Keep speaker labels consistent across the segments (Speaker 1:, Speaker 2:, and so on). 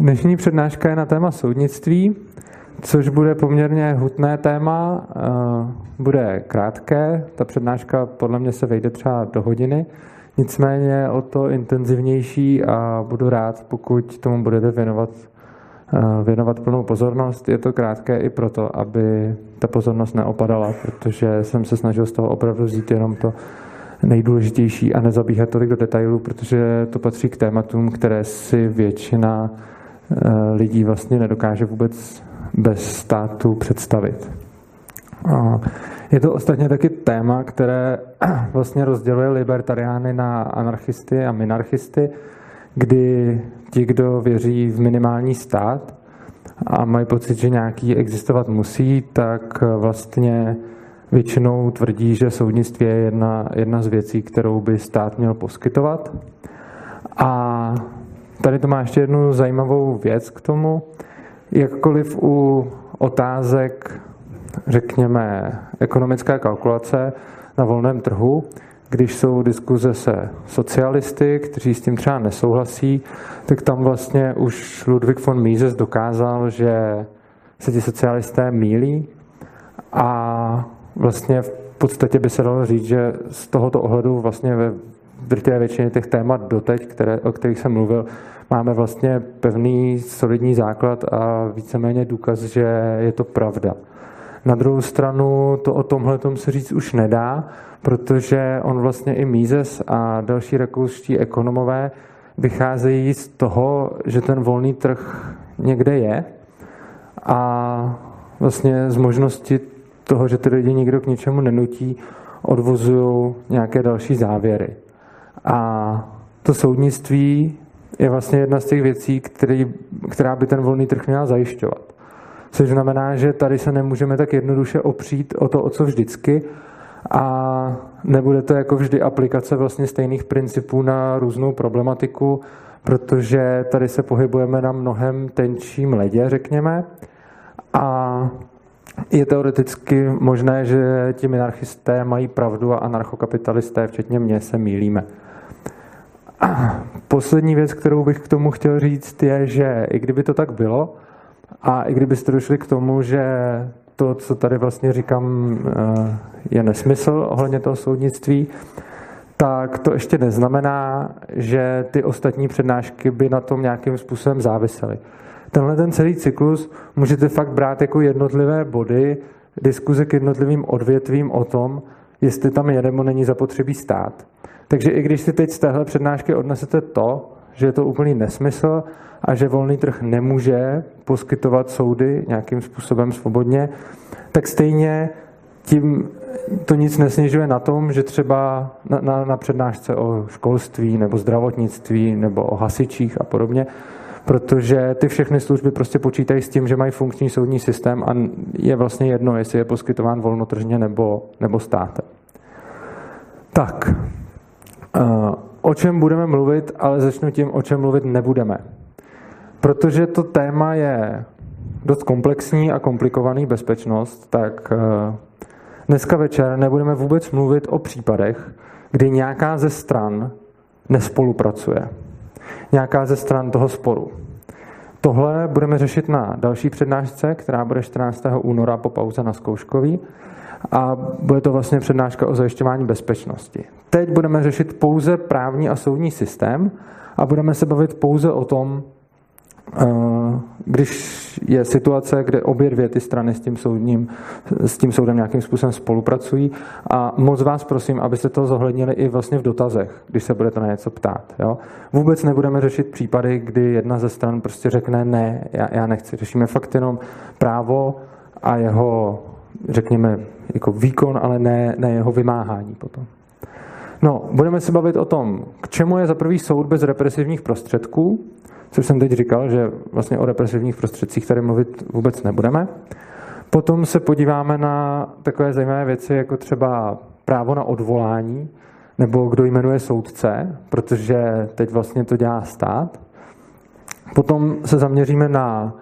Speaker 1: Dnešní přednáška je na téma soudnictví, což bude poměrně hutné téma, eh, bude krátké, ta přednáška podle mě se vejde třeba do hodiny, nicméně o to intenzivnější a budu rád, pokud tomu budete věnovat, eh, věnovat plnou pozornost. Je to krátké i proto, aby ta pozornost neopadala, protože jsem se snažil z toho opravdu vzít jenom to nejdůležitější a nezabíhat tolik do detailů, protože to patří k tématům, které si většina lidí vlastně nedokáže vůbec bez státu představit. Je to ostatně taky téma, které vlastně rozděluje libertariány na anarchisty a minarchisty, kdy ti, kdo věří v minimální stát a mají pocit, že nějaký existovat musí, tak vlastně většinou tvrdí, že soudnictví je jedna, jedna z věcí, kterou by stát měl poskytovat. A tady to má ještě jednu zajímavou věc k tomu. Jakkoliv u otázek, řekněme, ekonomické kalkulace na volném trhu, když jsou diskuze se socialisty, kteří s tím třeba nesouhlasí, tak tam vlastně už Ludwig von Mises dokázal, že se ti socialisté mílí a vlastně v podstatě by se dalo říct, že z tohoto ohledu vlastně ve drtivé většině těch témat doteď, které, o kterých jsem mluvil, máme vlastně pevný solidní základ a víceméně důkaz, že je to pravda. Na druhou stranu to o tomhle se říct už nedá, protože on vlastně i Mises a další rakouští ekonomové vycházejí z toho, že ten volný trh někde je a vlastně z možnosti toho, že ty lidi nikdo k ničemu nenutí, odvozují nějaké další závěry. A to soudnictví je vlastně jedna z těch věcí, který, která by ten volný trh měla zajišťovat. Což znamená, že tady se nemůžeme tak jednoduše opřít o to, o co vždycky, a nebude to jako vždy aplikace vlastně stejných principů na různou problematiku, protože tady se pohybujeme na mnohem tenčím ledě, řekněme. A je teoreticky možné, že ti minarchisté mají pravdu a anarchokapitalisté, včetně mě, se mýlíme. Poslední věc, kterou bych k tomu chtěl říct, je, že i kdyby to tak bylo, a i kdybyste došli k tomu, že to, co tady vlastně říkám, eh, je nesmysl ohledně toho soudnictví, tak to ještě neznamená, že ty ostatní přednášky by na tom nějakým způsobem závisely. Tenhle ten celý cyklus můžete fakt brát jako jednotlivé body, diskuze k jednotlivým odvětvím o tom, jestli tam je nebo není zapotřebí stát. Takže i když si teď z téhle přednášky odnesete to, že je to úplný nesmysl a že volný trh nemůže poskytovat soudy nějakým způsobem svobodně, tak stejně tím to nic nesnižuje na tom, že třeba na, na, na přednášce o školství nebo zdravotnictví nebo o hasičích a podobně, protože ty všechny služby prostě počítají s tím, že mají funkční soudní systém a je vlastně jedno, jestli je poskytován volnotržně nebo, nebo státem. Tak, o čem budeme mluvit, ale začnu tím, o čem mluvit nebudeme. Protože to téma je dost komplexní a komplikovaný bezpečnost, tak eh, dneska večer nebudeme vůbec mluvit o případech, kdy nějaká ze stran nespolupracuje. Nějaká ze stran toho sporu. Tohle budeme řešit na další přednášce, která bude 14. února po pauze na zkouškový a bude to vlastně přednáška o zajišťování bezpečnosti. Teď budeme řešit pouze právní a soudní systém a budeme se bavit pouze o tom, Eh, když je situace, kde obě dvě ty strany s tím, soudním, s tím soudem nějakým způsobem spolupracují a moc vás prosím, abyste to zohlednili i vlastně v dotazech, když se budete na něco ptát. Jo? Vůbec nebudeme řešit případy, kdy jedna ze stran prostě řekne ne, já, já nechci. Řešíme fakt jenom právo a jeho, řekněme, jako výkon, ale ne, ne jeho vymáhání potom. No, budeme se bavit o tom, k čemu je za prvý soud bez represivních prostředků, což jsem teď říkal, že vlastně o represivních prostředcích tady mluvit vůbec nebudeme. Potom se podíváme na takové zajímavé věci, jako třeba právo na odvolání, nebo kdo jmenuje soudce, protože teď vlastně to dělá stát. Potom se zaměříme na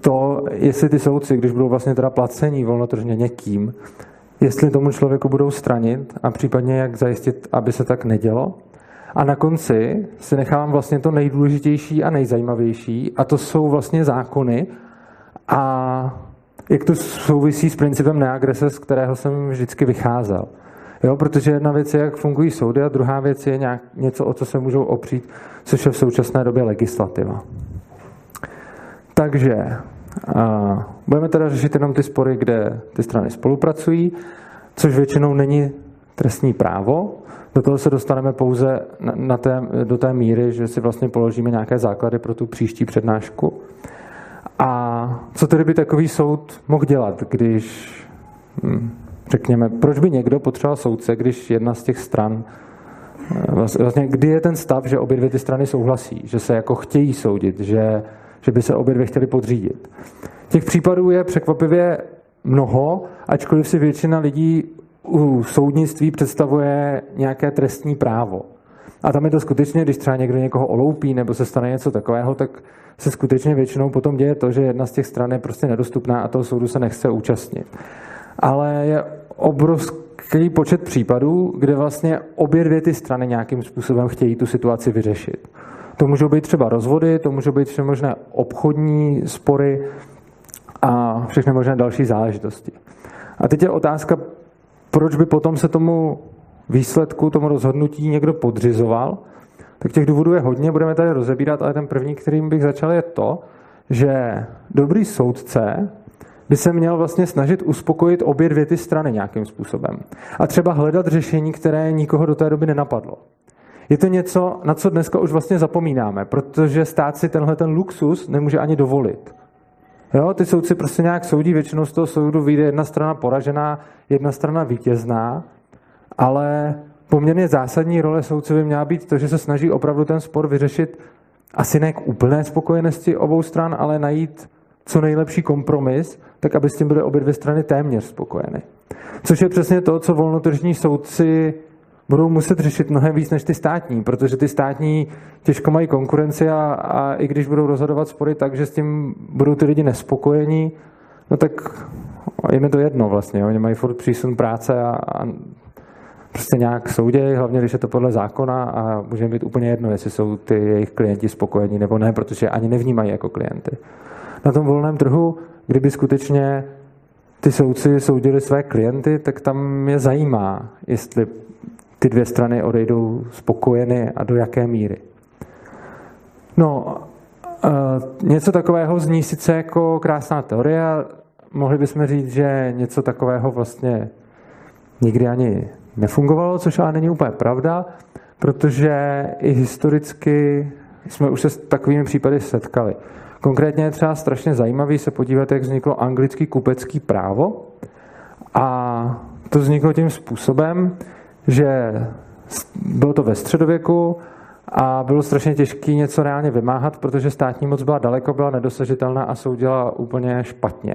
Speaker 1: to, jestli ty soudci, když budou vlastně teda placení volnotržně někým, jestli tomu člověku budou stranit a případně jak zajistit, aby se tak nedělo. A na konci si nechávám vlastně to nejdůležitější a nejzajímavější, a to jsou vlastně zákony a jak to souvisí s principem neagrese, z kterého jsem vždycky vycházel. Jo, protože jedna věc je, jak fungují soudy, a druhá věc je nějak, něco, o co se můžou opřít, což je v současné době legislativa. Takže budeme teda řešit jenom ty spory, kde ty strany spolupracují, což většinou není trestní právo. Do toho se dostaneme pouze na, na té, do té míry, že si vlastně položíme nějaké základy pro tu příští přednášku. A co tedy by takový soud mohl dělat, když, hm, řekněme, proč by někdo potřeboval soudce, když jedna z těch stran, eh, vlastně kdy je ten stav, že obě dvě ty strany souhlasí, že se jako chtějí soudit, že, že by se obě dvě chtěli podřídit. Těch případů je překvapivě mnoho, ačkoliv si většina lidí u soudnictví představuje nějaké trestní právo. A tam je to skutečně, když třeba někdo někoho oloupí nebo se stane něco takového, tak se skutečně většinou potom děje to, že jedna z těch stran je prostě nedostupná a toho soudu se nechce účastnit. Ale je obrovský počet případů, kde vlastně obě dvě ty strany nějakým způsobem chtějí tu situaci vyřešit. To můžou být třeba rozvody, to můžou být všechno možné obchodní spory a všechny možné další záležitosti. A teď je otázka, proč by potom se tomu výsledku, tomu rozhodnutí někdo podřizoval, tak těch důvodů je hodně, budeme tady rozebírat, ale ten první, kterým bych začal, je to, že dobrý soudce by se měl vlastně snažit uspokojit obě dvě ty strany nějakým způsobem. A třeba hledat řešení, které nikoho do té doby nenapadlo. Je to něco, na co dneska už vlastně zapomínáme, protože stát si tenhle ten luxus nemůže ani dovolit. Jo, ty soudci prostě nějak soudí, většinou z toho soudu vyjde jedna strana poražená, jedna strana vítězná, ale poměrně zásadní role soudce by měla být to, že se snaží opravdu ten spor vyřešit asi ne k úplné spokojenosti obou stran, ale najít co nejlepší kompromis, tak aby s tím byly obě dvě strany téměř spokojeny. Což je přesně to, co volnotržní soudci budou muset řešit mnohem víc než ty státní, protože ty státní těžko mají konkurenci a, a i když budou rozhodovat spory tak, že s tím budou ty lidi nespokojení, no tak je to jedno vlastně. Oni mají furt přísun práce a, a prostě nějak soudějí, hlavně když je to podle zákona a může být úplně jedno, jestli jsou ty jejich klienti spokojení nebo ne, protože ani nevnímají jako klienty. Na tom volném trhu, kdyby skutečně ty soudci soudili své klienty, tak tam je zajímá, jestli ty dvě strany odejdou spokojeny a do jaké míry. No, uh, něco takového zní sice jako krásná teorie, mohli bychom říct, že něco takového vlastně nikdy ani nefungovalo, což ale není úplně pravda, protože i historicky jsme už se s takovými případy setkali. Konkrétně je třeba strašně zajímavý se podívat, jak vzniklo anglický kupecký právo. A to vzniklo tím způsobem, že bylo to ve středověku a bylo strašně těžké něco reálně vymáhat, protože státní moc byla daleko, byla nedosažitelná a soudila úplně špatně.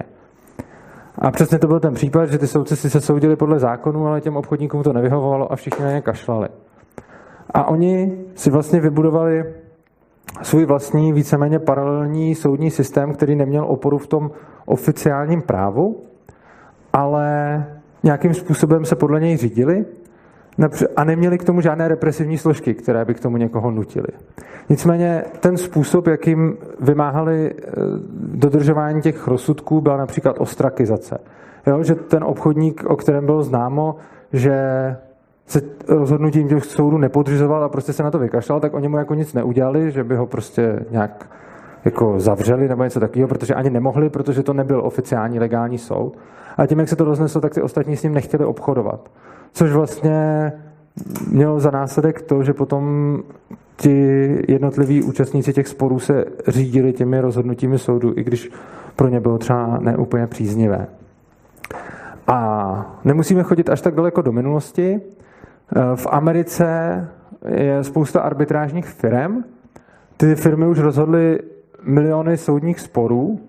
Speaker 1: A přesně to byl ten případ, že ty soudci si se soudili podle zákonu, ale těm obchodníkům to nevyhovovalo a všichni na ně kašlali. A oni si vlastně vybudovali svůj vlastní víceméně paralelní soudní systém, který neměl oporu v tom oficiálním právu, ale nějakým způsobem se podle něj řídili a neměli k tomu žádné represivní složky, které by k tomu někoho nutily. Nicméně ten způsob, jakým vymáhali eh, dodržování těch rozsudků, byla například ostrakizace. Jo, že ten obchodník, o kterém bylo známo, že se rozhodnutím těch soudů nepodřizoval a prostě se na to vykašlal, tak oni mu jako nic neudělali, že by ho prostě nějak jako zavřeli nebo něco takového, protože ani nemohli, protože to nebyl oficiální legální soud. A tím, jak se to rozneslo, tak ty ostatní s ním nechtěli obchodovat. Což vlastně mělo za následek to, že potom ti jednotliví účastníci těch sporů se řídili těmi rozhodnutími soudu, i když pro ně bylo třeba neúplně příznivé. A nemusíme chodit až tak daleko do minulosti. V Americe je spousta arbitrážních firm. Ty firmy už rozhodly miliony soudních sporů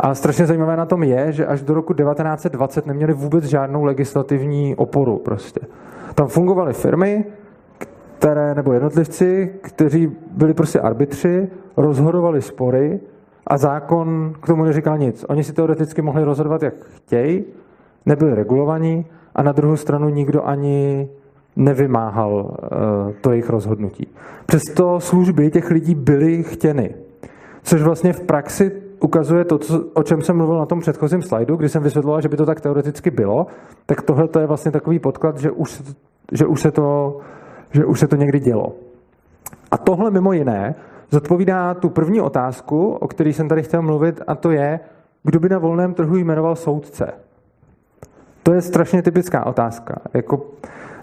Speaker 1: a strašně zajímavé na tom je, že až do roku 1920 neměli vůbec žádnou legislativní oporu prostě. Tam fungovaly firmy, které, nebo jednotlivci, kteří byli prostě arbitři, rozhodovali spory a zákon k tomu neříkal nic. Oni si teoreticky mohli rozhodovat, jak chtějí, nebyli regulovaní a na druhou stranu nikdo ani nevymáhal to jejich rozhodnutí. Přesto služby těch lidí byly chtěny. Což vlastně v praxi ukazuje to, co, o čem jsem mluvil na tom předchozím slajdu, kdy jsem vysvětloval, že by to tak teoreticky bylo, tak tohle to je vlastně takový podklad, že už, že už, se, to, že už se to někdy dělo. A tohle mimo jiné zodpovídá tu první otázku, o které jsem tady chtěl mluvit, a to je, kdo by na volném trhu jmenoval soudce. To je strašně typická otázka. Jako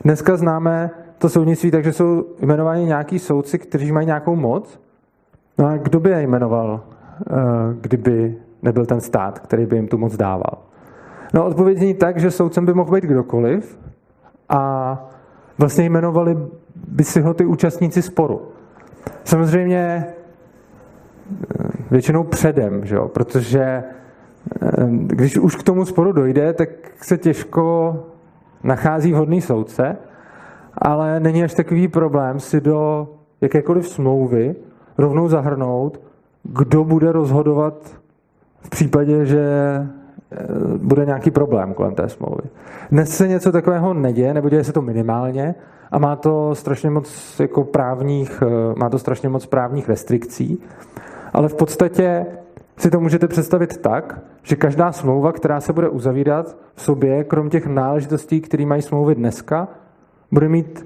Speaker 1: dneska známe to soudnictví, takže jsou jmenováni nějaký soudci, kteří mají nějakou moc. No a kdo by je jmenoval, kdyby nebyl ten stát, který by jim tu moc dával? No odpověď zní tak, že soudcem by mohl být kdokoliv a vlastně jmenovali by si ho ty účastníci sporu. Samozřejmě eh, většinou předem, že jo? protože eh, když už k tomu sporu dojde, tak se těžko nachází vhodný soudce, ale není až takový problém si do jakékoliv smlouvy rovnou zahrnout, kdo bude rozhodovat v případě, že eh, bude nějaký problém kolem té smlouvy. Dnes se něco takového neděje, nebo děje se to minimálně a má to strašně moc jako právních, eh, má to strašně moc právních restrikcí, ale v podstatě si to můžete představit tak, že každá smlouva, která se bude uzavírat v sobě, krom těch náležitostí, které mají smlouvy dneska, bude mít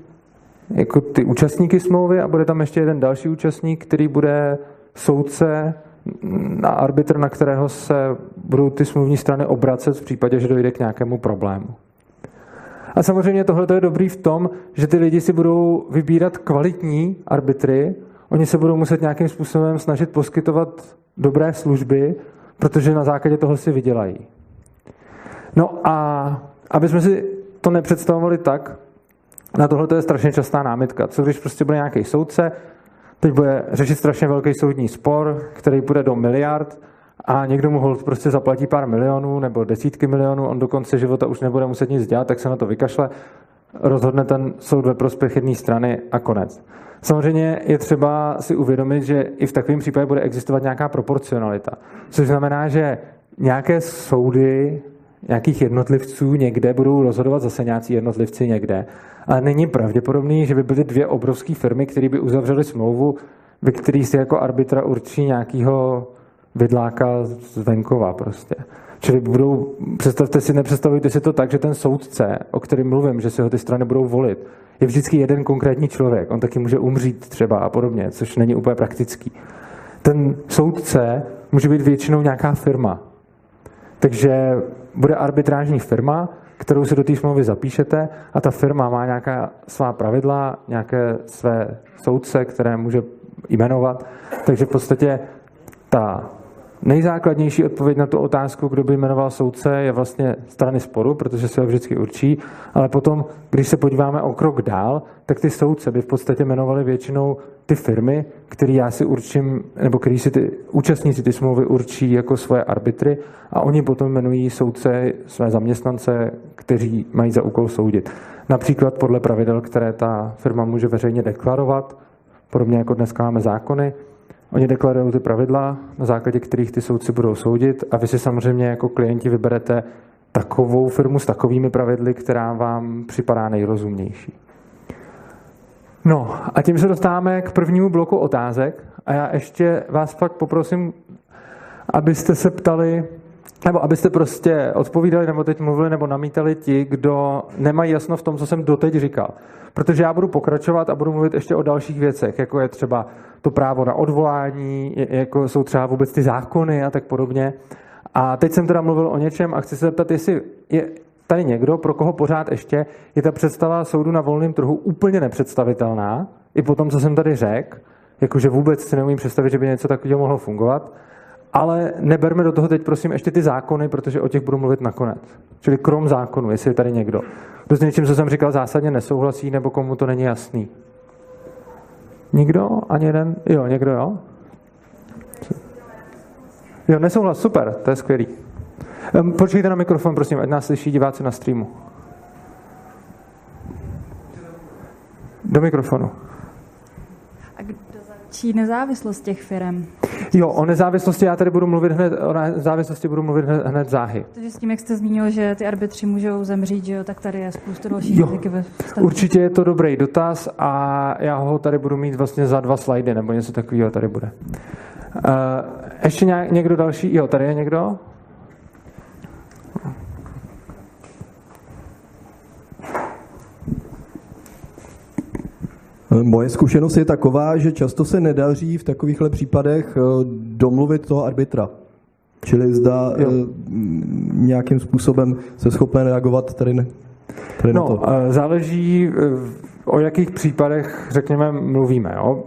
Speaker 1: jako ty účastníky smlouvy a bude tam ještě jeden další účastník, který bude soudce a arbitr, na kterého se budou ty smluvní strany obracet v případě, že dojde k nějakému problému. A samozřejmě tohle je dobrý v tom, že ty lidi si budou vybírat kvalitní arbitry, oni se budou muset nějakým způsobem snažit poskytovat dobré služby, protože na základě toho si vydělají. No a aby jsme si to nepředstavovali tak, na tohle je strašně častá námitka. Co když prostě bude nějaký soudce, teď bude řešit strašně velký soudní spor, který bude do miliard a někdo mu hold prostě zaplatí pár milionů nebo desítky milionů, on do konce života už nebude muset nic dělat, tak se na to vykašle, rozhodne ten soud ve prospěch jedné strany a konec. Samozřejmě je třeba si uvědomit, že i v takovém případě bude existovat nějaká proporcionalita, což znamená, že nějaké soudy nějakých jednotlivců někde budou rozhodovat zase nějací jednotlivci někde. Ale není pravděpodobný, že by byly dvě obrovské firmy, které by uzavřely smlouvu, ve který si jako arbitra určí nějakého vidláka z venkova prostě. Čili budou, představte si, nepředstavujte si to tak, že ten soudce, o kterém mluvím, že si ho ty strany budou volit, je vždycky jeden konkrétní člověk. On taky může umřít třeba a podobně, což není úplně praktický. Ten soudce může být většinou nějaká firma. Takže bude arbitrážní firma, kterou si do té smlouvy zapíšete a ta firma má nějaká svá pravidla, nějaké své soudce, které může jmenovat. Takže v podstatě ta Nejzákladnější odpověď na tu otázku, kdo by jmenoval soudce, je vlastně strany sporu, protože se ho vždycky určí, ale potom, když se podíváme o krok dál, tak ty soudce by v podstatě jmenovali většinou ty firmy, které já si určím, nebo který si ty účastníci ty smlouvy určí jako svoje arbitry a oni potom jmenují soudce své zaměstnance, kteří mají za úkol soudit. Například podle pravidel, které ta firma může veřejně deklarovat, podobně jako dneska máme zákony, Oni deklarují ty pravidla, na základě kterých ty soudci budou soudit a vy si samozřejmě jako klienti vyberete takovou firmu s takovými pravidly, která vám připadá nejrozumnější. No a tím se dostáváme k prvnímu bloku otázek a já ještě vás pak poprosím, abyste se ptali, nebo abyste prostě odpovídali, nebo teď mluvili, nebo namítali ti, kdo nemají jasno v tom, co jsem doteď říkal. Protože já budu pokračovat a budu mluvit ještě o dalších věcech, jako je třeba to právo na odvolání, jako jsou třeba vůbec ty zákony a tak podobně. A teď jsem teda mluvil o něčem a chci se zeptat, jestli je tady někdo, pro koho pořád ještě je ta představa soudu na volném trhu úplně nepředstavitelná, i po tom, co jsem tady řekl, jakože vůbec si neumím představit, že by něco takového mohlo fungovat, ale neberme do toho teď prosím ještě ty zákony, protože o těch budu mluvit nakonec. Čili krom zákonu, jestli je tady někdo. Kdo s něčím, co jsem říkal, zásadně nesouhlasí, nebo komu to není jasný. Nikdo? Ani jeden? Jo, někdo jo? Jo, nesouhlas, super, to je skvělý. Počkejte na mikrofon, prosím, ať nás slyší diváci na streamu. Do mikrofonu. A kdo za
Speaker 2: či nezávislost těch firm?
Speaker 1: Jo, o nezávislosti já tady budu mluvit hned, o nezávislosti budu mluvit hned, hned záhy.
Speaker 2: Takže s tím, jak jste zmínil, že ty arbitři můžou zemřít, že jo, tak tady je spoustu dalších
Speaker 1: Jo,
Speaker 2: ve.
Speaker 1: Určitě je to dobrý dotaz a já ho tady budu mít vlastně za dva slajdy, nebo něco takového tady bude. Uh, ještě nějak, někdo další? Jo, tady je někdo?
Speaker 3: Moje zkušenost je taková, že často se nedaří v takovýchhle případech eh, domluvit toho arbitra. Čili zda
Speaker 1: Jo.
Speaker 3: eh, nějakým způsobem se schopen reagovat tady, ne, tady na
Speaker 1: No,
Speaker 3: to.
Speaker 1: eh, záleží, o jakých případech, řekněme, mluvíme. Jo?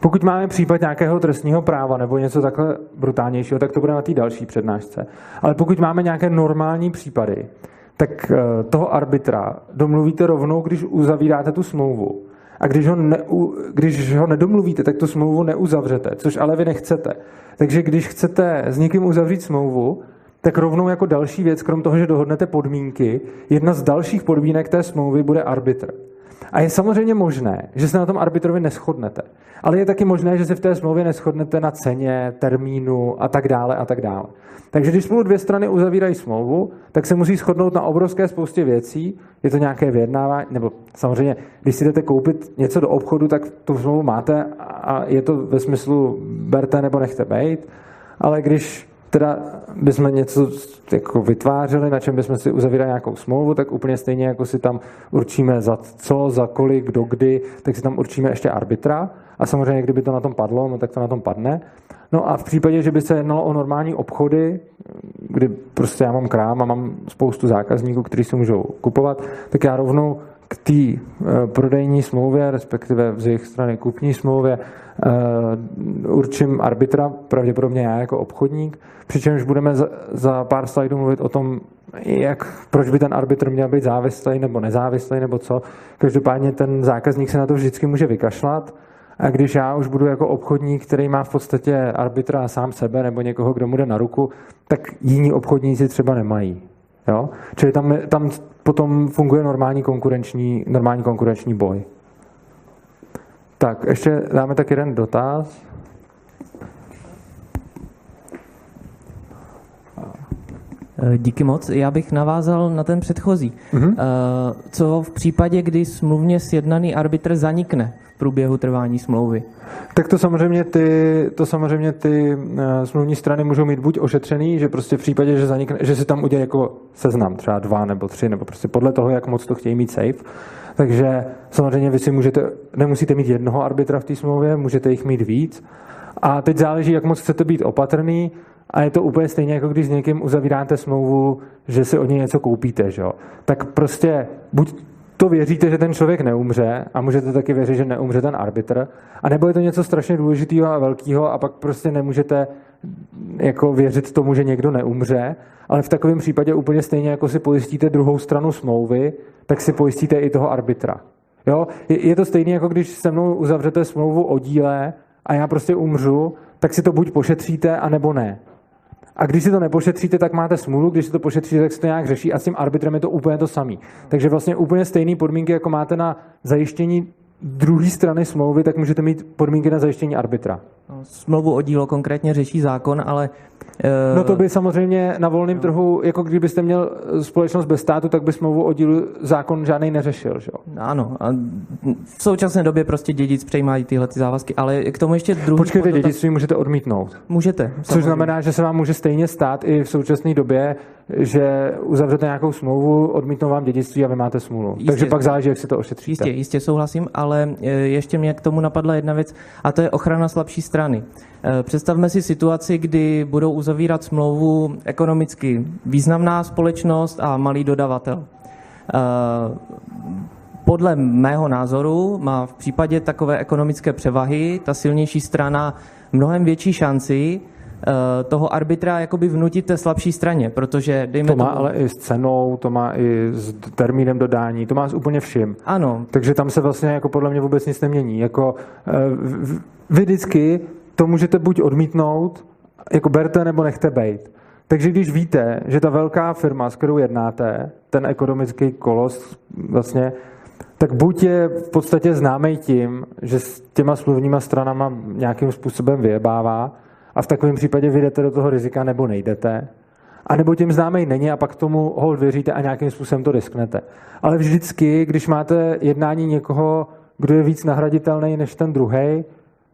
Speaker 1: Pokud máme případ nějakého trestního práva nebo něco takhle brutálnějšího, tak to bude na té další přednášce. Ale pokud máme nějaké normální případy, tak toho arbitra domluvíte rovnou, když uzavíráte tu smlouvu. A když ho, neu, když ho nedomluvíte, tak tu smlouvu neuzavřete, což ale vy nechcete. Takže když chcete s někým uzavřít smlouvu, tak rovnou jako další věc, krom toho, že dohodnete podmínky, jedna z dalších podmínek té smlouvy bude arbitr. A je samozřejmě možné, že se na tom arbitrovi neschodnete. Ale je taky možné, že se v té smlouvě neschodnete na ceně, termínu a tak dále a tak dále. Takže když spolu dvě strany uzavírají smlouvu, tak se musí shodnout na obrovské spoustě věcí. Je to nějaké vyjednávání, nebo samozřejmě, když si jdete koupit něco do obchodu, tak tu smlouvu máte a je to ve smyslu berte nebo nechte bejt. Ale když teda bychom něco jako vytvářeli, na čem bychom si uzavírali nějakou smlouvu, tak úplně stejně jako si tam určíme za co, za kolik, do kdy, tak si tam určíme ještě arbitra. A samozřejmě, kdyby to na tom padlo, no tak to na tom padne. No a v případě, že by se jednalo o normální obchody, kdy prostě já mám krám a mám spoustu zákazníků, kteří si můžou kupovat, tak já rovnou k té eh, prodejní smlouvě, respektive z jejich strany kupní smlouvě, eh, určím arbitra, pravděpodobně já jako obchodník, přičemž budeme za, pár slajdů mluvit o tom, jak, proč by ten arbitr měl být závislý nebo nezávislý nebo co. Každopádně ten zákazník se na to vždycky může vykašlat a když já už budu jako obchodník, který má v podstatě arbitra sám sebe nebo někoho, kdo mu jde na ruku, tak jiní obchodníci třeba nemají. Jo? Čili tam, tam potom funguje normální konkurenční, normální konkurenční boj. Tak, ještě dáme tak jeden dotaz.
Speaker 4: Eh, Díky moc. Já bych navázal na ten předchozí.
Speaker 1: Mhm.
Speaker 4: Eh, Co v případě, kdy smluvně sjednaný arbitr zanikne průběhu trvání smlouvy?
Speaker 1: Tak to samozřejmě ty, to samozřejmě ty uh, smluvní strany můžou mít buď ošetřený, že prostě v případě, že, zanikne, že si tam udělají jako seznam, třeba dva nebo tři, nebo prostě podle toho, jak moc to chtějí mít safe. Takže samozřejmě vy si můžete, nemusíte mít jednoho arbitra v té smlouvě, můžete jich mít víc. A teď záleží, jak moc chcete být opatrný, a je to úplně stejně, jako když s někým uzavíráte smlouvu, že si od něj něco koupíte. Že? jo. Tak prostě buď to věříte, že ten člověk neumře a můžete taky věřit, že neumře ten arbitr, a nebo je to něco strašně důležitého a velkého a pak prostě nemůžete jako věřit tomu, že někdo neumře, ale v takovém případě úplně stejně, jako si pojistíte druhou stranu smlouvy, tak si pojistíte i toho arbitra. Jo? Je, to stejné, jako když se mnou uzavřete smlouvu o díle a já prostě umřu, tak si to buď pošetříte, anebo ne. A když si to nepošetříte, tak máte smůlu, když si to pošetříte, tak se to nějak řeší a s tím arbitrem je to úplně to samé. Takže vlastně úplně stejné podmínky, jako máte na zajištění druhé strany smlouvy, tak můžete mít podmínky na zajištění arbitra.
Speaker 4: No, Smlouvu o dílo konkrétně řeší zákon, ale... eh,
Speaker 1: No to by samozřejmě na volném trhu, jako kdybyste měl společnost bez státu, tak by smlouvu o dílu zákon žádný neřešil. Že? jo?
Speaker 4: Ano, a v současné době prostě dědic přejímají tyhle ty závazky, ale k tomu ještě druhý...
Speaker 1: Počkejte,
Speaker 4: podotaz-
Speaker 1: dědictví můžete odmítnout.
Speaker 4: Můžete.
Speaker 1: Což
Speaker 4: samozřejmě.
Speaker 1: znamená, že se vám může stejně stát i v současné době, že uzavřete nějakou smlouvu, odmítnou vám dědictví a vy máte smůlu.
Speaker 4: Jistě.
Speaker 1: Takže pak záleží, jak si to ošetříte.
Speaker 4: Jistě, jistě souhlasím, ale e, ještě mě k tomu napadla jedna věc, a to je ochrana slabší strany. E, Představme si situaci, kdy budou uzavírat smlouvu ekonomicky významná společnost a malý dodavatel. E, Podle mého názoru má v případě takové ekonomické převahy ta silnější strana mnohem větší šanci toho arbitra jakoby vnutit té slabší straně, protože dejme
Speaker 1: To má
Speaker 4: tomu-
Speaker 1: ale i s cenou, to má i s termínem dodání, to má s úplně vším.
Speaker 4: Ano,
Speaker 1: Takže tam se vlastně jako podle mě vůbec nic nemění. Jako, eh, vy vždycky to můžete buď odmítnout, jako berte nebo nechte bejt. Takže když víte, že ta velká firma, s kterou jednáte, ten ekonomický kolos vlastně, tak buď je v podstatě známý tím, že s těma smluvníma stranama nějakým způsobem vyjebává a v takovém případě vyjdete do toho rizika nebo nejdete, a nebo tím známý není a pak tomu hold věříte a nějakým způsobem to risknete. Ale vždycky, když máte jednání někoho, kdo je víc nahraditelný než ten druhý,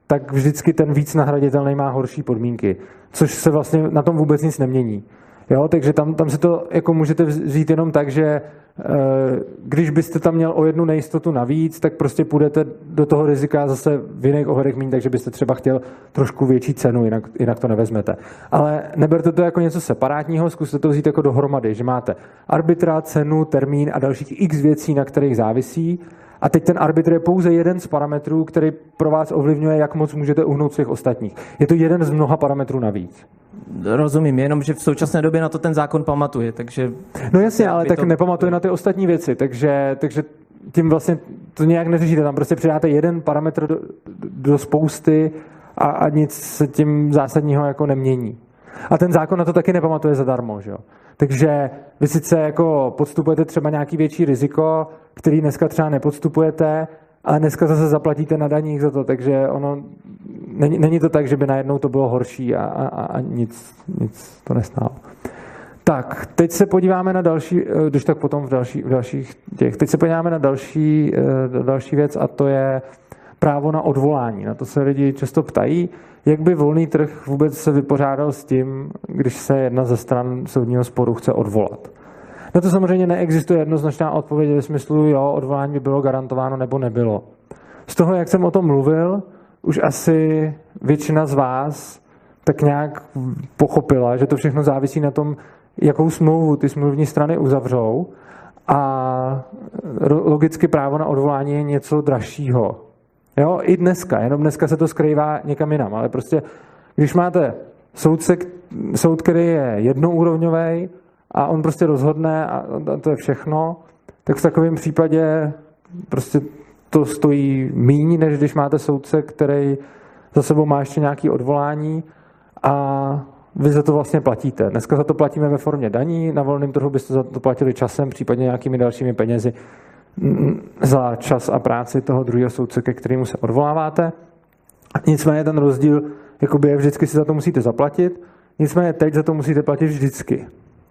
Speaker 1: tak vždycky ten víc nahraditelný má horší podmínky, což se vlastně na tom vůbec nic nemění. Jo, takže tam, tam se to jako můžete vzít jenom tak, že když byste tam měl o jednu nejistotu navíc, tak prostě půjdete do toho rizika zase v jiných ohledech méně, takže byste třeba chtěl trošku větší cenu, jinak, jinak to nevezmete. Ale neberte to jako něco separátního, zkuste to vzít jako dohromady, že máte arbitra, cenu, termín a dalších x věcí, na kterých závisí a teď ten arbitr je pouze jeden z parametrů, který pro vás ovlivňuje, jak moc můžete uhnout všech ostatních. Je to jeden z mnoha parametrů navíc.
Speaker 4: Rozumím, jenom že v současné době na to ten zákon pamatuje, takže...
Speaker 1: No jasně, ale tak to... nepamatuje na ty ostatní věci, takže, takže tím vlastně to nějak neřešíte. Tam prostě přidáte jeden parametr do, do spousty a, a nic se tím zásadního jako nemění. A ten zákon na to taky nepamatuje zadarmo, že jo? Takže vy sice jako podstupujete třeba nějaký větší riziko, který dneska třeba nepodstupujete, ale dneska zase zaplatíte na daních za to, takže ono není, není to tak, že by najednou to bylo horší a, a, a nic, nic to nestálo. Tak, teď se podíváme na další, eh, když tak potom v, další, v dalších těch, teď se podíváme na další, eh, další věc a to je právo na odvolání. Na to se lidi často ptají, jak by volný trh vůbec se vypořádal s tím, když se jedna ze stran soudního sporu chce odvolat. Na to samozřejmě neexistuje jednoznačná odpověď ve smyslu, jo, odvolání by bylo garantováno nebo nebylo. Z toho, jak jsem o tom mluvil, už asi většina z vás tak nějak pochopila, že to všechno závisí na tom, jakou smlouvu ty smluvní strany uzavřou a logicky právo na odvolání je něco dražšího. Jo, i dneska, jenom dneska se to skrývá někam jinam, ale prostě, když máte soudce, soud, který je jednoúrovňový a on prostě rozhodne a to je všechno, tak v takovém případě prostě to stojí míň, než když máte soudce, který za sebou má ještě nějaké odvolání a vy za to vlastně platíte. Dneska za to platíme ve formě daní, na volném trhu byste za to platili časem, případně nějakými dalšími penězi za čas a práci toho druhého soudce, ke kterému se odvoláváte. Nicméně ten rozdíl jakoby je vždycky si za to musíte zaplatit, nicméně teď za to musíte platit vždycky.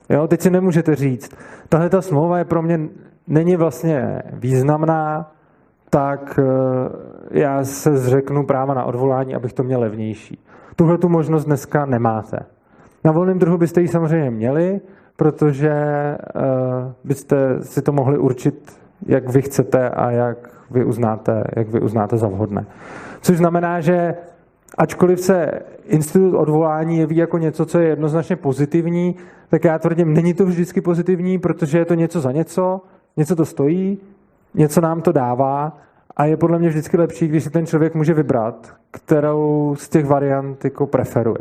Speaker 1: Jo, teď si nemůžete říct, tahle ta smlouva je pro mě není vlastně významná, tak eh, já se zřeknu práva na odvolání, abych to měl levnější. Tuhle tu možnost dneska nemáte. Na volném trhu byste ji samozřejmě měli, protože uh, byste si to mohli určit, jak vy chcete a jak vy uznáte, jak vy uznáte za vhodné. Což znamená, že ačkoliv se institut odvolání jeví jako něco, co je jednoznačně pozitivní, tak já tvrdím, není to vždycky pozitivní, protože je to něco za něco, něco to stojí, něco nám to dává a je podle mě vždycky lepší, když si ten člověk může vybrat, kterou z těch variant jako preferuje.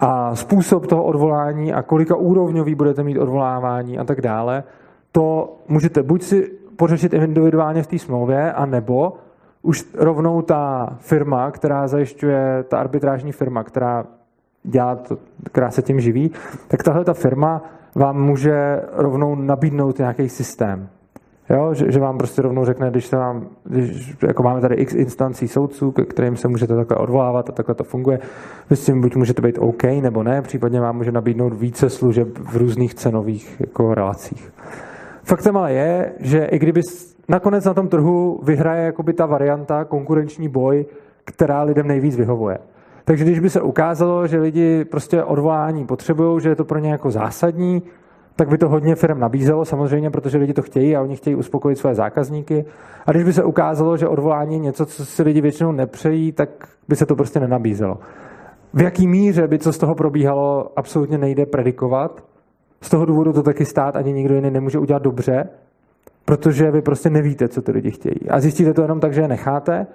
Speaker 1: A způsob toho odvolání a kolika úrovňový budete mít odvolávání a tak dále, to můžete buď si pořešit individuálně v té smlouvě, anebo už rovnou ta firma, která zajišťuje, ta arbitrážní firma, která dělá to, která se tím živí, tak tahle ta firma vám může rovnou nabídnout nějaký systém. Jo, že, že, vám prostě rovnou řekne, když se vám, když jako máme tady x instancí soudců, k kterým se můžete takhle odvolávat a takhle to funguje, vy s tím buď můžete být OK nebo ne, případně vám může nabídnout více služeb v různých cenových jako relacích. Faktem ale je, že i kdyby nakonec na tom trhu vyhraje jakoby ta varianta, konkurenční boj, která lidem nejvíc vyhovuje. Takže když by se ukázalo, že lidi prostě odvolání potřebují, že je to pro ně jako zásadní, tak by to hodně firm nabízelo, samozřejmě, protože lidi to chtějí a oni chtějí uspokojit své zákazníky. A když by se ukázalo, že odvolání je něco, co si lidi většinou nepřejí, tak by se to prostě nenabízelo. V jaký míře by co z toho probíhalo, absolutně nejde predikovat. Z toho důvodu to taky stát ani nikdo jiný nemůže udělat dobře, protože vy prostě nevíte, co ty lidi chtějí. A zjistíte to jenom tak, že je necháte,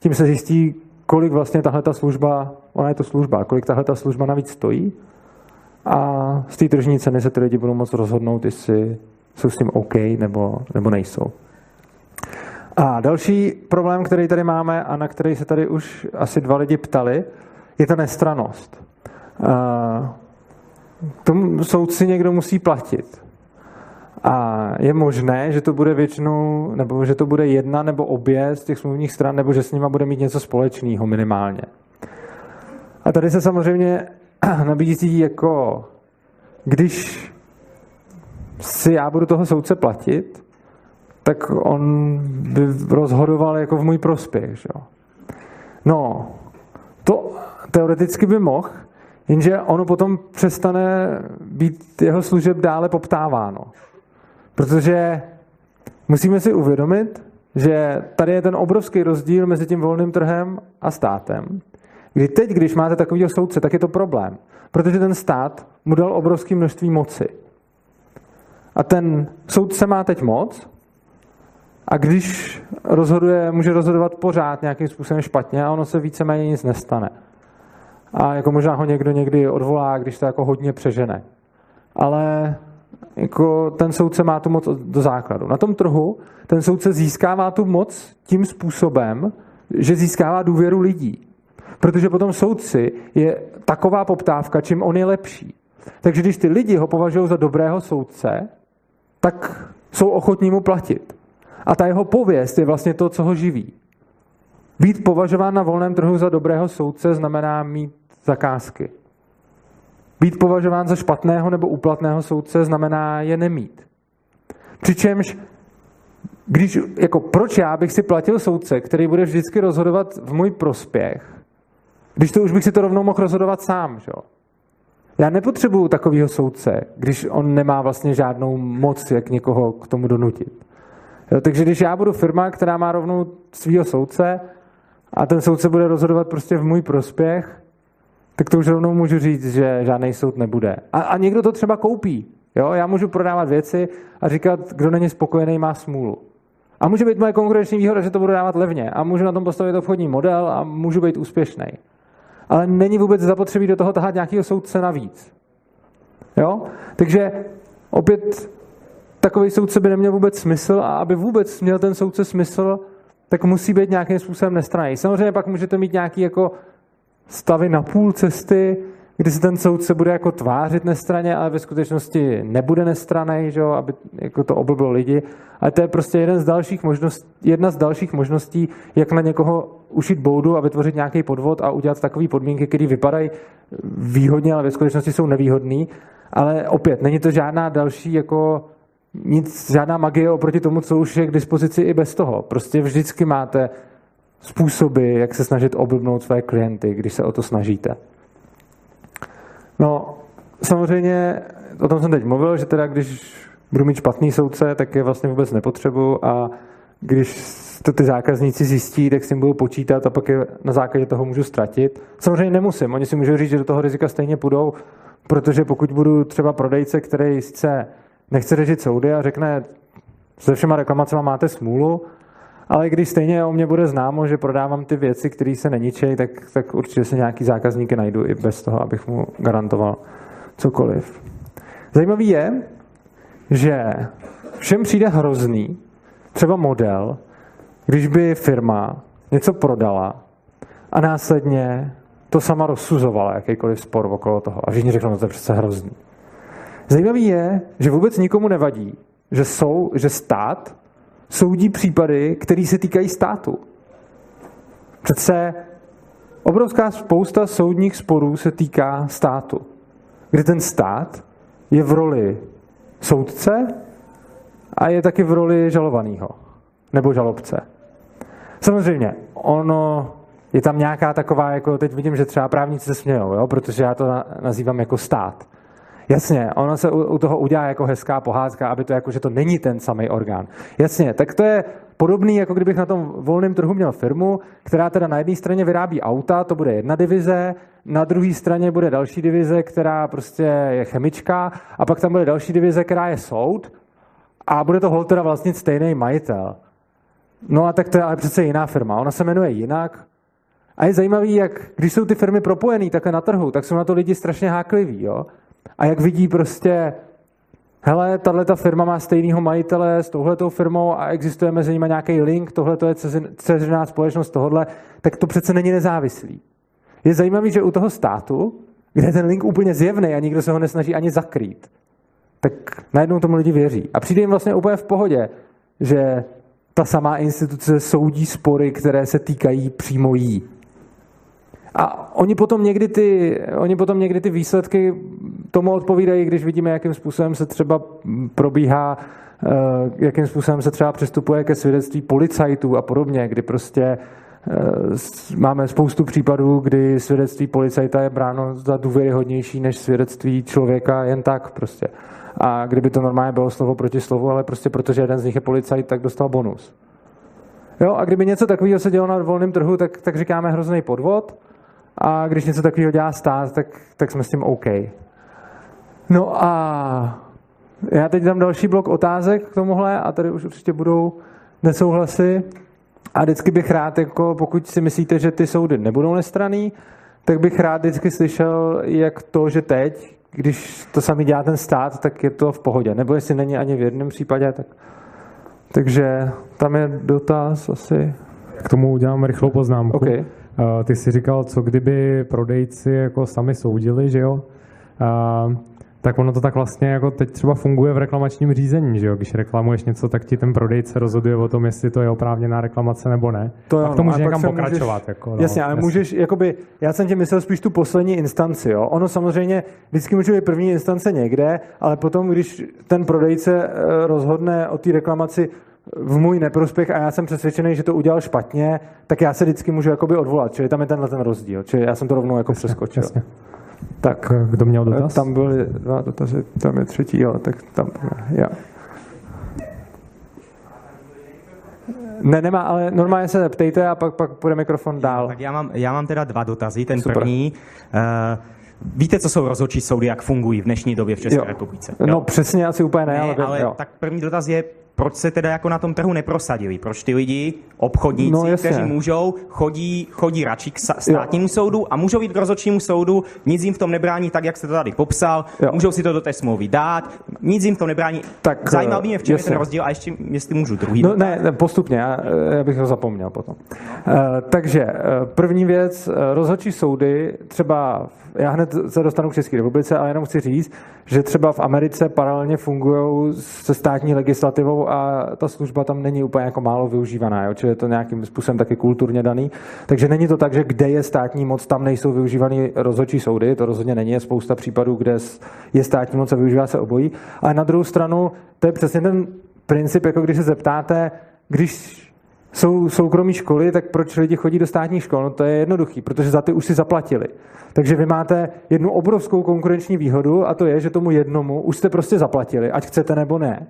Speaker 1: tím se zjistí, kolik vlastně tahle ta služba, ona je to služba, kolik tahle ta služba navíc stojí a z té tržní ceny se ty lidi budou moct rozhodnout, jestli jsou s tím OK nebo, nebo nejsou. A další problém, který tady máme a na který se tady už asi dva lidi ptali, je ta nestranost. Tomu soudci někdo musí platit. A je možné, že to bude většinou, nebo že to bude jedna nebo obě z těch smluvních stran, nebo že s nima bude mít něco společného minimálně. A tady se samozřejmě nabízí jako, když si já budu toho soudce platit, tak on by rozhodoval jako v můj prospěch. Že? No, to teoreticky by mohl, jenže ono potom přestane být jeho služeb dále poptáváno. Protože musíme si uvědomit, že tady je ten obrovský rozdíl mezi tím volným trhem a státem. Kdy teď, když máte takového soudce, tak je to problém. Protože ten stát mu dal obrovské množství moci. A ten soudce má teď moc a když rozhoduje, může rozhodovat pořád nějakým způsobem špatně a ono se víceméně nic nestane. A jako možná ho někdo někdy odvolá, když to jako hodně přežene. Ale jako ten soudce má tu moc do základu. Na tom trhu ten soudce získává tu moc tím způsobem, že získává důvěru lidí. Protože potom soudci je taková poptávka, čím on je lepší. Takže když ty lidi ho považují za dobrého soudce, tak jsou ochotní mu platit. A ta jeho pověst je vlastně to, co ho živí. Být považován na volném trhu za dobrého soudce znamená mít zakázky. Být považován za špatného nebo úplatného soudce znamená je nemít. Přičemž, když, jako proč já bych si platil soudce, který bude vždycky rozhodovat v můj prospěch, když to už bych si to rovnou mohl rozhodovat sám, že? Já nepotřebuju takového soudce, když on nemá vlastně žádnou moc, jak někoho k tomu donutit. Jo, takže když já budu firma, která má rovnou svého soudce a ten soudce bude rozhodovat prostě v můj prospěch, tak to už rovnou můžu říct, že žádný soud nebude. A, a někdo to třeba koupí. Jo? Já můžu prodávat věci a říkat, kdo není spokojený, má smůlu. A může být moje konkurenční výhoda, že to budu dávat levně. A můžu na tom postavit obchodní model a můžu být úspěšný. Ale není vůbec zapotřebí do toho tahat nějakého soudce navíc. Jo? Takže opět takový soudce by neměl vůbec smysl a aby vůbec měl ten soudce smysl, tak musí být nějakým způsobem nestraný. Samozřejmě pak můžete mít nějaký jako stavy na půl cesty, kdy se ten soudce bude jako tvářit nestraně, ale ve skutečnosti nebude nestraný, že aby jako to oblblo lidi. Ale to je prostě jeden z dalších možností, jedna z dalších možností, jak na někoho ušit boudu a vytvořit nějaký podvod a udělat takové podmínky, které vypadají výhodně, ale ve skutečnosti jsou nevýhodné. Ale opět, není to žádná další jako nic, žádná magie oproti tomu, co už je k dispozici i bez toho. Prostě vždycky máte způsoby, jak se snažit oblbnout své klienty, když se o to snažíte. No, samozřejmě, o tom jsem teď mluvil, že teda když budu mít špatný soudce, tak je vlastně vůbec nepotřebuju a když to ty zákazníci zjistí, tak s tím budu počítat a pak je na základě toho můžu ztratit. Samozřejmě nemusím, oni si můžou říct, že do toho rizika stejně půjdou, protože pokud budu třeba prodejce, který sice nechce řešit soudy a řekne, se všema reklamacemi máte smůlu, ale když stejně o mě bude známo, že prodávám ty věci, které se neničejí, tak, tak určitě se nějaký zákazníky najdu i bez toho, abych mu garantoval cokoliv. Zajímavý je, že všem přijde hrozný třeba model, když by firma něco prodala a následně to sama rozsuzovala, jakýkoliv spor okolo toho. A všichni řeknou, no to je přece hrozný. Zajímavý je, že vůbec nikomu nevadí, že, jsou, že stát soudí případy, které se týkají státu. Přece obrovská spousta soudních sporů se týká státu, kdy ten stát je v roli soudce a je taky v roli žalovaného nebo žalobce. Samozřejmě, ono je tam nějaká taková, jako teď vidím, že třeba právníci se smějou, jo, protože já to nazývám jako stát. Jasně, ono se u, u toho udělá jako hezká pohádka, aby to jako, že to není ten samý orgán. Jasně, tak to je podobný, jako kdybych na tom volném trhu měl firmu, která teda na jedné straně vyrábí auta, to bude jedna divize, na druhé straně bude další divize, která prostě je chemička, a pak tam bude další divize, která je soud, a bude to teda vlastnit stejný majitel. No a tak to je ale přece jiná firma. Ona se jmenuje jinak. A je zajímavý, jak když jsou ty firmy propojené takhle na trhu, tak jsou na to lidi strašně hákliví. Jo? A jak vidí prostě, hele, tahle ta firma má stejného majitele s touhletou firmou a existuje mezi nimi nějaký link, tohle je ceřená společnost tohle, tak to přece není nezávislý. Je zajímavý, že u toho státu, kde ten link úplně zjevný a nikdo se ho nesnaží ani zakrýt, tak najednou tomu lidi věří. A přijde jim vlastně úplně v pohodě, že ta samá instituce soudí spory, které se týkají přímo jí. A oni potom někdy ty, oni potom někdy ty výsledky tomu odpovídají, když vidíme, jakým způsobem se třeba probíhá, eh, jakým způsobem se třeba přistupuje ke svědectví policajtů a podobně, kdy prostě eh, máme spoustu případů, kdy svědectví policajta je bráno za důvěryhodnější než svědectví člověka jen tak prostě. A kdyby to normálně bylo slovo proti slovu, ale prostě protože jeden z nich je policajt, tak dostal bonus. Jo, a kdyby něco takového se dělo na volném trhu, tak, tak říkáme hrozný podvod. A když něco takového dělá stát, tak, tak jsme s tím OK. No a já teď dám další blok otázek k tomuhle a tady už určitě budou nesouhlasy. A vždycky bych rád, jako pokud si myslíte, že ty soudy nebudou nestraný, tak bych rád vždycky slyšel, jak to, že teď, když to sami dělá ten stát, tak je to v pohodě. Nebo jestli není ani v jednom případě, tak... Takže tam je dotaz asi.
Speaker 5: K tomu udělám rychlou poznámku.
Speaker 1: Okay.
Speaker 5: Ty jsi říkal, co kdyby prodejci jako sami soudili, že jo? Tak ono to tak vlastně jako teď třeba funguje v reklamačním řízení, že jo? Když reklamuješ něco, tak ti ten prodejce rozhoduje o tom, jestli to je oprávněná reklamace nebo ne.
Speaker 1: To
Speaker 5: a to může někam
Speaker 1: pokračovat.
Speaker 5: Můžeš, jako, no,
Speaker 1: jasně, ale jasně. můžeš, jakoby, já jsem ti myslel spíš tu poslední instanci, jo? Ono samozřejmě vždycky může být první instance někde, ale potom, když ten prodejce eh, rozhodne o té reklamaci v můj neprospěch a já jsem přesvědčený, že to udělal špatně, tak já se vždycky můžu jakoby odvolat. Čili tam je tenhle ten rozdíl. Čili já jsem to rovnou jako jasně, přeskočil. Jasně.
Speaker 5: Tak, kdo měl dotaz?
Speaker 1: Tam byly dva dotazy, tam je třetí, jo, tak tam, já. Ne, nemá, ale normálně se ptejte a pak, pak půjde mikrofon dál.
Speaker 6: Tak já mám, já mám teda dva dotazy. Ten Super. první, uh, Víte, co jsou rozhodčí soudy, jak fungují v dnešní době v České jo. republice?
Speaker 1: Jo? No přesně, asi úplně ne, ne ale,
Speaker 6: ale
Speaker 1: jo.
Speaker 6: tak první dotaz je, proč se teda jako na tom trhu neprosadili? Proč ty lidi, obchodníci, no, kteří můžou, chodí, chodí radši k státnímu jo. soudu a můžou jít k rozhodčímu soudu, nic jim v tom nebrání, tak jak jste to tady popsal, jo. můžou si to do té smlouvy dát, nic jim v tom nebrání. Tak, Zajímal by mě, v čem je ten rozdíl a ještě, jestli můžu druhý.
Speaker 1: No, ne, ne, postupně, já, já bych ho zapomněl potom. Uh, takže uh, první věc, uh, rozhodčí soudy, třeba, já hned se dostanu k České republice, ale jenom chci říct, že třeba v Americe paralelně fungují se státní legislativou a ta služba tam není úplně jako málo využívaná, jo? čili je to nějakým způsobem taky kulturně daný. Takže není to tak, že kde je státní moc, tam nejsou využívaný rozhodčí soudy, to rozhodně není, je spousta případů, kde je státní moc a využívá se obojí. Ale na druhou stranu, to je přesně ten princip, jako když se zeptáte, když jsou soukromí školy, tak proč lidi chodí do státních škol? No to je jednoduchý, protože za ty už si zaplatili. Takže vy máte jednu obrovskou konkurenční výhodu a to je, že tomu jednomu už jste prostě zaplatili, ať chcete nebo ne.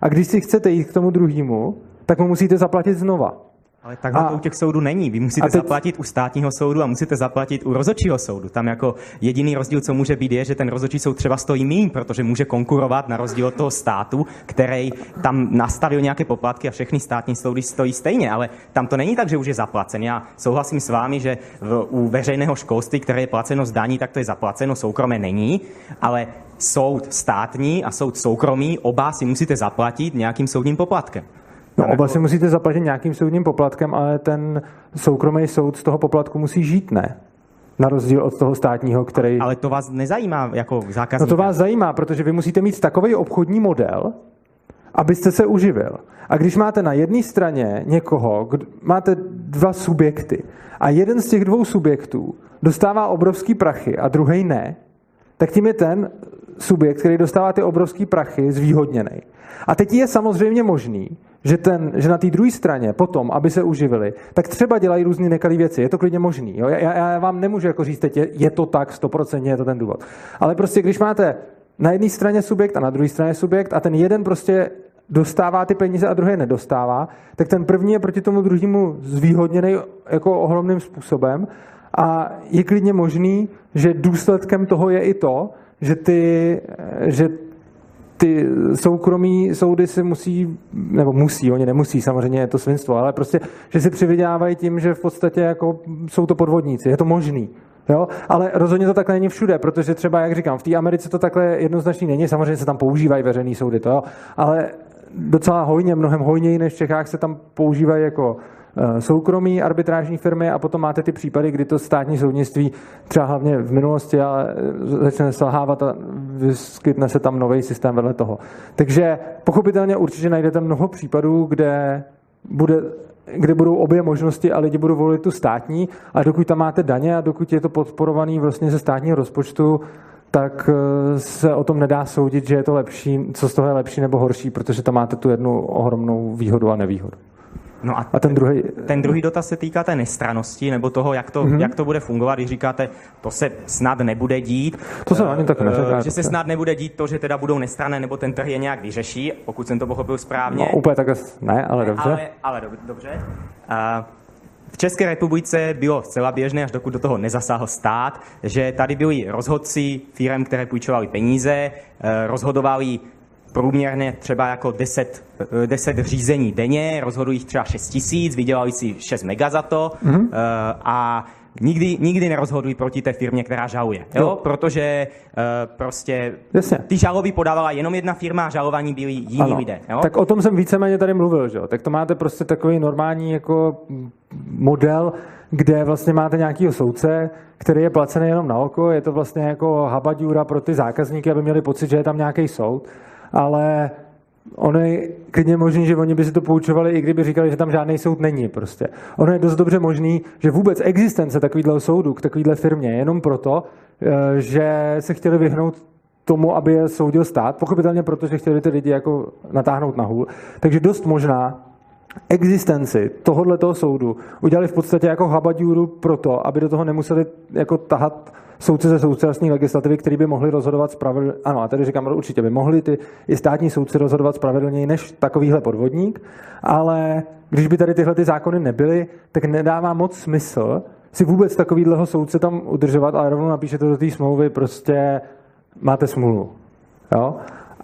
Speaker 1: A když si chcete jít k tomu druhému, tak mu musíte zaplatit znova.
Speaker 6: Ale takhle a, to u těch soudů není. Vy musíte teď... zaplatit u státního soudu a musíte zaplatit u rozhodčího soudu. Tam jako jediný rozdíl, co může být, je, že ten rozhodčí soud třeba stojí méně, protože může konkurovat na rozdíl od toho státu, který tam nastavil nějaké poplatky a všechny státní soudy stojí stejně. Ale tam to není tak, že už je zaplacen. Já souhlasím s vámi, že v, u veřejného školství, které je placeno z daní, tak to je zaplaceno, soukromé není. Ale soud státní a soud soukromý, oba si musíte zaplatit nějakým soudním poplatkem.
Speaker 1: No, oba jako... si musíte zaplatit nějakým soudním poplatkem, ale ten soukromý soud z toho poplatku musí žít, ne? Na rozdíl od toho státního, který...
Speaker 6: Ale to vás nezajímá jako zákazníka.
Speaker 1: No to vás zajímá, protože vy musíte mít takový obchodní model, abyste se uživil. A když máte na jedné straně někoho, kdo, máte dva subjekty a jeden z těch dvou subjektů dostává obrovský prachy a druhý ne, tak tím je ten subjekt, který dostává ty obrovský prachy, zvýhodněný. A teď je samozřejmě možný, že, ten, že na té druhé straně potom, aby se uživili, tak třeba dělají různé nekalé věci. Je to klidně možný. Jo? Já, já vám nemůžu jako říct, teď je, je to tak, stoprocentně je to ten důvod. Ale prostě, když máte na jedné straně subjekt a na druhé straně subjekt a ten jeden prostě dostává ty peníze a druhý nedostává, tak ten první je proti tomu druhému zvýhodněný jako ohromným způsobem a je klidně možný, že důsledkem toho je i to, že, ty, že ty soukromí soudy si musí, nebo musí, oni nemusí, samozřejmě je to svinstvo, ale prostě, že si přivydělávají tím, že v podstatě jako jsou to podvodníci. Je to možný. Jo? Ale rozhodně to takhle není všude, protože třeba, jak říkám, v té Americe to takhle jednoznačný není, samozřejmě se tam používají veřejné soudy, to, ale docela hojně, mnohem hojněji než v Čechách se tam používají jako soukromí arbitrážní firmy a potom máte ty případy, kdy to státní soudnictví třeba hlavně v minulosti ale eh, začne selhávat a vyskytne se tam nový systém vedle toho. Takže pochopitelně určitě najdete mnoho případů, kde bude kde budou obě možnosti a lidi budou volit tu státní a dokud tam máte daně a dokud je to podporovaný vlastně ze státního rozpočtu, tak eh, se o tom nedá soudit, že je to lepší, co z toho je lepší nebo horší, protože tam máte tu jednu ohromnou výhodu a nevýhodu.
Speaker 6: No a, a ten, druhý... ten druhý dotaz se týká té nestranosti, nebo toho, jak to, mm-hmm. jak to bude fungovat, když říkáte, to se snad nebude dít.
Speaker 1: To se ani tak neříká.
Speaker 6: Že se snad nebude dít to, že teda budou nestrané, nebo ten trh je nějak vyřeší, pokud jsem to pochopil správně.
Speaker 1: No, úplně tak ne, ale dobře.
Speaker 6: Ale, ale dobře. Uh, v České republice bylo zcela běžné, až dokud do toho nezasáhl stát, že tady byli rozhodci firm, které půjčovali peníze, eh, rozhodovali průměrně třeba jako 10, 10 řízení denně, rozhodují třeba 6 tisíc, vydělali si 6 mega za to mm-hmm. a nikdy, nikdy nerozhodují proti té firmě, která žaluje. Jo? Jo. Protože uh, prostě Jasně. ty žaloby podávala jenom jedna firma a žalovaní byli jiní ano. lidé. Jo?
Speaker 1: Tak o tom jsem víceméně tady mluvil. Že? Tak to máte prostě takový normální jako model, kde vlastně máte nějakého soudce, který je placený jenom na oko, je to vlastně jako habadjura pro ty zákazníky, aby měli pocit, že je tam nějaký soud ale ono je klidně možný, že oni by si to poučovali, i kdyby říkali, že tam žádný soud není prostě. Ono je dost dobře možný, že vůbec existence takovýhle soudu k takovýhle firmě je jenom proto, eh, že se chtěli vyhnout tomu, aby je soudil stát, pochopitelně proto, že chtěli ty lidi jako natáhnout na hůl. Takže dost možná existenci tohoto soudu udělali v podstatě jako habadjuru proto, aby do toho nemuseli jako tahat soudci ze současné legislativy, který by mohli rozhodovat spravedlně. Ano, a tady říkám, určitě by mohli ty i státní soudci rozhodovat spravedlněji než takovýhle podvodník, ale když by tady tyhle ty zákony nebyly, tak nedává moc smysl si vůbec takovýhleho soudce tam udržovat, ale rovnou napíšete do té smlouvy, prostě máte smůlu. Jo?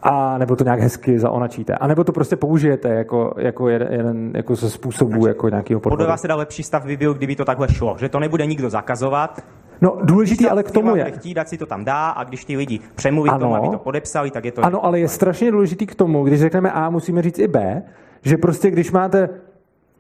Speaker 1: a nebo to nějak hezky zaonačíte. A nebo to prostě použijete jako, jako jeden jako ze způsobů jako nějakého podvodu.
Speaker 6: Podle vás teda lepší stav by byl, kdyby to takhle šlo, že to nebude nikdo zakazovat,
Speaker 1: No, důležitý ale k tomu je.
Speaker 6: Chtít, ať si to tam dá a když ty lidi přemluví ano, tomu, aby to podepsali, tak je to...
Speaker 1: Ano, ale je strašně důležitý k tomu, když řekneme A, musíme říct i B, že prostě když máte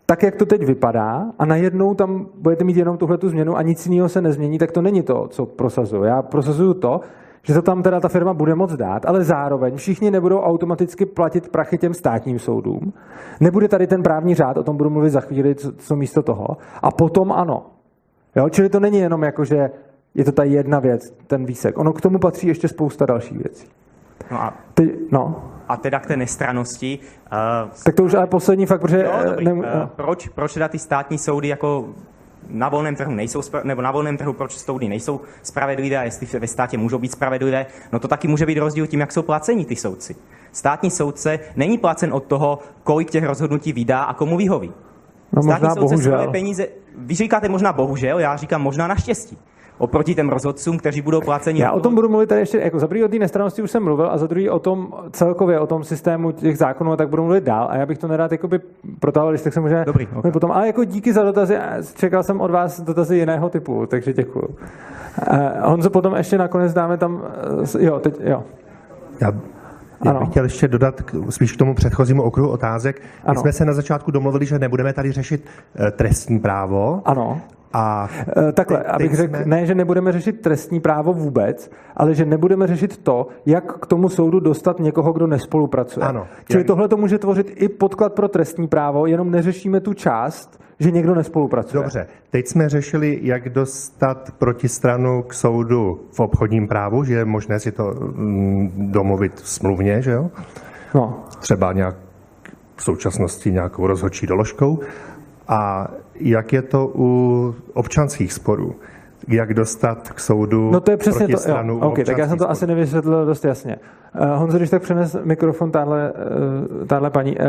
Speaker 1: tak, jak to teď vypadá a najednou tam budete mít jenom tuhletu změnu a nic jiného se nezmění, tak to není to, co prosazuju. Já prosazuju to, že to tam teda ta firma bude moc dát, ale zároveň všichni nebudou automaticky platit prachy těm státním soudům. Nebude tady ten právní řád, o tom budu mluvit za chvíli, co, co místo toho. A potom ano. Jo? Čili to není jenom jako, že je to ta jedna věc, ten výsek. Ono k tomu patří ještě spousta dalších věcí.
Speaker 6: No a, Ty, no. a teda k té nestranosti.
Speaker 1: Uh, tak to už ale poslední fakt, protože...
Speaker 6: No, dobrý, ne, uh, proč, proč teda ty státní soudy jako na volném trhu nejsou, nebo na volném trhu, proč soudy nejsou spravedlivé a jestli ve státě můžou být spravedlivé, no to taky může být rozdíl tím, jak jsou placení ty soudci. Státní soudce není placen od toho, kolik těch rozhodnutí vydá a komu vyhoví.
Speaker 1: No, Státní možná soudce bohužel.
Speaker 6: peníze, vy říkáte možná bohužel, já říkám možná naštěstí oproti těm rozhodcům, kteří budou placeni.
Speaker 1: Já o tom budu mluvit tady ještě, jako za prvý o té nestranosti už jsem mluvil a za druhý o tom celkově, o tom systému těch zákonů, a tak budu mluvit dál a já bych to nerad jakoby protahoval, když tak se může
Speaker 6: Dobrý, okay.
Speaker 1: potom. Ale jako díky za dotazy, čekal jsem od vás dotazy jiného typu, takže děkuju. Uh, Honzo, potom ještě nakonec dáme tam, uh, jo, teď, jo.
Speaker 7: Já já bych chtěl ještě dodat spíš k tomu předchozímu okruhu otázek. My ano. jsme se na začátku domluvili, že nebudeme tady řešit uh, trestní právo.
Speaker 1: Ano. A e, Takhle, teď, abych řekl, jsme... ne, že nebudeme řešit trestní právo vůbec, ale že nebudeme řešit to, jak k tomu soudu dostat někoho, kdo nespolupracuje.
Speaker 7: Ano,
Speaker 1: Čili jak... tohle to může tvořit i podklad pro trestní právo, jenom neřešíme tu část, že někdo nespolupracuje.
Speaker 7: Dobře, teď jsme řešili, jak dostat protistranu k soudu v obchodním právu, že je možné si to mm, domluvit smluvně, že jo?
Speaker 1: No.
Speaker 7: Třeba nějak v současnosti nějakou rozhodčí doložkou. A jak je to u občanských sporů? Jak dostat k soudu
Speaker 1: No to je přesně to. Jo. Okay, tak já jsem to sporů. asi nevysvětlil dost jasně. Uh, Honzo, když tak přenes mikrofon tahle, uh, tahle paní. Uh,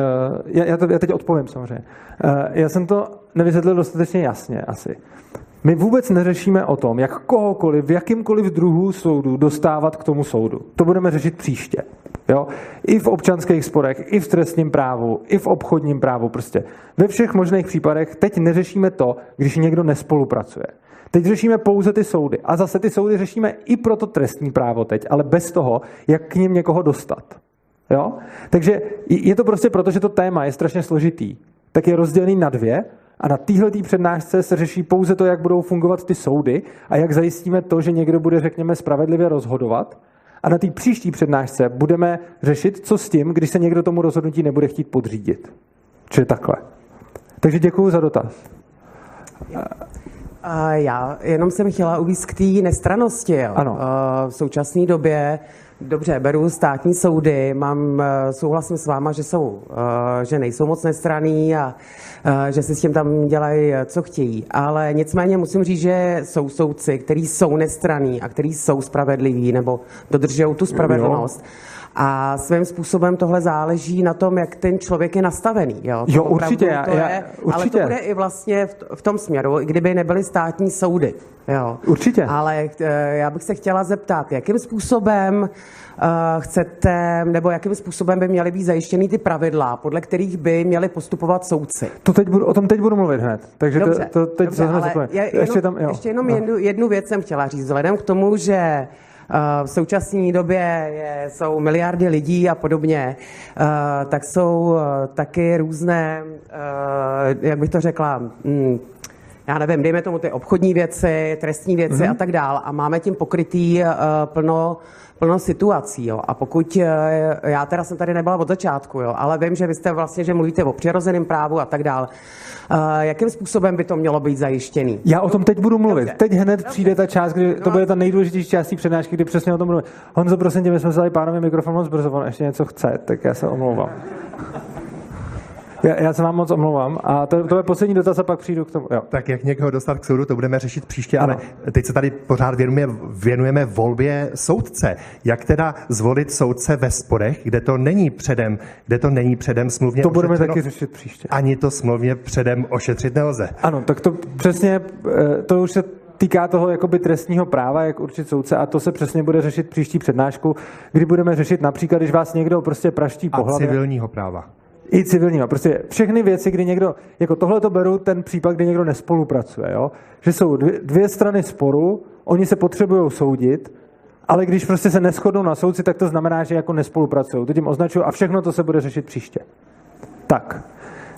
Speaker 1: já, já, to, já teď odpovím samozřejmě. Uh, já jsem to nevysvětlil dostatečně jasně asi. My vůbec neřešíme o tom, jak kohokoliv, v jakýmkoliv druhu soudu dostávat k tomu soudu. To budeme řešit příště. Jo? I v občanských sporech, i v trestním právu, i v obchodním právu. Prostě ve všech možných případech teď neřešíme to, když někdo nespolupracuje. Teď řešíme pouze ty soudy. A zase ty soudy řešíme i pro to trestní právo teď, ale bez toho, jak k ním někoho dostat. Jo? Takže je to prostě proto, že to téma je strašně složitý. Tak je rozdělený na dvě A na téhle přednášce se řeší pouze to, jak budou fungovat ty soudy a jak zajistíme to, že někdo bude, řekněme, spravedlivě rozhodovat. A na té příští přednášce budeme řešit, co s tím, když se někdo tomu rozhodnutí nebude chtít podřídit. Čili takhle. Takže děkuji za dotaz.
Speaker 8: Já jenom jsem chtěla uvíct k té nestranosti. Jo.
Speaker 1: Ano.
Speaker 8: V současné době Dobře, beru státní soudy, mám, eh, souhlasím s váma, že, jsou, eh, že nejsou moc nestraný a eh, že si s tím tam dělají, co chtějí. Ale nicméně musím říct, že jsou soudci, kteří jsou nestraní a kteří jsou spravedliví nebo dodržují tu spravedlnost. Jo. A svým způsobem tohle záleží na tom, jak ten člověk je nastavený. Jo,
Speaker 1: jo určitě.
Speaker 8: To
Speaker 1: já,
Speaker 8: je,
Speaker 1: určitě.
Speaker 8: Ale to bude i vlastně v, v tom směru, i kdyby nebyly státní soudy. Jo.
Speaker 1: Určitě.
Speaker 8: Ale eh, já bych se chtěla zeptat, jakým způsobem uh, chcete, nebo jakým způsobem by měly být zajištěny ty pravidla, podle kterých by měli postupovat soudci?
Speaker 1: To teď budu, o tom teď budu mluvit hned. Takže
Speaker 8: dobře,
Speaker 1: to, to teď
Speaker 8: dobře, ale je, jenom, ještě, tam, jo. ještě jenom no. jednu, jednu věc jsem chtěla říct. Vzhledem k tomu, že v současné době je, jsou miliardy lidí a podobně, tak jsou taky různé, jak bych to řekla, hm, já nevím, dejme tomu ty obchodní věci, trestní věci mm-hmm. a tak dál. A máme tím pokrytý plno, plno situací. Jo. A pokud, uh, já teda jsem tady nebyla od začátku, jo, ale vím, že vy jste vlastně, že mluvíte o přirozeném právu a tak dál. Uh, jakým způsobem by to mělo být zajištěný?
Speaker 1: Já o tom teď budu mluvit. Dobře. Teď hned Dobře. přijde ta část, kdy to bude ta nejdůležitější část přednášky, kdy přesně o tom mluvím. Honzo, prosím tě, my jsme vzali pánovi mikrofon moc brzo, on ještě něco chce, tak já se omlouvám. Já, já se vám moc omlouvám. A to, to je poslední dotaz a pak přijdu k tomu. Jo.
Speaker 7: Tak jak někoho dostat k soudu, to budeme řešit příště, ano. ale teď se tady pořád věnujeme, věnujeme volbě soudce. Jak teda zvolit soudce ve sporech, kde to není předem, kde to není předem smluvně
Speaker 1: To budeme taky řešit příště.
Speaker 7: Ani to smluvně předem ošetřit nelze.
Speaker 1: Ano, tak to přesně, eh, to už se týká toho jakoby trestního práva, jak určit soudce, a to se přesně bude řešit příští přednášku, kdy budeme řešit například, když vás někdo prostě praští po hlavě.
Speaker 7: A civilního práva.
Speaker 1: I civilního. Prostě všechny věci, kdy někdo, jako tohle to beru ten případ, kdy někdo nespolupracuje, jo? že jsou dvě, dvě strany sporu, oni se potřebují soudit, ale když prostě se neschodnou na soudci, tak to znamená, že jako nespolupracují. To tím označuju a všechno to se bude řešit příště. Tak,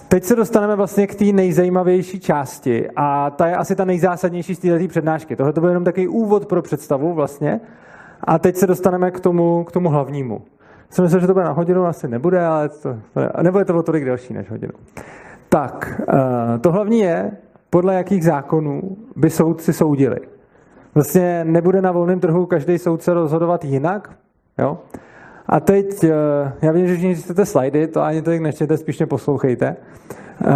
Speaker 1: teď se dostaneme vlastně k té nejzajímavější části a ta je asi ta nejzásadnější z této přednášky. Tohle to byl jenom takový úvod pro představu vlastně a teď se dostaneme k tomu, k tomu hlavnímu. Jsem myslel, že to bude na hodinu, asi nebude, ale to, nebude to o tolik delší než hodinu. Tak, eh, to hlavní je, podle jakých zákonů by soudci soudili. Vlastně nebude na volném trhu každý soudce rozhodovat jinak, jo? A teď, eh, já vím, že všichni čtete slajdy, to ani tolik nečtěte, spíš mě poslouchejte, eh,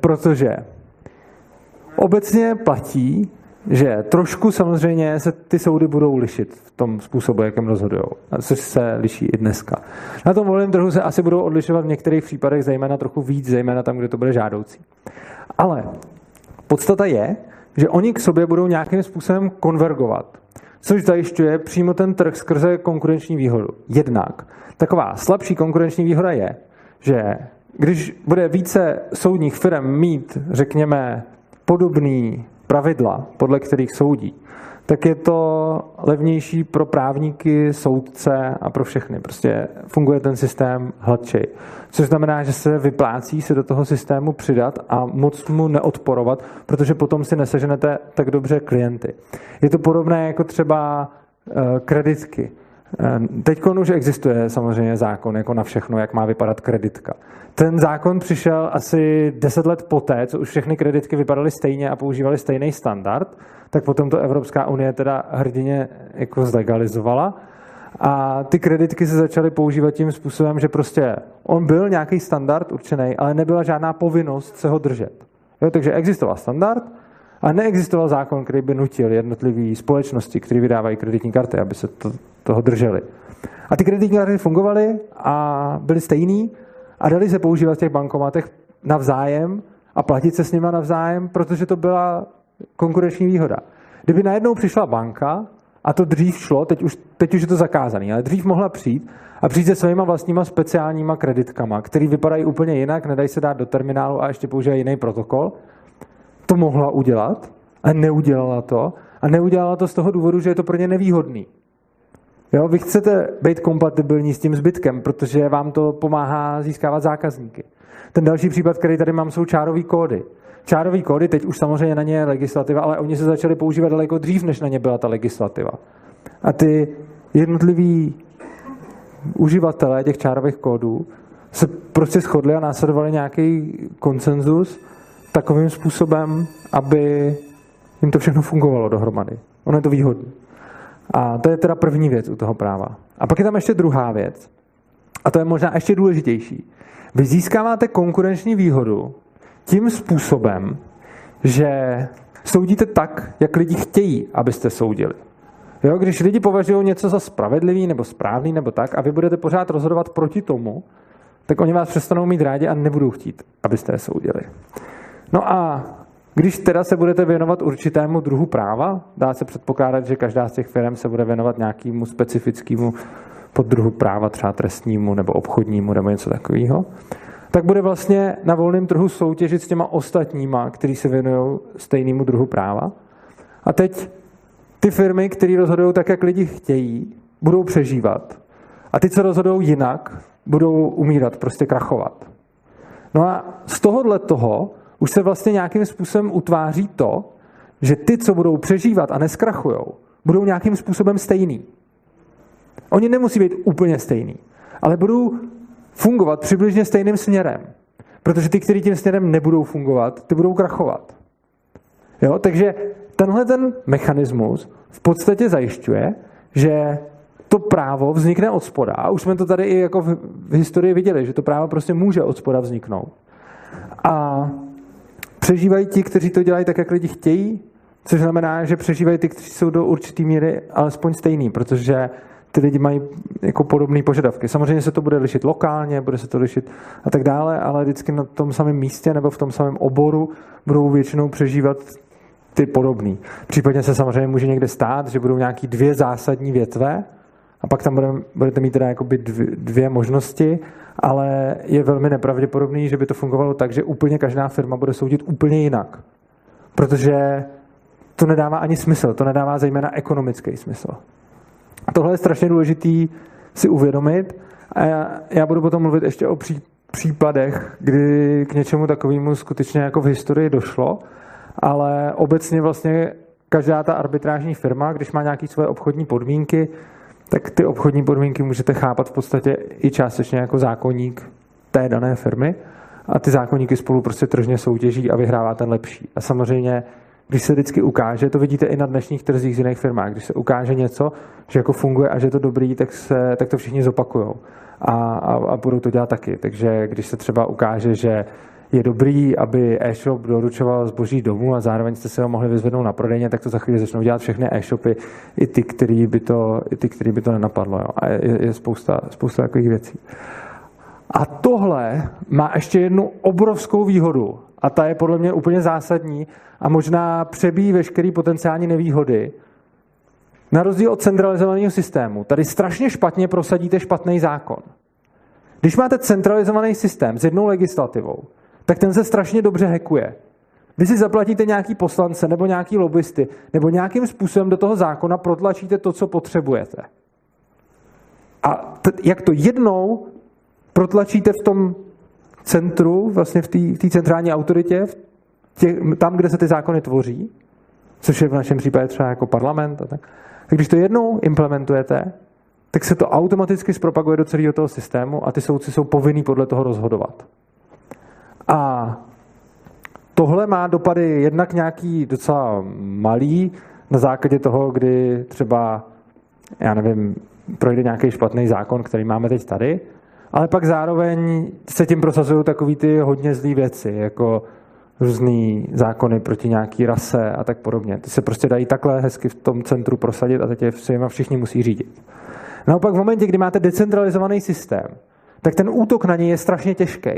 Speaker 1: protože obecně platí, že trošku samozřejmě se ty soudy budou lišit v tom způsobu, jakým rozhodují, což se liší i dneska. Na tom volném trhu se asi budou odlišovat v některých případech zejména trochu víc, zejména tam, kde to bude žádoucí. Ale podstata je, že oni k sobě budou nějakým způsobem konvergovat, což zajišťuje přímo ten trh skrze konkurenční výhodu. Jednak taková slabší konkurenční výhoda je, že když bude více soudních firm mít, řekněme, podobný pravidla, podle kterých soudí, tak je to levnější pro právníky, soudce a pro všechny. Prostě funguje ten systém hladčej. Což znamená, že se vyplácí se do toho systému přidat a moc mu neodporovat, protože potom si neseženete tak dobře klienty. Je to podobné jako třeba eh, kreditky. Eh, Teď už existuje samozřejmě zákon jako na všechno, jak má vypadat kreditka. Ten zákon přišel asi deset let poté, co už všechny kreditky vypadaly stejně a používaly stejný standard, tak potom to Evropská unie teda hrdině jako zlegalizovala. A ty kreditky se začaly používat tím způsobem, že prostě on byl nějaký standard určený, ale nebyla žádná povinnost se ho držet. Jo, takže existoval standard, a neexistoval zákon, který by nutil jednotlivé společnosti, které vydávají kreditní karty, aby se to, toho drželi. A ty kreditní karty fungovaly a byly stejný a dali se používat v těch bankomatech navzájem a platit se s nima navzájem, protože to byla konkurenční výhoda. Kdyby najednou přišla banka, a to dřív šlo, teď už, teď už je to zakázané, ale dřív mohla přijít a přijít se svýma vlastníma speciálníma kreditkama, které vypadají úplně jinak, nedají se dát do terminálu a ještě používají jiný protokol, to mohla udělat, ale neudělala to. A neudělala to z toho důvodu, že je to pro ně nevýhodný. Jo, vy chcete být kompatibilní s tím zbytkem, protože vám to pomáhá získávat zákazníky. Ten další případ, který tady mám, jsou čárové kódy. čárový kódy, teď už samozřejmě na ně je legislativa, ale oni se začali používat daleko dřív, než na ně byla ta legislativa. A ty jednotliví uživatelé těch čárových kódů se prostě shodli a následovali nějaký konsenzus takovým způsobem, aby jim to všechno fungovalo dohromady. Ono je to výhodné. A to je teda první věc u toho práva. A pak je tam ještě druhá věc. A to je možná ještě důležitější. Vy získáváte konkurenční výhodu tím způsobem, že soudíte tak, jak lidi chtějí, abyste soudili. Jo, když lidi považují něco za spravedlivý nebo správný nebo tak a vy budete pořád rozhodovat proti tomu, tak oni vás přestanou mít rádi a nebudou chtít, abyste je soudili. No a když teda se budete věnovat určitému druhu práva, dá se předpokládat, že každá z těch firm se bude věnovat nějakému specifickému poddruhu práva, třeba trestnímu nebo obchodnímu nebo něco takového, tak bude vlastně na volném trhu soutěžit s těma ostatníma, kteří se věnují stejnému druhu práva. A teď ty firmy, které rozhodují tak, jak lidi chtějí, budou přežívat. A ty, co rozhodují jinak, budou umírat, prostě krachovat. No a z tohohle toho už se vlastně nějakým způsobem utváří to, že ty, co budou přežívat a neskrachujou, budou nějakým způsobem stejný. Oni nemusí být úplně stejný, ale budou fungovat přibližně stejným směrem. Protože ty, kteří tím směrem nebudou fungovat, ty budou krachovat. Jo? Takže tenhle ten mechanismus v podstatě zajišťuje, že to právo vznikne od spoda. A už jsme to tady i jako v, historii viděli, že to právo prostě může od spoda vzniknout. A přežívají ti, kteří to dělají tak, jak lidi chtějí, což znamená, že přežívají ty, kteří jsou do určité míry alespoň stejný, protože ty lidi mají jako podobné požadavky. Samozřejmě se to bude lišit lokálně, bude se to lišit a tak dále, ale vždycky na tom samém místě nebo v tom samém oboru budou většinou přežívat ty podobný. Případně se samozřejmě může někde stát, že budou nějaký dvě zásadní větve a pak tam budete mít teda dvě, dvě možnosti, ale je velmi nepravděpodobný, že by to fungovalo tak, že úplně každá firma bude soudit úplně jinak. Protože to nedává ani smysl, to nedává zejména ekonomický smysl. A tohle je strašně důležitý si uvědomit a já, já budu potom mluvit ještě o pří, případech, kdy k něčemu takovému skutečně jako v historii došlo, ale obecně vlastně každá ta arbitrážní firma, když má nějaké své obchodní podmínky, tak ty obchodní podmínky můžete chápat v podstatě i částečně jako zákonník té dané firmy a ty zákonníky spolu prostě tržně soutěží a vyhrává ten lepší. A samozřejmě, když se vždycky ukáže, to vidíte i na dnešních trzích z jiných firmách, když se ukáže něco, že jako funguje a že je to dobrý, tak, se, tak to všichni zopakujou a, a, a budou to dělat taky. Takže když se třeba ukáže, že je dobrý, aby e-shop doručoval zboží domů a zároveň jste se ho mohli vyzvednout na prodejně, tak to za chvíli začnou dělat všechny e-shopy, i ty, který by to, i ty, který by to nenapadlo. Jo. A je, je spousta, spousta takových věcí. A tohle má ještě jednu obrovskou výhodu. A ta je podle mě úplně zásadní a možná přebíjí veškerý potenciální nevýhody. Na rozdíl od centralizovaného systému, tady strašně špatně prosadíte špatný zákon. Když máte centralizovaný systém s jednou legislativou, tak ten se strašně dobře hekuje. Vy si zaplatíte nějaký poslance nebo nějaký lobbysty, nebo nějakým způsobem do toho zákona protlačíte to, co potřebujete. A t- jak to jednou protlačíte v tom centru, vlastně v té centrální autoritě, v těch, tam, kde se ty zákony tvoří, což je v našem případě třeba jako parlament, a tak, tak když to jednou implementujete, tak se to automaticky zpropaguje do celého toho systému a ty soudci jsou povinní podle toho rozhodovat. A tohle má dopady jednak nějaký docela malý, na základě toho, kdy třeba, já nevím, projde nějaký špatný zákon, který máme teď tady, ale pak zároveň se tím prosazují takový ty hodně zlý věci, jako různý zákony proti nějaký rase a tak podobně. Ty se prostě dají takhle hezky v tom centru prosadit a teď je všichni musí řídit. Naopak v momentě, kdy máte decentralizovaný systém, tak ten útok na něj je strašně těžký.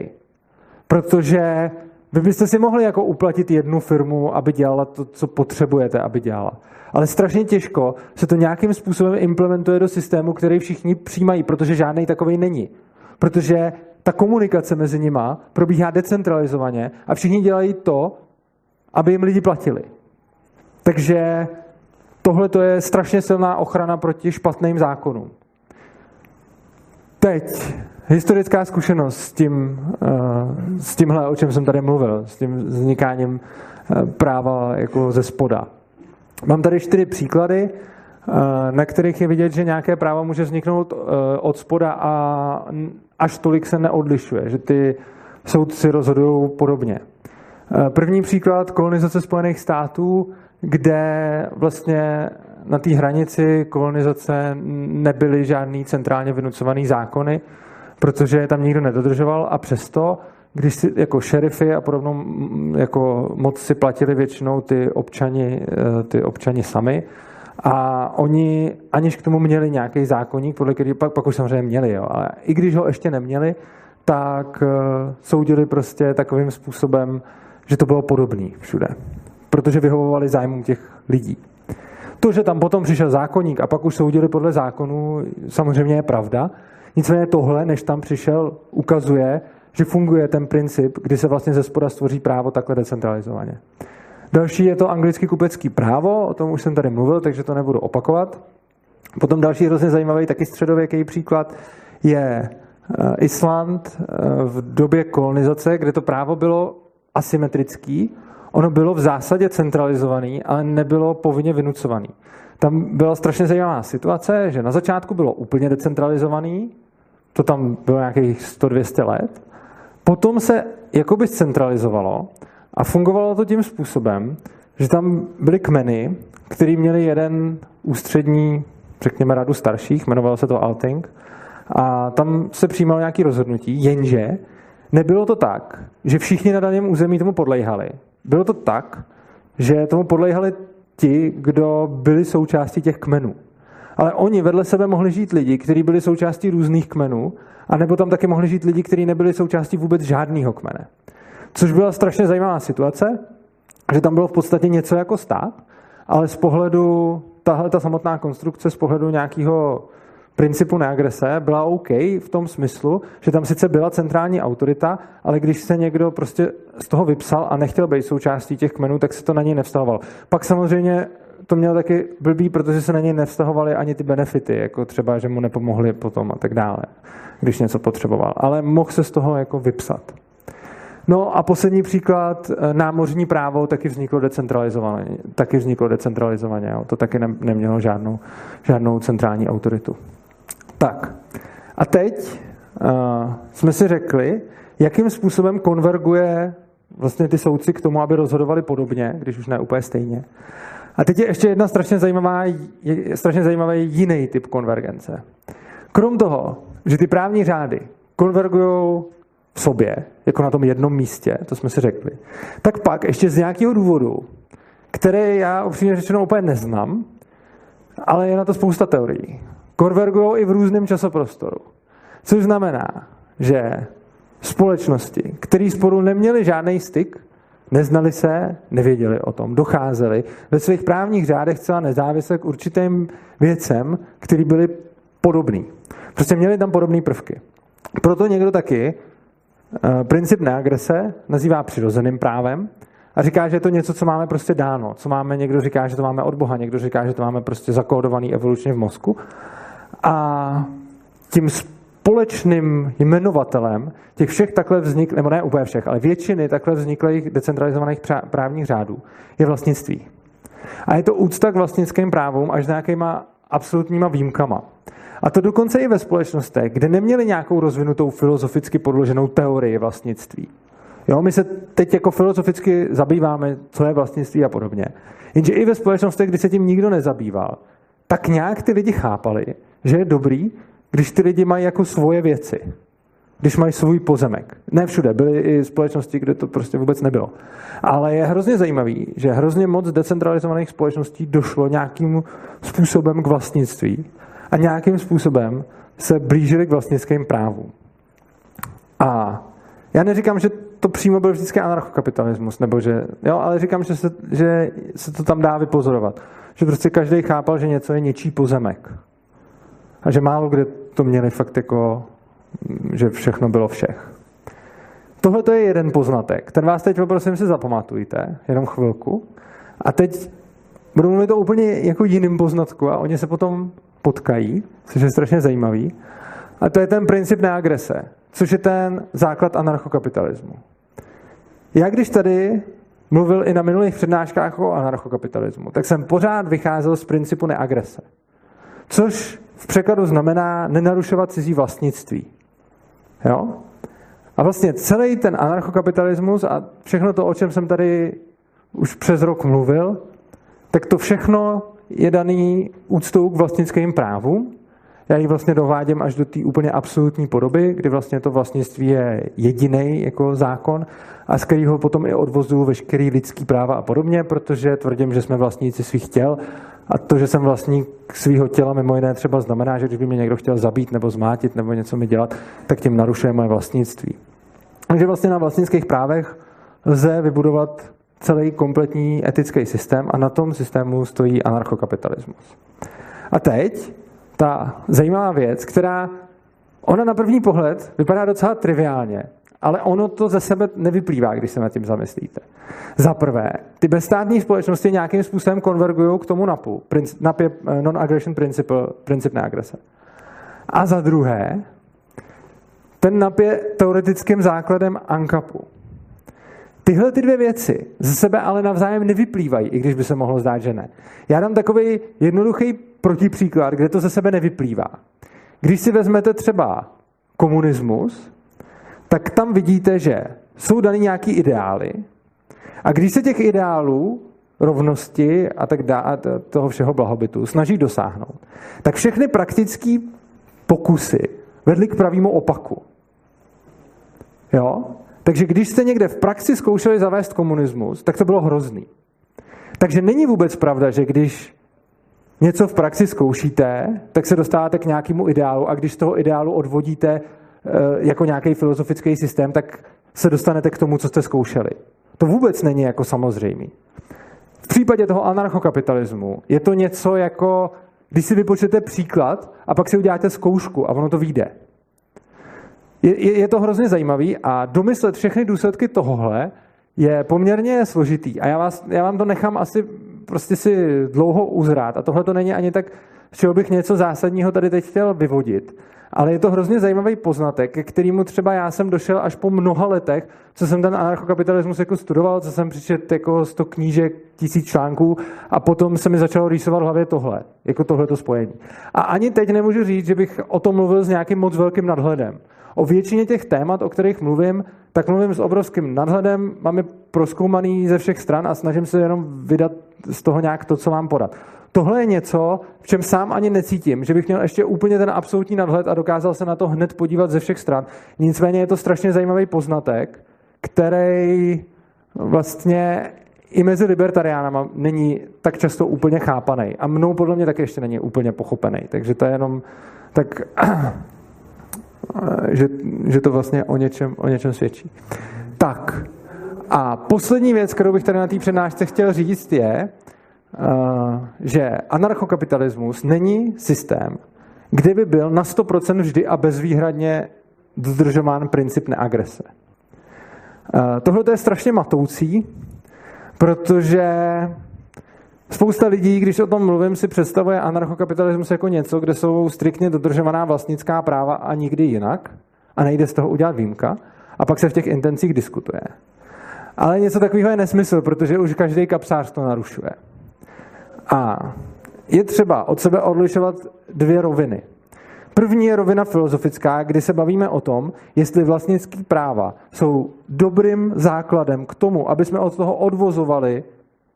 Speaker 1: Protože vy byste si mohli jako uplatit jednu firmu, aby dělala to, co potřebujete, aby dělala. Ale strašně těžko se to nějakým způsobem implementuje do systému, který všichni přijímají, protože žádný takový není. Protože ta komunikace mezi nima probíhá decentralizovaně a všichni dělají to, aby jim lidi platili. Takže tohle to je strašně silná ochrana proti špatným zákonům. Teď historická zkušenost s, tím, uh, s tímhle, o čem jsem tady mluvil, s tím vznikáním uh, práva jako ze spoda. Mám tady čtyři příklady, uh, na kterých je vidět, že nějaké právo může vzniknout od spoda a až tolik se neodlišuje, že ty soudci rozhodují podobně. První příklad kolonizace Spojených států, kde vlastně na té hranici kolonizace nebyly žádný centrálně vynucovaný zákony, protože je tam nikdo nedodržoval a přesto, když si jako šerify a podobnou jako moc si platili většinou ty občani, eh, ty občani sami, a oni, aniž k tomu měli nějaký zákonník, podle který pak, pak už samozřejmě měli, jo, ale i když ho ještě neměli, tak uh, soudili prostě takovým způsobem, že to bylo podobné všude. Protože vyhovovali zájmům těch lidí. To, že tam potom přišel zákonník a pak už soudili podle zákonu, samozřejmě je pravda. Nicméně tohle, než tam přišel, ukazuje, že funguje ten princip, kdy se vlastně ze spoda stvoří právo takhle decentralizovaně. Další je to anglický kupecký právo, o tom už jsem tady mluvil, takže to nebudu opakovat. Potom další hrozně zajímavý, taky středověký příklad, je eh, Island eh, v době kolonizace, kde to právo bylo asymetrický. Ono bylo v zásadě centralizovaný, ale nebylo povinně vynucovaný. Tam byla strašně zajímavá situace, že na začátku bylo úplně decentralizovaný, to tam bylo nějakých 100-200 let, potom se jakoby centralizovalo a fungovalo to tím způsobem, že tam byly kmeny, který měli jeden ústřední, řekněme, radu starších, jmenovalo se to Alting, a tam se přijímalo nějaké rozhodnutí, jenže nebylo to tak, že všichni na daném území tomu podlejhali. Bylo to tak, že tomu podlejhali ti, kdo byli součástí těch kmenů. Ale oni vedle sebe mohli žít lidi, kteří byli součástí různých kmenů, anebo tam taky mohli žít lidi, kteří nebyli součástí vůbec žádného kmene. Což byla strašně zajímavá situace, že tam bylo v podstatě něco jako stát, ale z pohledu, tahle ta samotná konstrukce, z pohledu nějakého principu neagrese byla OK v tom smyslu, že tam sice byla centrální autorita, ale když se někdo prostě z toho vypsal a nechtěl být součástí těch kmenů, tak se to na něj nevztahoval. Pak samozřejmě to mělo taky blbý, protože se na něj nevztahovaly ani ty benefity, jako třeba, že mu nepomohli potom a tak dále, když něco potřeboval. Ale mohl se z toho jako vypsat. No a poslední příklad, eh, námořní právo taky vzniklo decentralizovaně. Taky vzniklo decentralizovaně. Jo. To taky ne, nemělo žádnou, žádnou centrální autoritu. Tak. A teď uh, jsme si řekli, jakým způsobem konverguje vlastně ty soudci k tomu, aby rozhodovali podobně, když už ne úplně stejně. A teď je ještě jedna strašně zajímavá, strašně zajímavý jiný typ konvergence. Krom toho, že ty právní řády konvergují v sobě, jako na tom jednom místě, to jsme si řekli, tak pak ještě z nějakého důvodu, které já upřímně řečeno úplně neznám, ale je na to spousta teorií. Konvergují i v různém časoprostoru. Což znamená, že společnosti, které spolu neměly žádný styk, neznali se, nevěděli o tom, docházeli ve svých právních řádech celá nezávisle k určitým věcem, které byly podobné. Prostě měli tam podobné prvky. Proto někdo taky uh, princip neagrese nazývá přirozeným právem a říká, že je to něco, co máme prostě dáno, co máme, někdo říká, že to máme od Boha, někdo říká, že to máme prostě zakódovaný evolučně v mozku. A tím společným jmenovatelem těch všech takhle vzniklých, nebo ne úplně všech, ale většiny takhle vzniklých decentralizovaných právních řádů je vlastnictví. A je to úcta k vlastnickým právům až s nějakýma absolutníma výjimkama. A to dokonce i ve společnostech, kde neměli nějakou rozvinutou filozoficky podloženou teorii vlastnictví. Jo, my se teď jako filozoficky zabýváme, co je vlastnictví a podobně. Jenže i ve společnostech, kdy se tím nikdo nezabýval, tak nějak ty lidi chápali, že je dobrý, když ty lidi mají jako svoje věci. Když mají svůj pozemek. Ne všude, byly i společnosti, kde to prostě vůbec nebylo. Ale je hrozně zajímavý, že hrozně moc decentralizovaných společností došlo nějakým způsobem k vlastnictví a nějakým způsobem se blížili k vlastnickým právům. A já neříkám, že to přímo byl vždycky anarchokapitalismus, nebo že, jo, ale říkám, že se, že se to tam dá vypozorovat. Že prostě každý chápal, že něco je něčí pozemek. A že málo kde to měli fakt jako, že všechno bylo všech. Tohle to je jeden poznatek. Ten vás teď poprosím si zapamatujte, jenom chvilku. A teď budu mluvit o úplně jako jiným poznatku a oni se potom potkají, což je strašně zajímavý. A to je ten princip neagrese, což je ten základ anarchokapitalismu. Já když tady mluvil i na minulých přednáškách o anarchokapitalismu, tak jsem pořád vycházel z principu neagrese. Což v překladu znamená nenarušovat cizí vlastnictví. Jo? A vlastně celý ten anarchokapitalismus a všechno to, o čem jsem tady už přes rok mluvil, tak to všechno je daný úctou k vlastnickým právům. Já ji vlastně dovádím až do té úplně absolutní podoby, kdy vlastně to vlastnictví je jediný jako zákon a z kterého potom i odvozu veškerý lidský práva a podobně, protože tvrdím, že jsme vlastníci svých těl a to, že jsem vlastník svého těla, mimo jiné třeba znamená, že když by mě někdo chtěl zabít nebo zmátit nebo něco mi dělat, tak tím narušuje moje vlastnictví. Takže vlastně na vlastnických právech lze vybudovat celý kompletní etický systém a na tom systému stojí anarchokapitalismus. A teď ta zajímavá věc, která ona na první pohled vypadá docela triviálně, ale ono to ze sebe nevyplývá, když se nad tím zamyslíte. Za prvé, ty bezstátní společnosti nějakým způsobem konvergují k tomu NAPu, NAP je eh, Non-Aggression Principle, princip neagrese. A za druhé, ten NAP je teoretickým základem ANCAPu. Tyhle ty dvě věci ze sebe ale navzájem nevyplývají, i když by se mohlo zdát, že ne. Já dám takový jednoduchý protipříklad, kde to ze sebe nevyplývá. Když si vezmete třeba komunismus, tak tam vidíte, že jsou daný nějaký ideály a když se těch ideálů rovnosti a tak dále, toho všeho blahobytu snaží dosáhnout, tak všechny praktické pokusy vedly k pravému opaku. Jo? Takže když jste někde v praxi zkoušeli zavést komunismus, tak to bylo hrozný. Takže není vůbec pravda, že když něco v praxi zkoušíte, tak se dostáváte k nějakému ideálu a když z toho ideálu odvodíte jako nějaký filozofický systém, tak se dostanete k tomu, co jste zkoušeli. To vůbec není jako samozřejmý. V případě toho anarchokapitalismu je to něco jako, když si vypočtete příklad a pak si uděláte zkoušku a ono to vyjde. Je, je, je to hrozně zajímavý a domyslet všechny důsledky tohohle je poměrně složitý. A já, vás, já vám to nechám asi prostě si dlouho uzrát. A tohle to není ani tak, z čeho bych něco zásadního tady teď chtěl vyvodit. Ale je to hrozně zajímavý poznatek, ke kterému třeba já jsem došel až po mnoha letech, co jsem ten anarchokapitalismus jako studoval, co jsem přičet jako 100 knížek, tisíc článků a potom se mi začalo rýsovat v hlavě tohle, jako tohleto spojení. A ani teď nemůžu říct, že bych o tom mluvil s nějakým moc velkým nadhledem. O většině těch témat, o kterých mluvím, tak mluvím s obrovským nadhledem, mám je proskoumaný ze všech stran a snažím se jenom vydat z toho nějak to, co mám podat. Tohle je něco, v čem sám ani necítím, že bych měl ještě úplně ten absolutní nadhled a dokázal se na to hned podívat ze všech stran. Nicméně je to strašně zajímavý poznatek, který vlastně i mezi libertariánama není tak často úplně chápaný. A mnou podle mě taky ještě není úplně pochopený. Takže to je jenom tak že, že to vlastně o něčem, o něčem svědčí. Tak, a poslední věc, kterou bych tady na té přednášce chtěl říct, je, že anarchokapitalismus není systém, kde by byl na 100% vždy a bezvýhradně dodržován princip neagrese. Eh, tohle je strašně matoucí, protože Spousta lidí, když o tom mluvím, si představuje anarchokapitalismus jako něco, kde jsou striktně dodržovaná vlastnická práva a nikdy jinak a nejde z toho udělat výjimka a pak se v těch intencích diskutuje. Ale něco takového je nesmysl, protože už každý kapsář to narušuje. A je třeba od sebe odlišovat dvě roviny. První je rovina filozofická, kdy se bavíme o tom, jestli vlastnické práva jsou dobrým základem k tomu, aby jsme od toho odvozovali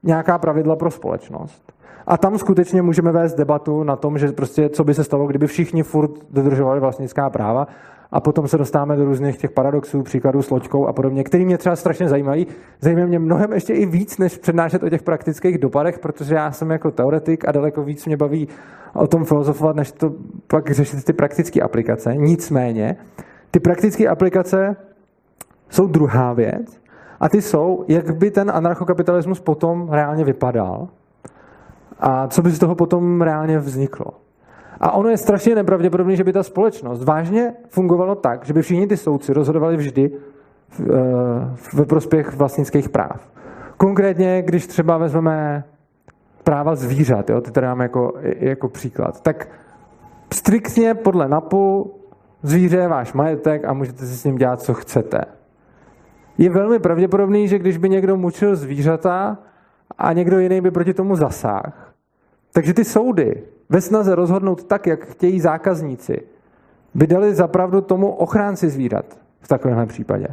Speaker 1: nějaká pravidla pro společnost. A tam skutečně můžeme vést debatu na tom, že prostě co by se stalo, kdyby všichni furt dodržovali vlastnická práva a potom se dostáváme do různých těch paradoxů, příkladů s loďkou a podobně, který mě třeba strašně zajímají. Zajímají mě mnohem ještě i víc, než přednášet o těch praktických dopadech, protože já jsem jako teoretik a daleko víc mě baví o tom filozofovat, než to pak řešit ty praktické aplikace. Nicméně, ty praktické aplikace jsou druhá věc a ty jsou, jak by ten anarchokapitalismus potom reálně vypadal a co by z toho potom reálně vzniklo. A ono je strašně nepravděpodobné, že by ta společnost vážně fungovala tak, že by všichni ty soudci rozhodovali vždy eh, ve prospěch vlastnických práv. Konkrétně, když třeba vezmeme práva zvířat, jo, ty tady máme jako, jako příklad, tak striktně podle NAPu Zvíře je váš majetek a můžete si s ním dělat, co chcete. Je velmi pravděpodobný, že když by někdo mučil zvířata a někdo jiný by proti tomu zasáhl, takže ty soudy ve snaze rozhodnout tak, jak chtějí zákazníci, by dali zapravdu tomu ochránci zvířat v takovémhle případě.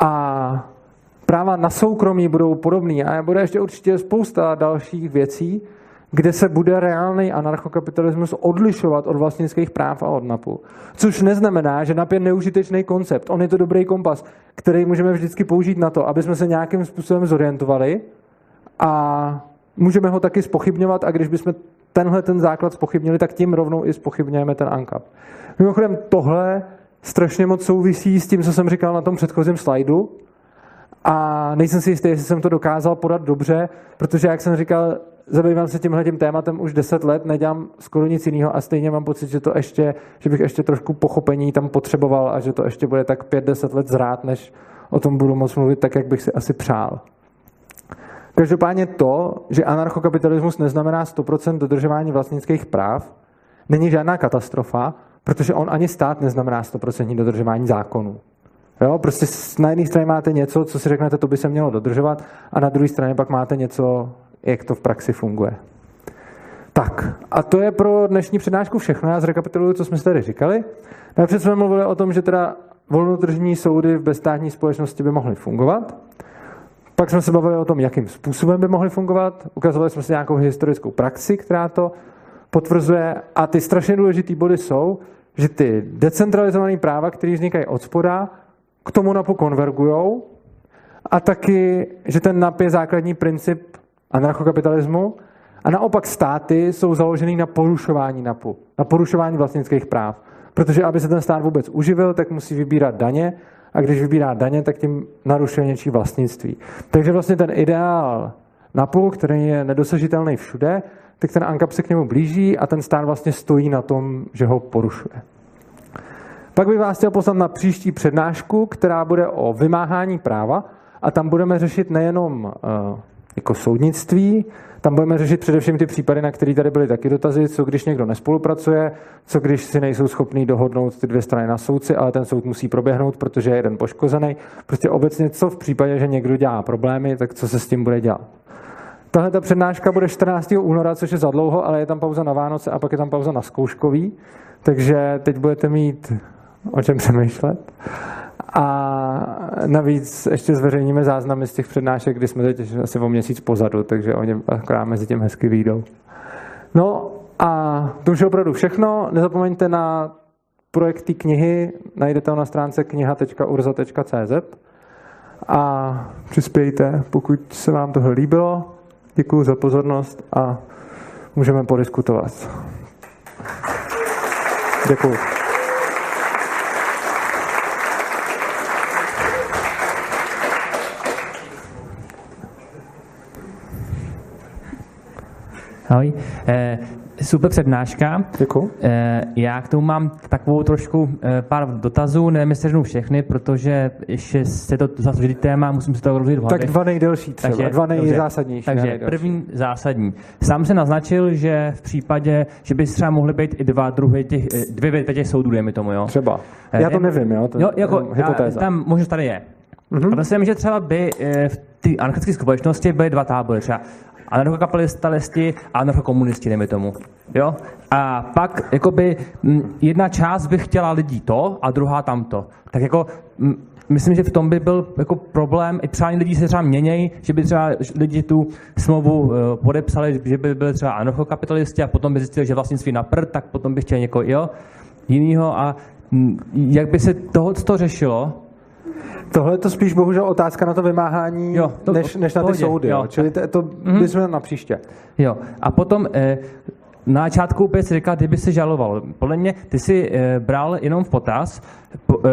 Speaker 1: A práva na soukromí budou podobný a bude ještě určitě spousta dalších věcí, kde se bude reálný anarchokapitalismus odlišovat od vlastnických práv a od NAPu. Což neznamená, že NAP je neužitečný koncept. On je to dobrý kompas, který můžeme vždycky použít na to, aby jsme se nějakým způsobem zorientovali a můžeme ho taky spochybňovat a když bychom tenhle ten základ spochybnili, tak tím rovnou i spochybňujeme ten ANCAP. Mimochodem tohle strašně moc souvisí s tím, co jsem říkal na tom předchozím slajdu, a nejsem si jistý, jestli jsem to dokázal podat dobře, protože, jak jsem říkal, zabývám se tímhle tím tématem už 10 let, nedělám skoro nic jiného a stejně mám pocit, že to ještě, že bych ještě trošku pochopení tam potřeboval a že to ještě bude tak 5-10 let zrát, než o tom budu moc mluvit tak, jak bych si asi přál. Každopádně to, že anarchokapitalismus neznamená 100% dodržování vlastnických práv, není žádná katastrofa, protože on ani stát neznamená 100% dodržování zákonů. Jo, prostě na jedné straně máte něco, co si řeknete, to by se mělo dodržovat, a na druhé straně pak máte něco, jak to v praxi funguje. Tak, a to je pro dnešní přednášku všechno. Já zrekapituluju, co jsme si tady říkali. Napřed jsme mluvili o tom, že teda volnotržní soudy v bezstátní společnosti by mohly fungovat. Pak jsme se bavili o tom, jakým způsobem by mohly fungovat. Ukazovali jsme si nějakou historickou praxi, která to potvrzuje. A ty strašně důležité body jsou, že ty decentralizované práva, které vznikají od spoda, k tomu NAPu konvergujou a taky, že ten NAP je základní princip anarchokapitalismu a naopak státy jsou založený na porušování NAPu, na porušování vlastnických práv. Protože aby se ten stát vůbec uživil, tak musí vybírat daně a když vybírá daně, tak tím narušuje něčí vlastnictví. Takže vlastně ten ideál NAPu, který je nedosažitelný všude, tak ten ANCAP se k němu blíží a ten stát vlastně stojí na tom, že ho porušuje. Pak bych vás chtěl poslat na příští přednášku, která bude o vymáhání práva a tam budeme řešit nejenom uh, jako soudnictví, tam budeme řešit především ty případy, na které tady byly taky dotazy, co když někdo nespolupracuje, co když si nejsou schopní dohodnout ty dvě strany na soudci, ale ten soud musí proběhnout, protože je jeden poškozený. Prostě obecně co v případě, že někdo dělá problémy, tak co se s tím bude dělat. Tahle ta přednáška bude 14. února, což je za dlouho, ale je tam pauza na Vánoce a pak je tam pauza na zkouškový. Takže teď budete mít o čem přemýšlet. A navíc ještě zveřejníme záznamy z těch přednášek, kdy jsme teď asi o měsíc pozadu, takže oni akorát mezi tím hezky výjdou. No a to už je opravdu všechno. Nezapomeňte na projekty knihy, najdete ho na stránce kniha.urza.cz a přispějte, pokud se vám tohle líbilo. Děkuji za pozornost a můžeme podiskutovat. Děkuji.
Speaker 9: Ahoj. Eh, super přednáška.
Speaker 1: Děkuji.
Speaker 9: Eh, já k tomu mám takovou trošku eh, pár dotazů, nevím, jestli řeknu všechny, protože ještě se to zase téma, musím si to rozhodit
Speaker 1: Tak dva nejdelší třeba, takže, dva nejzásadnější.
Speaker 9: Takže nejdelší. první zásadní. Sám se naznačil, že v případě, že by třeba mohly být i dva druhy těch, eh, dvě větve těch soudů, dejme tomu, jo?
Speaker 1: Třeba. Eh, já to nevím, jo? To
Speaker 9: jo jako, hypotéza. Tam možnost tady je. Mm-hmm. A myslím, že třeba by v té anarchické společnosti byly dva tábory. Třeba anarchokapitalisti a anarchokomunisti, dejme tomu. Jo? A pak jakoby jedna část by chtěla lidí to a druhá tamto. Tak jako myslím, že v tom by byl jako problém, i přání lidí se třeba měnějí, že by třeba lidi tu smlouvu eh, podepsali, že by byli třeba anarchokapitalisti a potom by zjistili, že vlastnictví na prd, tak potom by chtěli někoho jo, jinýho a jak by se tohle to řešilo,
Speaker 1: Tohle je to spíš bohužel otázka na to vymáhání, jo, to, než, než na ty pohodě, soudy. Jo. Čili to, to mm-hmm. bychom na příště.
Speaker 9: Jo. A potom eh, na začátku úplně si říkal, kdyby se žaloval. Podle mě ty si eh, bral jenom v potaz, po,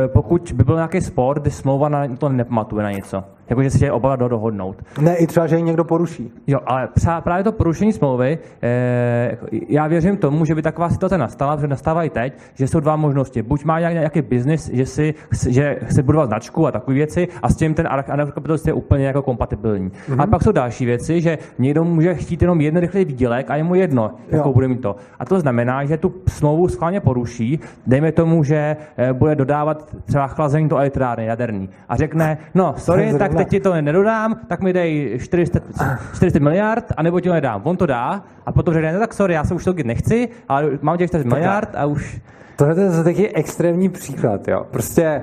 Speaker 9: pokud by byl nějaký spor, kdy smlouva na to nepamatuje na něco. Jako, že si chtějí oba dohodnout.
Speaker 1: Ne, i třeba, že ji někdo poruší.
Speaker 9: Jo, ale právě to porušení smlouvy, eh, já věřím tomu, že by taková situace nastala, protože nastává i teď, že jsou dva možnosti. Buď má nějaký biznis, že, si, že chce budovat značku a takové věci a s tím ten anarchokapitalist je úplně jako kompatibilní. Mm-hmm. A pak jsou další věci, že někdo může chtít jenom jeden rychlý výdělek a je mu jedno, jakou bude mít to. A to znamená, že tu smlouvu schválně poruší, dejme tomu, že eh, bude dodávat třeba chlazení do elektrárny jaderný a řekne, no sorry, tak teď ti to nedodám, tak mi dej 400, 400 miliard, anebo ti to nedám. On to dá a potom řekne, no tak sorry, já se už to nechci, ale mám těch 400 miliard a už...
Speaker 1: Tohle je taky extrémní příklad, jo. Prostě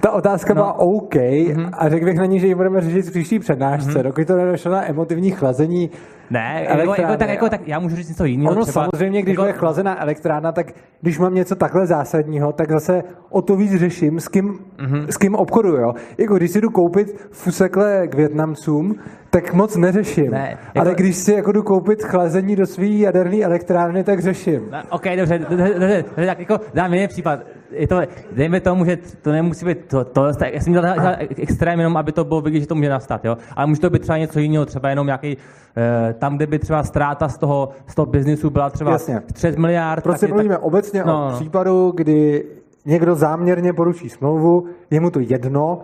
Speaker 1: ta otázka no. byla OK mm-hmm. a řekl bych na ní, že ji budeme řešit v příští přednášce, mm-hmm. dokud to nedošlo na emotivní chlazení
Speaker 9: ne, jako, jako, tak, jako, tak já můžu říct něco jiného.
Speaker 1: Ono třeba, samozřejmě, když jako... bude chlazená elektrárna, tak když mám něco takhle zásadního, tak zase o to víc řeším, s kým, mm-hmm. s kým obchoduju. Jo? Jako když si jdu koupit fusekle k Větnamcům, tak moc neřeším. Ne, jako... Ale když si jako jdu koupit chlazení do své jaderné elektrárny, tak řeším.
Speaker 9: No, OK, dobře, dobře, dobře, tak jako dám jiný případ. Je to, dejme tomu, že to nemusí být to, to tak, já jsem dělal extrém jenom, aby to bylo vidět, že to může nastat, jo? ale může to být třeba něco jiného, třeba jenom nějaký Eh, tam, kde by třeba ztráta z toho, z toho biznisu byla třeba Jasně. 3 miliard.
Speaker 1: Prostě mluvíme tak... obecně no, o no. případu, kdy někdo záměrně poruší smlouvu, je mu to jedno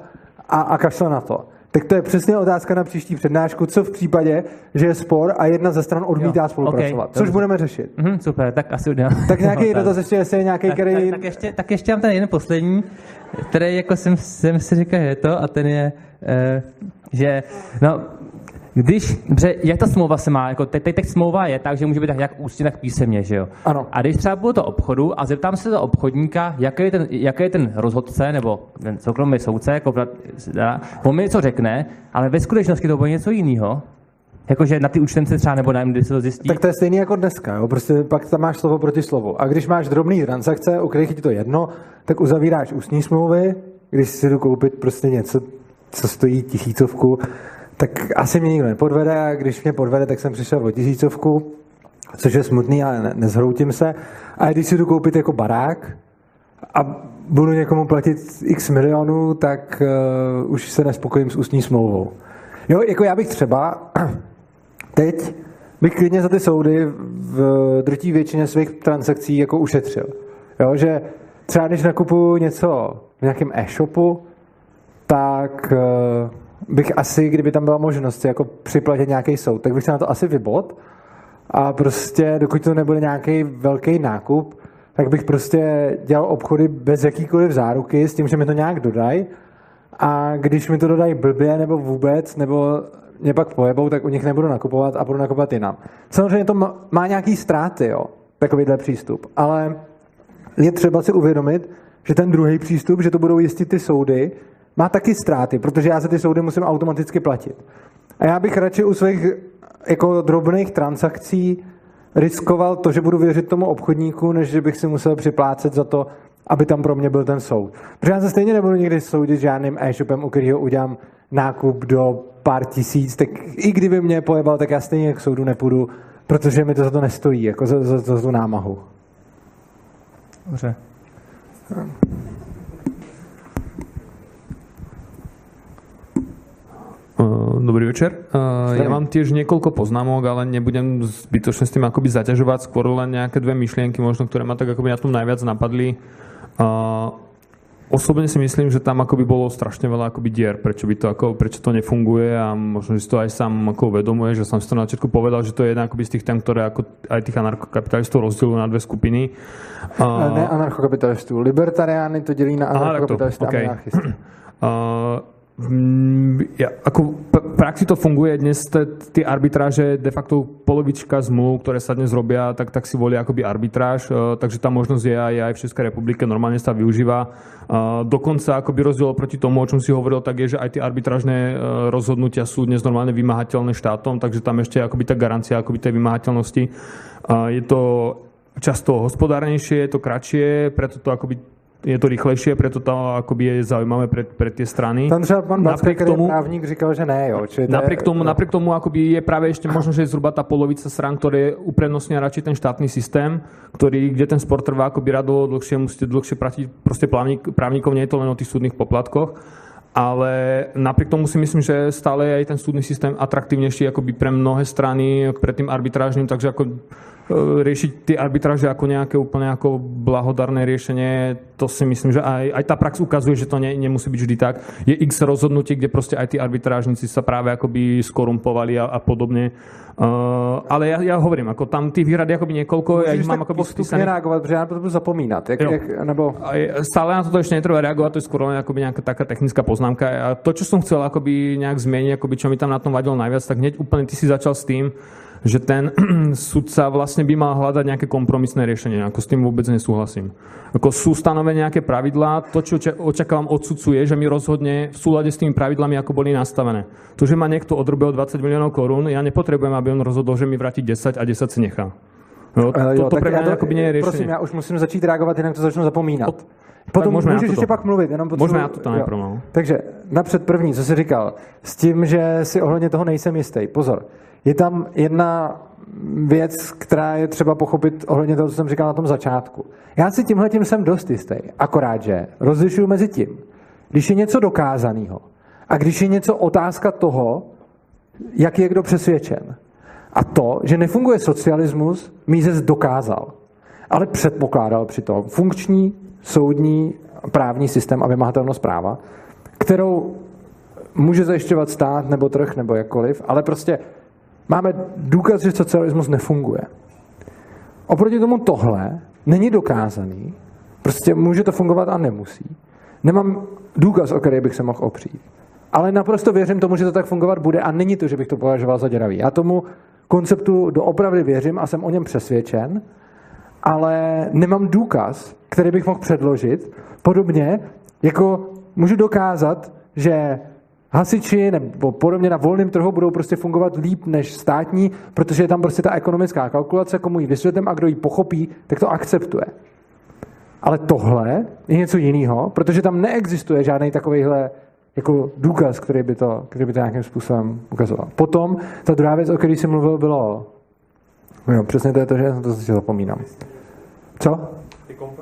Speaker 1: a, a kašle na to. Tak to je přesně otázka na příští přednášku, co v případě, že je spor a jedna ze stran odmítá jo, spolupracovat, okay, což budeme řešit.
Speaker 9: Mm, super, tak asi udělám.
Speaker 1: Tak nějaký dotaz ještě, jestli je nějaký,
Speaker 9: tak,
Speaker 1: který...
Speaker 9: Tak, tak, ještě, tak ještě mám ten jeden poslední, který jako jsem, jsem si říkal, je to, a ten je, uh, že, no, když, dobře, jak ta smlouva se má, jako teď, teď smlouva je tak, že může být jak ústně, tak písemně, že jo?
Speaker 1: Ano.
Speaker 9: A když třeba bylo to obchodu a zeptám se do obchodníka, jaký je ten, jaký je ten rozhodce nebo ten soukromý soudce, jako, on mi něco řekne, ale ve skutečnosti to bude něco jiného. Jakože na ty účtence třeba nebo nevím, kdy se to zjistí.
Speaker 1: Tak to je stejný jako dneska, jo? prostě pak tam máš slovo proti slovu. A když máš drobný transakce, u kterých ti to jedno, tak uzavíráš ústní smlouvy, když si jdu koupit prostě něco, co stojí tisícovku, tak asi mě nikdo nepodvede a když mě podvede, tak jsem přišel o tisícovku, což je smutný, ale ne, nezhroutím se. A když si jdu koupit jako barák a budu někomu platit x milionů, tak uh, už se nespokojím s ústní smlouvou. Jo, jako já bych třeba teď bych klidně za ty soudy v drtí většině svých transakcí jako ušetřil. Jo, že třeba když nakupuju něco v nějakém e-shopu, tak uh, bych asi, kdyby tam byla možnost jako připlatit nějaký soud, tak bych se na to asi vybod. A prostě dokud to nebude nějaký velký nákup, tak bych prostě dělal obchody bez jakýkoliv záruky s tím, že mi to nějak dodají. A když mi to dodají blbě nebo vůbec, nebo mě pak pojebou, tak u nich nebudu nakupovat a budu nakupovat jinam. Samozřejmě to má nějaký ztráty, jo, takovýhle přístup, ale je třeba si uvědomit, že ten druhý přístup, že to budou jistit ty soudy, má taky ztráty, protože já se ty soudy musím automaticky platit. A já bych radši u svých jako drobných transakcí riskoval to, že budu věřit tomu obchodníku, než že bych si musel připlácet za to, aby tam pro mě byl ten soud. Protože já se stejně nebudu nikdy soudit žádným e-shopem, u kterého udělám nákup do pár tisíc, tak i kdyby mě pojebal, tak já stejně k soudu nepůjdu, protože mi to za to nestojí, jako za, za, za tu námahu.
Speaker 9: Dobře.
Speaker 10: Dobrý večer. Uh, ja mám tiež niekoľko poznámok, ale nebudem zbytočne s tým akoby zaťažovať, skôr len nejaké dve myšlienky, možno, ktoré ma tak akoby na tom najviac napadli. Uh, osobne si myslím, že tam akoby bolo strašne veľa akoby dier, prečo, by to, ako, prečo to nefunguje a možno, že si to aj sám ako uvedomuje, že som si to na začiatku povedal, že to je jedna akoby z tých tém, ktoré ako aj tých anarchokapitalistov rozdielujú na dve skupiny.
Speaker 1: Ne anarchokapitalistů, libertariány to dělí na anarchokapitalisty okay. a anarchisty.
Speaker 10: Uh, ja, ako praxi to funguje dnes, tie arbitráže, de facto polovička zmluv, ktoré sa dnes robia, tak, tak si volia akoby arbitráž, e, takže tá možnosť je aj, aj v Českej republike, normálne sa využíva. E, dokonca akoby rozdiel proti tomu, o čom si hovoril, tak je, že aj tie arbitrážne e, rozhodnutia sú dnes normálne vymahateľné štátom, takže tam ešte akoby tá garancia akoby tej vymahateľnosti. Je to často hospodárnejšie, je to kratšie, preto to akoby je to rychlejšie, preto to akoby je zaujímavé pre, pre tie strany.
Speaker 1: Tam třeba pan napriek tomu, právník říkal, že ne, jo. Či
Speaker 10: napriek, tomu, no. napriek tomu akoby je práve ešte možno, že je zhruba tá polovica strán, ktoré uprednostnia radšej ten štátny systém, ktorý, kde ten sport trvá akoby rado dlhšie, musíte dlhšie platiť proste právnik, právnikov, nie je to len o tých súdnych poplatkoch ale napriek tomu si myslím, že stále je aj ten súdny systém atraktívnejší akoby pre mnohé strany, pred tým arbitrážnym, takže ako riešiť ty arbitráže ako nejaké úplne ako blahodarné riešenie, to si myslím, že aj, aj tá prax ukazuje, že to ne, nemusí byť vždy tak. Je x rozhodnutí, kde proste aj tí arbitrážnici sa práve akoby skorumpovali a, a podobne. Uh, ale ja, ja hovorím, ako tam tých výhrad je akoby niekoľko,
Speaker 1: Můžeš
Speaker 10: ja ich mám akoby
Speaker 1: postupně reagovat, protože já to budu zapomínat. Jak,
Speaker 10: Jo.
Speaker 1: jak, nebo...
Speaker 10: stále na toto ešte netreba reagovať, to je skôr len akoby nejaká taká technická poznámka. A to, čo som chcel akoby nejak zmeniť, akoby čo mi tam na tom vadilo najviac, tak hneď úplne ty si začal s tým, že ten sudca vlastne by mal hľadať nejaké kompromisné riešenie. Ako s tým vôbec nesúhlasím. Ako sú stanovené nejaké pravidlá, to, čo oča- očakávam od sudcu je, že mi rozhodne v súlade s tými pravidlami, ako boli nastavené. To, že ma niekto odrobil 20 miliónov korún, ja nepotrebujem, aby on rozhodol, že mi vráti 10 a 10 si nechá. Jo,
Speaker 1: Eh,
Speaker 10: toto
Speaker 1: tak
Speaker 10: pre
Speaker 1: já
Speaker 10: mňa akoby nie je riešenie.
Speaker 1: Prosím, já už musím začít reagovat, jinak to začnu zapomínat.
Speaker 10: tak
Speaker 1: Potom
Speaker 10: na
Speaker 1: můžeš
Speaker 10: toto.
Speaker 1: ještě pak mluvit. Jenom potřebuji-
Speaker 10: toto
Speaker 1: jo.
Speaker 10: najprv, no.
Speaker 1: Takže napřed první, co jsi říkal, s tím, že si ohledně toho nejsem jistý. Pozor, je tam jedna věc, která je třeba pochopit ohledně toho, co jsem říkal na tom začátku. Já si tímhle tím jsem dost jistý, akorát, že rozlišuju mezi tím, když je něco dokázaného a když je něco otázka toho, jak je kdo přesvědčen. A to, že nefunguje socialismus, Mises dokázal. Ale předpokládal přitom funkční soudní právní systém a vymahatelnost práva, kterou může zajišťovat stát nebo trh nebo jakkoliv, ale prostě máme důkaz, že socialismus nefunguje. Oproti tomu tohle není dokázaný, prostě může to fungovat a nemusí. Nemám důkaz, o který bych se mohl opřít. Ale naprosto věřím tomu, že to tak fungovat bude a není to, že bych to považoval za děravý. Já tomu konceptu doopravdy věřím a jsem o něm přesvědčen, ale nemám důkaz, který bych mohl předložit. Podobně jako můžu dokázat, že hasiči nebo podobně na volném trhu budou prostě fungovat líp než státní, protože je tam prostě ta ekonomická kalkulace, komu ji vysvětlím a kdo ji pochopí, tak to akceptuje. Ale tohle je něco jiného, protože tam neexistuje žádný takovýhle jako důkaz, který by, to, který by to nějakým způsobem ukazoval. Potom ta druhá věc, o které jsem mluvil, bylo Jo, přesně to je to, že to si zapomínám. Co?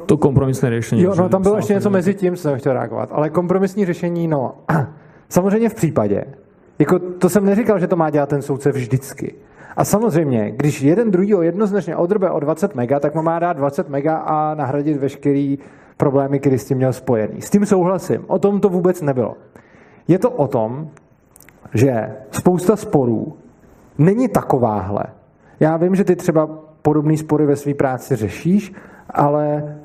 Speaker 10: To kompromisné riešenie.
Speaker 1: Jo, no tam bylo ještě něco mezi tím, co jsem chtěl reagovat. Ale kompromisní řešení, no, samozřejmě v případě, jako to jsem neříkal, že to má dělat ten soudce vždycky. A samozřejmě, když jeden druhýho jednoznačně odrbe o 20 mega, tak mu má dát 20 mega a nahradit veškerý problémy, který s tím měl spojený. S tím souhlasím. O tom to vůbec nebylo. Je to o tom, že spousta sporů není takováhle. Já vím, že ty třeba podobné spory ve své práci řešíš, ale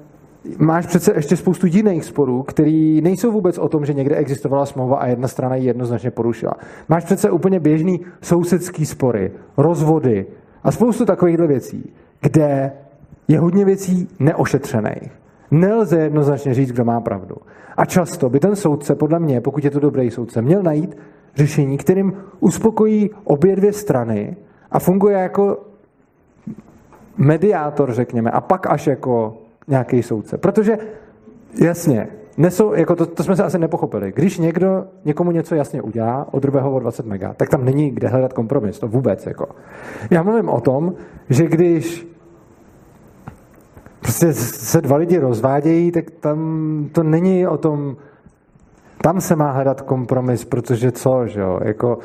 Speaker 1: máš přece ještě spoustu jiných sporů, který nejsou vůbec o tom, že někde existovala smlouva a jedna strana ji jednoznačně porušila. Máš přece úplně běžný sousedský spory, rozvody a spoustu takovýchhle věcí, kde je hodně věcí neošetřených. Nelze jednoznačně říct, kdo má pravdu. A často by ten soudce, podle mě, pokud je to dobrý soudce, měl najít řešení, kterým uspokojí obě dvě strany a funguje jako mediátor, řekněme, a pak až jako nějaký soudce. Protože jasně, nesou, jako to, to jsme se asi nepochopili. Když někdo někomu něco jasně udělá, odrbe ho o 20 mega, tak tam není kde hledat kompromis, to vůbec. Jako. Já mluvím o tom, že když prostě se dva lidi rozvádějí, tak tam to není o tom, tam se má hledat kompromis, protože co, že jo, jako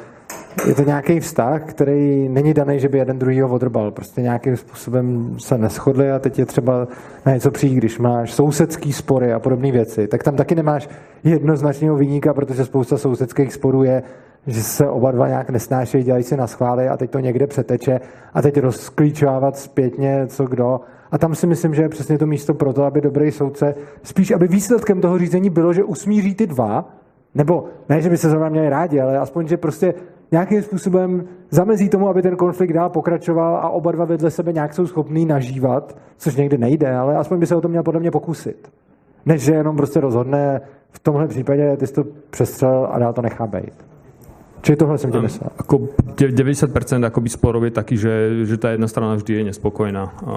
Speaker 1: je to nějaký vztah, který není daný, že by jeden druhýho odrbal. Prostě nějakým způsobem se neschodli a teď je třeba na něco přijít, když máš sousedský spory a podobné věci, tak tam taky nemáš jednoznačného vyníka, protože spousta sousedských sporů je, že se oba dva nějak nesnášejí, dělají si na schvály a teď to někde přeteče a teď rozklíčovávat zpětně co kdo. A tam si myslím, že je přesně to místo pro to, aby dobrý soudce, spíš aby výsledkem toho řízení bylo, že usmíří ty dva, nebo ne, že by se zrovna měli rádi, ale aspoň, že prostě nějakým způsobem zamezí tomu, aby ten konflikt dál pokračoval a oba dva vedle sebe nějak jsou schopní nažívat, což někdy nejde, ale aspoň by se o to měl podle mě pokusit. Než že jenom prostě rozhodne v tomhle případě, ty jsi to přestřel a dál to nechá být. Čiže tohle jsem tě myslel.
Speaker 10: Ako 90% akoby sporov je taký, že, že tá jedna strana vždy je nespokojná. A,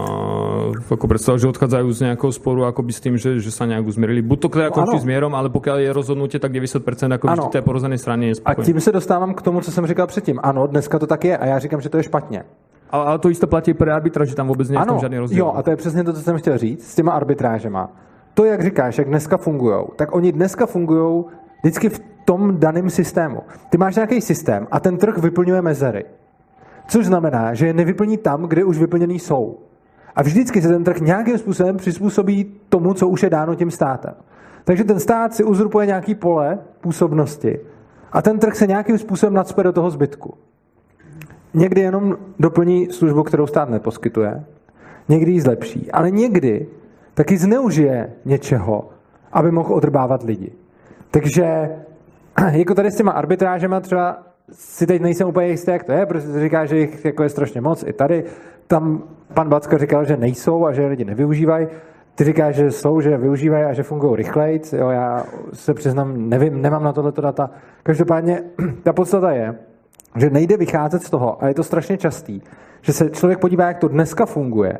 Speaker 10: ako predstav, že odchádzajú z nejakého sporu akoby s tým, že, že sa nejak uzmierili. Buď to teda končí s mierom, ale pokiaľ je rozhodnutie, tak 90% ako
Speaker 1: Ano.
Speaker 10: vždy té porozenej strane je
Speaker 1: A
Speaker 10: nespokojná.
Speaker 1: tím se dostávám k tomu, co jsem říkal předtím. Ano, dneska to tak je a já říkám, že to je špatně.
Speaker 10: Ale, ale to isté platí pre arbitra, že tam vôbec nie je v tom
Speaker 1: Ano,
Speaker 10: žiadny rozdiel.
Speaker 1: jo, a to je přesně to, co jsem chtěl říct s těma arbitrážema. To, jak říkáš, jak dneska fungují, tak oni dneska fungují vždycky v tom daném systému. Ty máš nějaký systém a ten trh vyplňuje mezery. Což znamená, že je nevyplní tam, kde už vyplněný jsou. A vždycky se ten trh nějakým způsobem přizpůsobí tomu, co už je dáno tím státem. Takže ten stát si uzurpuje nějaký pole působnosti a ten trh se nějakým způsobem nadspe do toho zbytku. Někdy jenom doplní službu, kterou stát neposkytuje, někdy ji zlepší, ale někdy taky zneužije něčeho, aby mohl odrbávat lidi. Takže jako tady s těma arbitrážema třeba si teď nejsem úplně jistý, jak to je, protože se říká, že jich jako je strašně moc. I tady, tam pan Backa říkal, že nejsou a že lidi nevyužívají. Ty říkáš, že jsou, že využívají a že fungují rychleji. Jo, já se přiznám, nevím, nemám na tohleto data. Každopádně ta podstata je, že nejde vycházet z toho, a je to strašně častý, že se člověk podívá, jak to dneska funguje,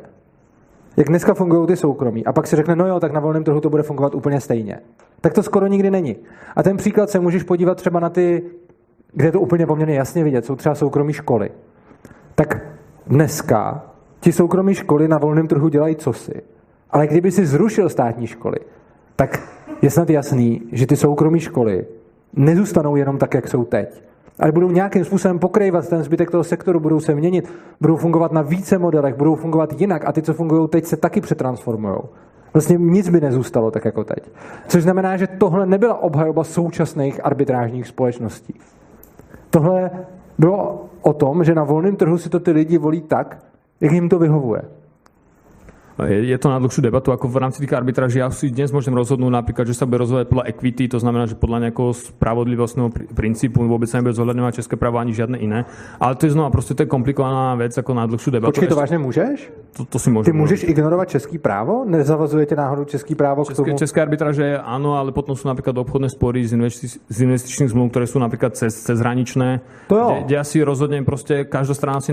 Speaker 1: jak dneska fungují ty soukromí, a pak si řekne, no jo, tak na volném trhu to bude fungovat úplně stejně. Tak to skoro nikdy není. A ten příklad se můžeš podívat třeba na ty, kde je to úplně poměrně jasně vidět, jsou třeba soukromí školy. Tak dneska ti soukromí školy na volném trhu dělají cosi. Ale kdyby si zrušil státní školy, tak je snad jasný, že ty soukromí školy nezůstanou jenom tak, jak jsou teď. Ale budou nějakým způsobem pokrývat ten zbytek toho sektoru, budou se měnit, budou fungovat na více modelech, budou fungovat jinak a ty, co fungují teď, se taky přetransformují. Vlastně nic by nezůstalo tak jako teď. Což znamená, že tohle nebyla obhajoba současných arbitrážních společností. Tohle bylo o tom, že na volném trhu si to ty lidi volí tak, jak jim to vyhovuje.
Speaker 10: Je, je to na dlhšiu debatu, ako v rámci tých arbitráží. Ja si dnes môžem rozhodnúť napríklad, že sa bude rozhodovať podľa equity, to znamená, že podľa nejakého spravodlivostného princípu vôbec sa nebude zohľadňovať české právo ani žiadne iné. Ale to je znova prostě to je komplikovaná vec ako na dlhšiu debatu.
Speaker 1: Počkej, to vážně můžeš?
Speaker 10: To, to si môžem.
Speaker 1: Ty můžeš ignorovat český právo? Nezavazujete náhodou český právo
Speaker 10: české, k tomu? České arbitráže áno, ale potom sú napríklad obchodné spory z, investi- z investičných zmluv, ktoré sú napríklad cez, cezhraničné. To jo. Kde, kde ja si rozhodnem prostě každá strana si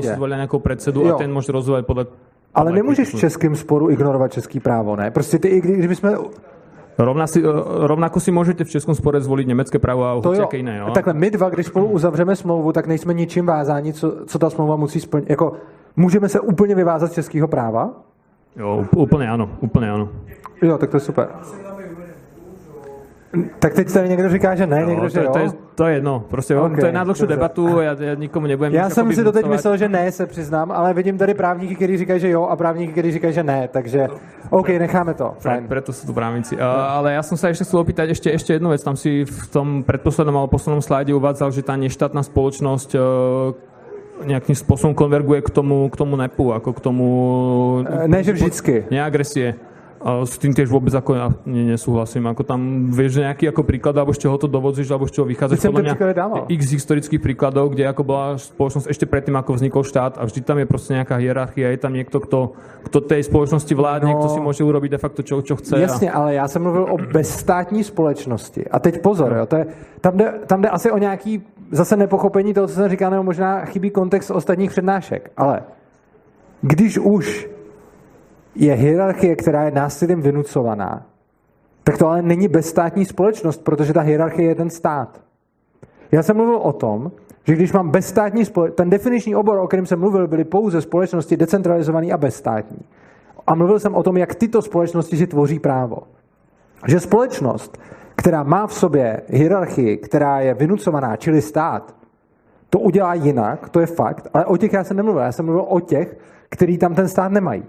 Speaker 10: si zvolia nejakou predsedu jo. a ten môže rozhodovať podľa
Speaker 1: ale nemůžeš v českém sporu ignorovat český právo, ne? Prostě ty, i kdyby jsme
Speaker 10: Rovna si, rovnako si můžete v českém spore zvolit německé právo a to jo. jiné. Jo?
Speaker 1: Takhle my dva, když spolu uzavřeme smlouvu, tak nejsme ničím vázáni, co, co ta smlouva musí splnit. Jako, můžeme se úplně vyvázat z českého práva?
Speaker 10: Jo, úplně ano, úplně ano.
Speaker 1: Jo, tak to je super. Tak teď tady někdo říká, že ne, no, někdo, že
Speaker 10: to,
Speaker 1: jo.
Speaker 10: To je, to je jedno, prostě okay, to je na dlouhou debatu, já, já nikomu nebudem
Speaker 1: Já jsem si to teď myslel, že ne, se přiznám, ale vidím tady právníky, kteří říkají, že jo a právníky, kteří říkají, že ne, takže OK, necháme to. Fajn.
Speaker 10: Pre, preto sú tu právníci. Uh, ale já jsem se ještě chtěl opýtať ešte, ešte jednu věc. Tam si v tom předposlednom alebo poslednom slajde uvádzal, že ta neštátna spoločnosť uh, nejakým spôsobom konverguje k tomu, k tomu NEPu, ako k tomu...
Speaker 1: Ne, že vždycky.
Speaker 10: Neagresie. A s tým tiež vôbec ako ja nesúhlasím. Ako tam vieš nejaký ako príklad, alebo z čoho to dovodzíš, alebo z čoho vychádzaš.
Speaker 1: Podľa mňa
Speaker 10: x historických príkladov, kde ako bola spoločnosť ešte predtým, ako vznikol štát a vždy tam je proste nejaká hierarchia, je tam niekto, kto, kto tej spoločnosti vládne, no, kto si môže urobiť de facto čo, čo chce.
Speaker 1: Jasně, a... ale já jsem mluvil o bezstátní společnosti. A teď pozor, jo, to je, tam, jde, tam jde asi o nějaký zase nepochopení toho, co jsem říkal, nebo možná chybí kontext ostatních přednášek. Ale když už je hierarchie, která je násilím vynucovaná, tak to ale není bezstátní společnost, protože ta hierarchie je ten stát. Já jsem mluvil o tom, že když mám bezstátní společnost, ten definiční obor, o kterém jsem mluvil, byly pouze společnosti decentralizované a bezstátní. A mluvil jsem o tom, jak tyto společnosti si tvoří právo. Že společnost, která má v sobě hierarchii, která je vynucovaná, čili stát, to udělá jinak, to je fakt, ale o těch já jsem nemluvil. Já jsem mluvil o těch, který tam ten stát nemají.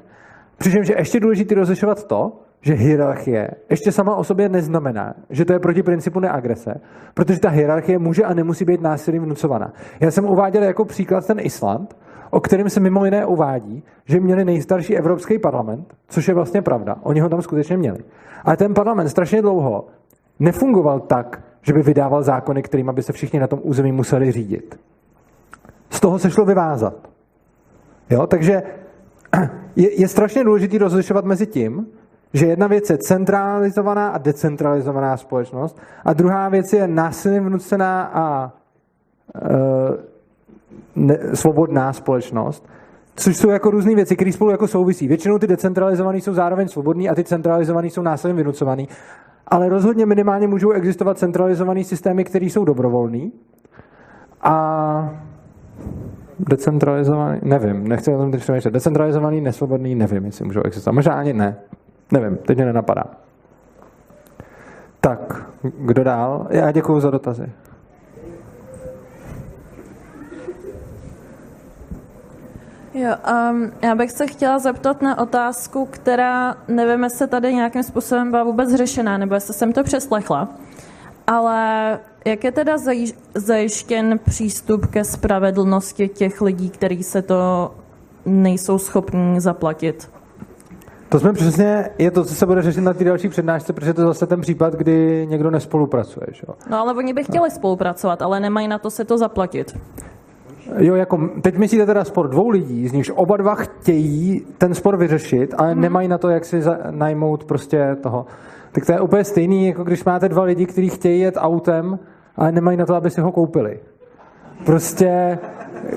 Speaker 1: Přičemž je ještě důležité rozlišovat to, že hierarchie ještě sama o sobě neznamená, že to je proti principu neagrese, protože ta hierarchie může a nemusí být násilím vnucovaná. Já jsem uváděl jako příklad ten Island, o kterém se mimo jiné uvádí, že měli nejstarší Evropský parlament, což je vlastně pravda. Oni ho tam skutečně měli. Ale ten parlament strašně dlouho nefungoval tak, že by vydával zákony, kterým by se všichni na tom území museli řídit. Z toho se šlo vyvázat. Jo? Takže je, je strašně důležité rozlišovat mezi tím, že jedna věc je centralizovaná a decentralizovaná společnost a druhá věc je násilím vnucená a e, ne, svobodná společnost, což jsou jako různé věci, které spolu jako souvisí. Většinou ty decentralizované jsou zároveň svobodní a ty centralizované jsou násilím vynucované. Ale rozhodně minimálně můžou existovat centralizované systémy, které jsou dobrovolné. A decentralizovaný, nevím, nechci o tom teď přemýšlet. Decentralizovaný, nesvobodný, nevím, jestli můžou existovat. Možná ani ne. Nevím, teď mě nenapadá. Tak, kdo dál? Já děkuji za dotazy.
Speaker 11: Jo, um, já bych se chtěla zeptat na otázku, která nevím, jestli tady nějakým způsobem byla vůbec řešená, nebo jestli jsem to přeslechla. Ale jak je teda zajištěn přístup ke spravedlnosti těch lidí, kteří se to nejsou schopní zaplatit?
Speaker 1: To jsme přesně, je to, co se bude řešit na té další přednášce, protože to je zase ten případ, kdy někdo nespolupracuje. Že?
Speaker 11: No ale oni by chtěli spolupracovat, ale nemají na to se to zaplatit.
Speaker 1: Jo, jako teď myslíte teda spor dvou lidí, z nichž oba dva chtějí ten spor vyřešit, ale hmm. nemají na to, jak si najmout prostě toho. Tak to je úplně stejný, jako když máte dva lidi, kteří chtějí jet autem, ale nemají na to, aby si ho koupili. Prostě,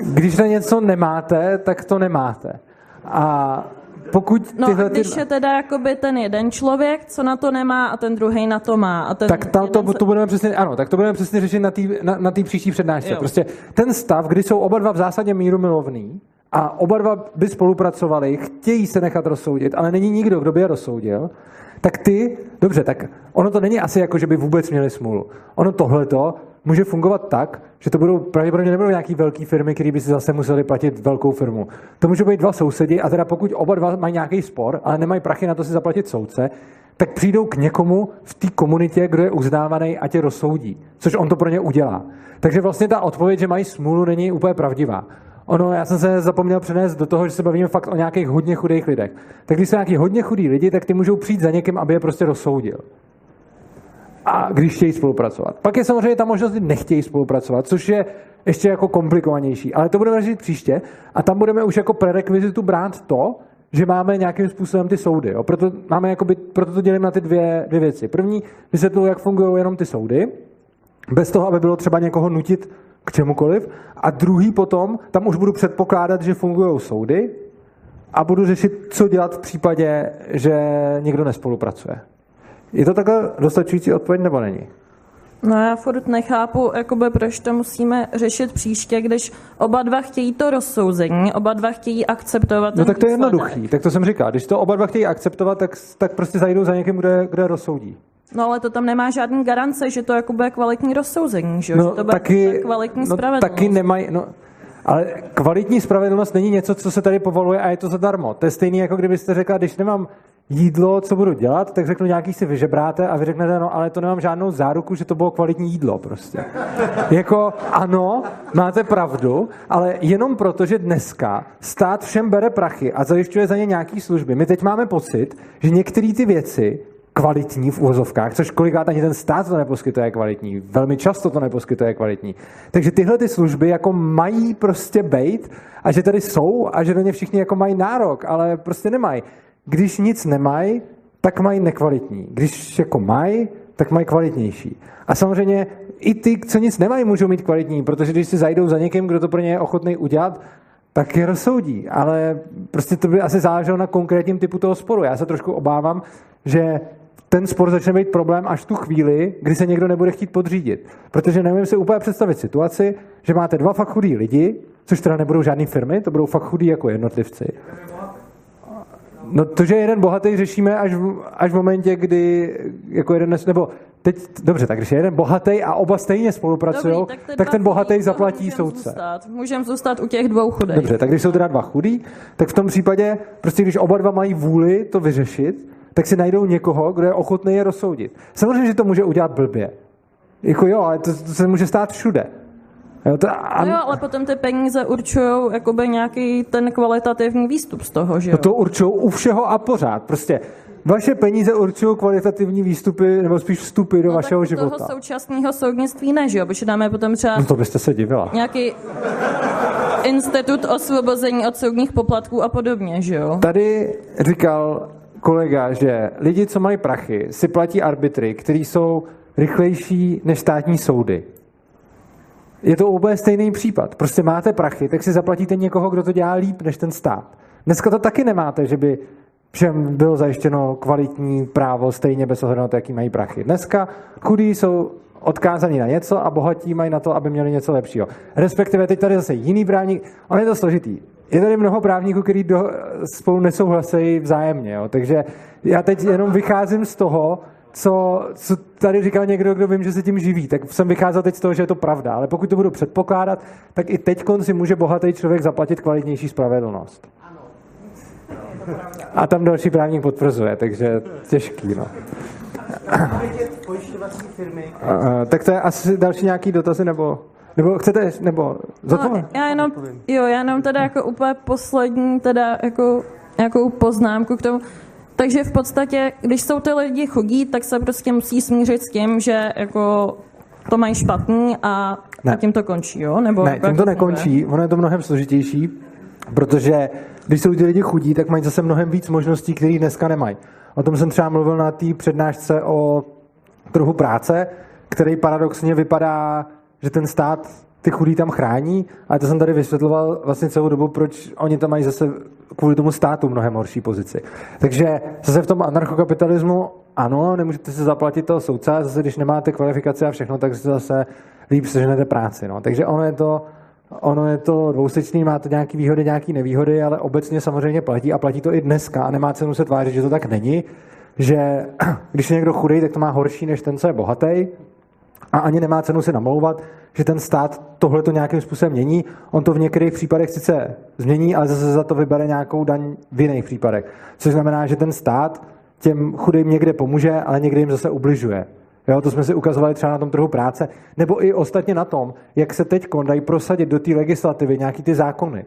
Speaker 1: když na něco nemáte, tak to nemáte. A pokud
Speaker 11: no tyhle, a když ty... je teda jakoby ten jeden člověk, co na to nemá a ten druhý na to má. A ten
Speaker 1: tak tam to, se... to, budeme přesně, ano, tak to budeme přesně řešit na té na, na příští přednášce. Jo. Prostě ten stav, kdy jsou oba dva v zásadě míru milovný a oba dva by spolupracovali, chtějí se nechat rozsoudit, ale není nikdo, kdo by je rozsoudil, tak ty, dobře, tak ono to není asi jako, že by vůbec měli smůlu. Ono tohleto může fungovat tak, že to budou pravděpodobně nebudou nějaký velké firmy, které by si zase museli platit velkou firmu. To můžou být dva sousedi a teda pokud oba dva mají nějaký spor, ale nemají prachy na to si zaplatit soudce, tak přijdou k někomu v té komunitě, kdo je uznávaný a tě rozsoudí, což on to pro ně udělá. Takže vlastně ta odpověď, že mají smůlu, není úplně pravdivá. Ono, já jsem se zapomněl přenést do toho, že se bavíme fakt o nějakých hodně chudých lidech. Tak když jsou nějaký hodně chudí lidi, tak ty můžou přijít za někým, aby je prostě rozsoudil a když chtějí spolupracovat. Pak je samozřejmě ta možnost, kdy nechtějí spolupracovat, což je ještě jako komplikovanější. Ale to budeme řešit příště a tam budeme už jako prerekvizitu brát to, že máme nějakým způsobem ty soudy. Jo. Proto, máme jakoby, proto to dělím na ty dvě, dvě věci. První vysvětluji, jak fungují jenom ty soudy, bez toho, aby bylo třeba někoho nutit k čemukoliv. A druhý potom, tam už budu předpokládat, že fungují soudy a budu řešit, co dělat v případě, že někdo nespolupracuje. Je to takhle dostačující odpověď nebo není?
Speaker 11: No já furt nechápu, jakoby, proč to musíme řešit příště, když oba dva chtějí to rozsouzení, oba dva chtějí akceptovat
Speaker 1: No tak to je jednoduchý, tak to jsem říkal. Když to oba dva chtějí akceptovat, tak, tak prostě zajdou za někým, kde, kde rozsoudí.
Speaker 11: No ale to tam nemá žádný garance, že to jako bude kvalitní rozsouzení, že, no, že to bude taky, kvalitní no, spravedlnost.
Speaker 1: Taky nemají, no, ale kvalitní spravedlnost není něco, co se tady povoluje a je to zadarmo. To je stejné, jako kdybyste řekla, když nemám jídlo, co budu dělat, tak řeknu nějaký si vyžebráte a vy řeknete, no ale to nemám žádnou záruku, že to bylo kvalitní jídlo prostě. jako ano, máte pravdu, ale jenom proto, že dneska stát všem bere prachy a zajišťuje za ně nějaký služby. My teď máme pocit, že některé ty věci kvalitní v úvozovkách, což kolikrát ani ten stát to neposkytuje kvalitní. Velmi často to neposkytuje kvalitní. Takže tyhle ty služby jako mají prostě bejt a že tady jsou a že do ně všichni jako mají nárok, ale prostě nemají. Když nic nemají, tak mají nekvalitní. Když jako mají, tak mají kvalitnější. A samozřejmě i ty, co nic nemají, můžou mít kvalitní, protože když si zajdou za někým, kdo to pro ně je ochotný udělat, tak je rozsoudí. Ale prostě to by asi záleželo na konkrétním typu toho sporu. Já se trošku obávám, že ten spor začne být problém až v tu chvíli, kdy se někdo nebude chtít podřídit. Protože nevím si úplně představit situaci, že máte dva fakt chudí lidi, což teda nebudou žádné firmy, to budou fakt chudí jako jednotlivci. No to, že jeden bohatý řešíme až v, až v momentě, kdy jako jeden, nebo teď, dobře, tak když je jeden bohatý a oba stejně spolupracují, tak, tak ten bohatý zaplatí soudce.
Speaker 11: Můžeme zůstat u těch dvou chudých.
Speaker 1: Dobře, tak když jsou teda dva chudí, tak v tom případě, prostě když oba dva mají vůli to vyřešit, tak si najdou někoho, kdo je ochotný je rozsoudit. Samozřejmě, že to může udělat blbě. Jako jo, ale to, to se může stát všude.
Speaker 11: Jo, to, a... no jo, ale potom ty peníze určují jakoby nějaký ten kvalitativní výstup z toho, že jo?
Speaker 1: No to určují u všeho a pořád. Prostě vaše peníze určují kvalitativní výstupy, nebo spíš vstupy do no, vašeho tak života.
Speaker 11: toho současného soudnictví ne, že jo? Protože dáme potom třeba...
Speaker 1: No to byste se divila.
Speaker 11: Nějaký institut osvobození od soudních poplatků a podobně, že jo?
Speaker 1: Tady říkal kolega, že lidi, co mají prachy, si platí arbitry, který jsou rychlejší než státní soudy. Je to úplně stejný případ. Prostě máte prachy, tak si zaplatíte někoho, kdo to dělá líp než ten stát. Dneska to taky nemáte, že by všem bylo zajištěno kvalitní právo stejně bez ohledu na to, jaký mají prachy. Dneska chudí jsou odkázaní na něco a bohatí mají na to, aby měli něco lepšího. Respektive teď tady zase jiný právník, on je to složitý. Je tady mnoho právníků, kteří spolu nesouhlasejí vzájemně. Jo? Takže já teď jenom vycházím z toho, co, co tady říkal někdo, kdo vím, že se tím živí, tak jsem vycházel teď z toho, že je to pravda. Ale pokud to budu předpokládat, tak i teď si může bohatý člověk zaplatit kvalitnější spravedlnost. A tam další právník potvrzuje, takže těžký. No. tak to je asi další nějaký dotazy, nebo, nebo chcete, nebo za to?
Speaker 11: No, já jenom, jo, já jenom teda jako úplně poslední teda jako nějakou poznámku k tomu. Takže v podstatě, když jsou ty lidi chudí, tak se prostě musí smířit s tím, že jako to mají špatný a, a tím to končí, jo? Nebo
Speaker 1: ne,
Speaker 11: jako
Speaker 1: tím to nekončí, ono je to mnohem složitější, protože když jsou ty lidi chudí, tak mají zase mnohem víc možností, které dneska nemají. O tom jsem třeba mluvil na té přednášce o trhu práce, který paradoxně vypadá, že ten stát ty chudí tam chrání, ale to jsem tady vysvětloval vlastně celou dobu, proč oni tam mají zase kvůli tomu státu mnohem horší pozici. Takže zase v tom anarchokapitalismu ano, nemůžete si zaplatit toho soudce, zase když nemáte kvalifikaci a všechno, tak si zase líp seženete práci. No. Takže ono je to, ono je to dvousečný, má to nějaké výhody, nějaké nevýhody, ale obecně samozřejmě platí a platí to i dneska a nemá cenu se tvářit, že to tak není, že když je někdo chudý, tak to má horší než ten, co je bohatý a ani nemá cenu si namlouvat, že ten stát tohle to nějakým způsobem mění. On to v některých případech sice změní, ale zase za to vybere nějakou daň v jiných případech. Což znamená, že ten stát těm chudým někde pomůže, ale někde jim zase ubližuje. Jo, to jsme si ukazovali třeba na tom trhu práce, nebo i ostatně na tom, jak se teď dají prosadit do té legislativy nějaký ty zákony.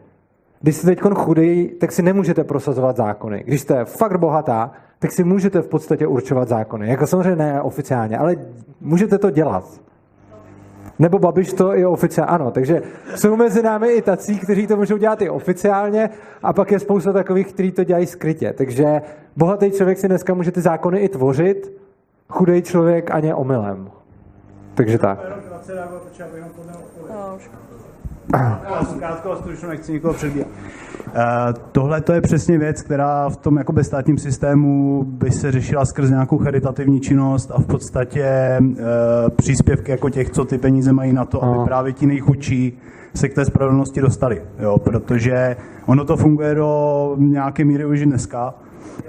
Speaker 1: Když jste teď chudý, tak si nemůžete prosazovat zákony. Když jste fakt bohatá, tak si můžete v podstatě určovat zákony. Jako samozřejmě ne oficiálně, ale můžete to dělat. Nebo Babiš to i oficiálně, ano. Takže jsou mezi námi i tací, kteří to můžou dělat i oficiálně a pak je spousta takových, kteří to dělají skrytě. Takže bohatý člověk si dneska může ty zákony i tvořit, chudý člověk ani omylem. Takže tak.
Speaker 12: Krátko a stručně nechci nikoho předbíhat. Uh, Tohle to je přesně věc, která v tom jako bezstátním systému by se řešila skrz nějakou charitativní činnost a v podstatě uh, příspěvky jako těch, co ty peníze mají na to, aby právě ti nejchudší se k té spravedlnosti dostali. Jo, protože ono to funguje do nějaké míry už dneska.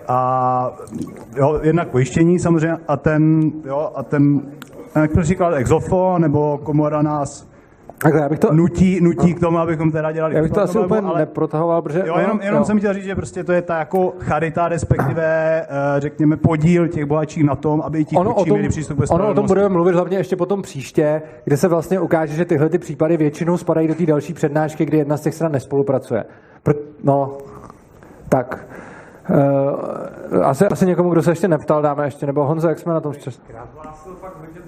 Speaker 12: A jo, jednak pojištění samozřejmě a ten, jo, a ten jak to říkal, exofo nebo komora nás
Speaker 1: Takhle, já bych to...
Speaker 12: nutí, nutí k tomu, abychom teda dělali.
Speaker 1: Já bych to asi úplně ale... neprotahoval, protože...
Speaker 12: Jo, jenom, jenom jo. jsem chtěl říct, že prostě to je ta jako charita, respektive, uh, řekněme, podíl těch bohatších na tom, aby i ti ono chudší měli přístup
Speaker 1: k Ono o tom budeme mluvit hlavně ještě potom příště, kde se vlastně ukáže, že tyhle ty případy většinou spadají do té další přednášky, kdy jedna z těch stran nespolupracuje. Pr- no, tak. Uh, asi, asi někomu, kdo se ještě neptal, dáme ještě, nebo Honzo, jak jsme na tom štěstí?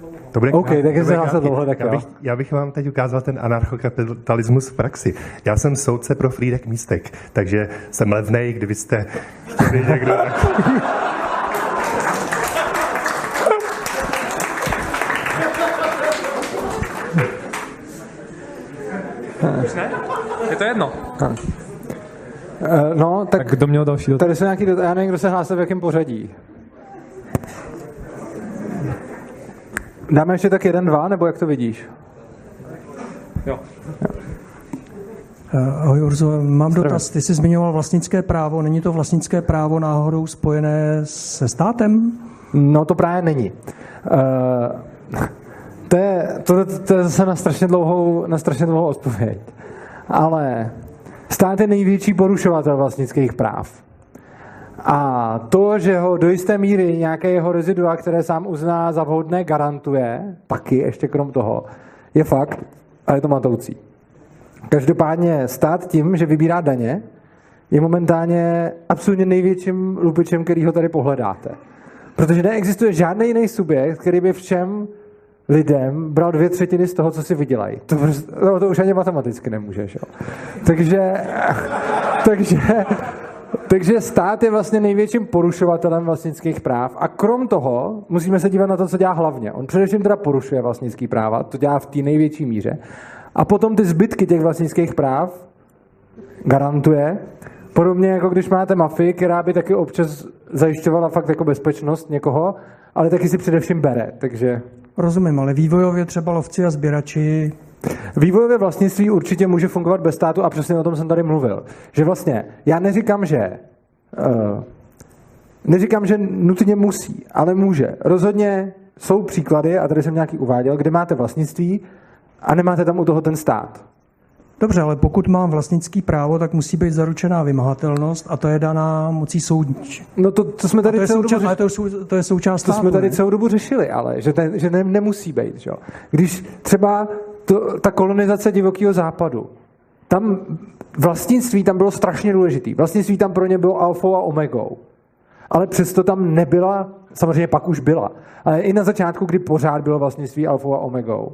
Speaker 7: To bude
Speaker 1: OK, tak se hlásit dlouho, tak
Speaker 7: já bych, já bych vám teď ukázal ten anarchokapitalismus v praxi. Já jsem soudce pro Frýdek Místek, takže jsem levnej, kdybyste chtěli někdo...
Speaker 10: Už ne? Je to jedno.
Speaker 1: Uh, no, tak,
Speaker 10: tak kdo měl další
Speaker 1: dotaz? Tady jsou nějaký dotaz, já nevím, kdo se hlásil v jakém pořadí. Dáme ještě tak jeden, dva, nebo jak to vidíš?
Speaker 10: Jo.
Speaker 13: Uh, ahoj Urzo, mám dotaz. Ty jsi zmiňoval vlastnické právo. Není to vlastnické právo náhodou spojené se státem?
Speaker 1: No to právě není. Uh, to, je, to, to je zase na strašně dlouhou, na strašně dlouhou odpověď. Ale stát je největší porušovatel vlastnických práv. A to, že ho do jisté míry nějaké jeho rezidua, které sám uzná za vhodné, garantuje, taky ještě krom toho, je fakt, a je to matoucí. Každopádně stát tím, že vybírá daně, je momentálně absolutně největším lupičem, který ho tady pohledáte. Protože neexistuje žádný jiný subjekt, který by všem lidem bral dvě třetiny z toho, co si vydělají. To, prostě, no, to už ani matematicky nemůžeš. Jo. Takže, takže takže stát je vlastně největším porušovatelem vlastnických práv a krom toho musíme se dívat na to, co dělá hlavně. On především teda porušuje vlastnický práva, to dělá v té největší míře. A potom ty zbytky těch vlastnických práv garantuje. Podobně jako když máte mafii, která by taky občas zajišťovala fakt jako bezpečnost někoho, ale taky si především bere. Takže...
Speaker 13: Rozumím, ale vývojově třeba lovci a sběrači
Speaker 1: Vývojové vlastnictví určitě může fungovat bez státu a přesně o tom jsem tady mluvil. Že vlastně, já neříkám, že uh, Neříkám, že nutně musí, ale může. Rozhodně jsou příklady, a tady jsem nějaký uváděl, kde máte vlastnictví a nemáte tam u toho ten stát.
Speaker 13: Dobře, ale pokud mám vlastnický právo, tak musí být zaručená vymahatelnost a to je daná mocí soudní.
Speaker 1: No to, to jsme tady
Speaker 13: to
Speaker 1: celou
Speaker 13: součást,
Speaker 1: dobu
Speaker 13: ale to, je, to je součást
Speaker 1: To
Speaker 13: státu,
Speaker 1: jsme tady
Speaker 13: ne?
Speaker 1: celou dobu řešili, ale že, ten, že ne, nemusí být. Že? Když třeba to, ta kolonizace divokého západu, tam vlastnictví tam bylo strašně důležitý. Vlastnictví tam pro ně bylo alfou a omegou. Ale přesto tam nebyla, samozřejmě pak už byla, ale i na začátku, kdy pořád bylo vlastnictví alfou a omegou,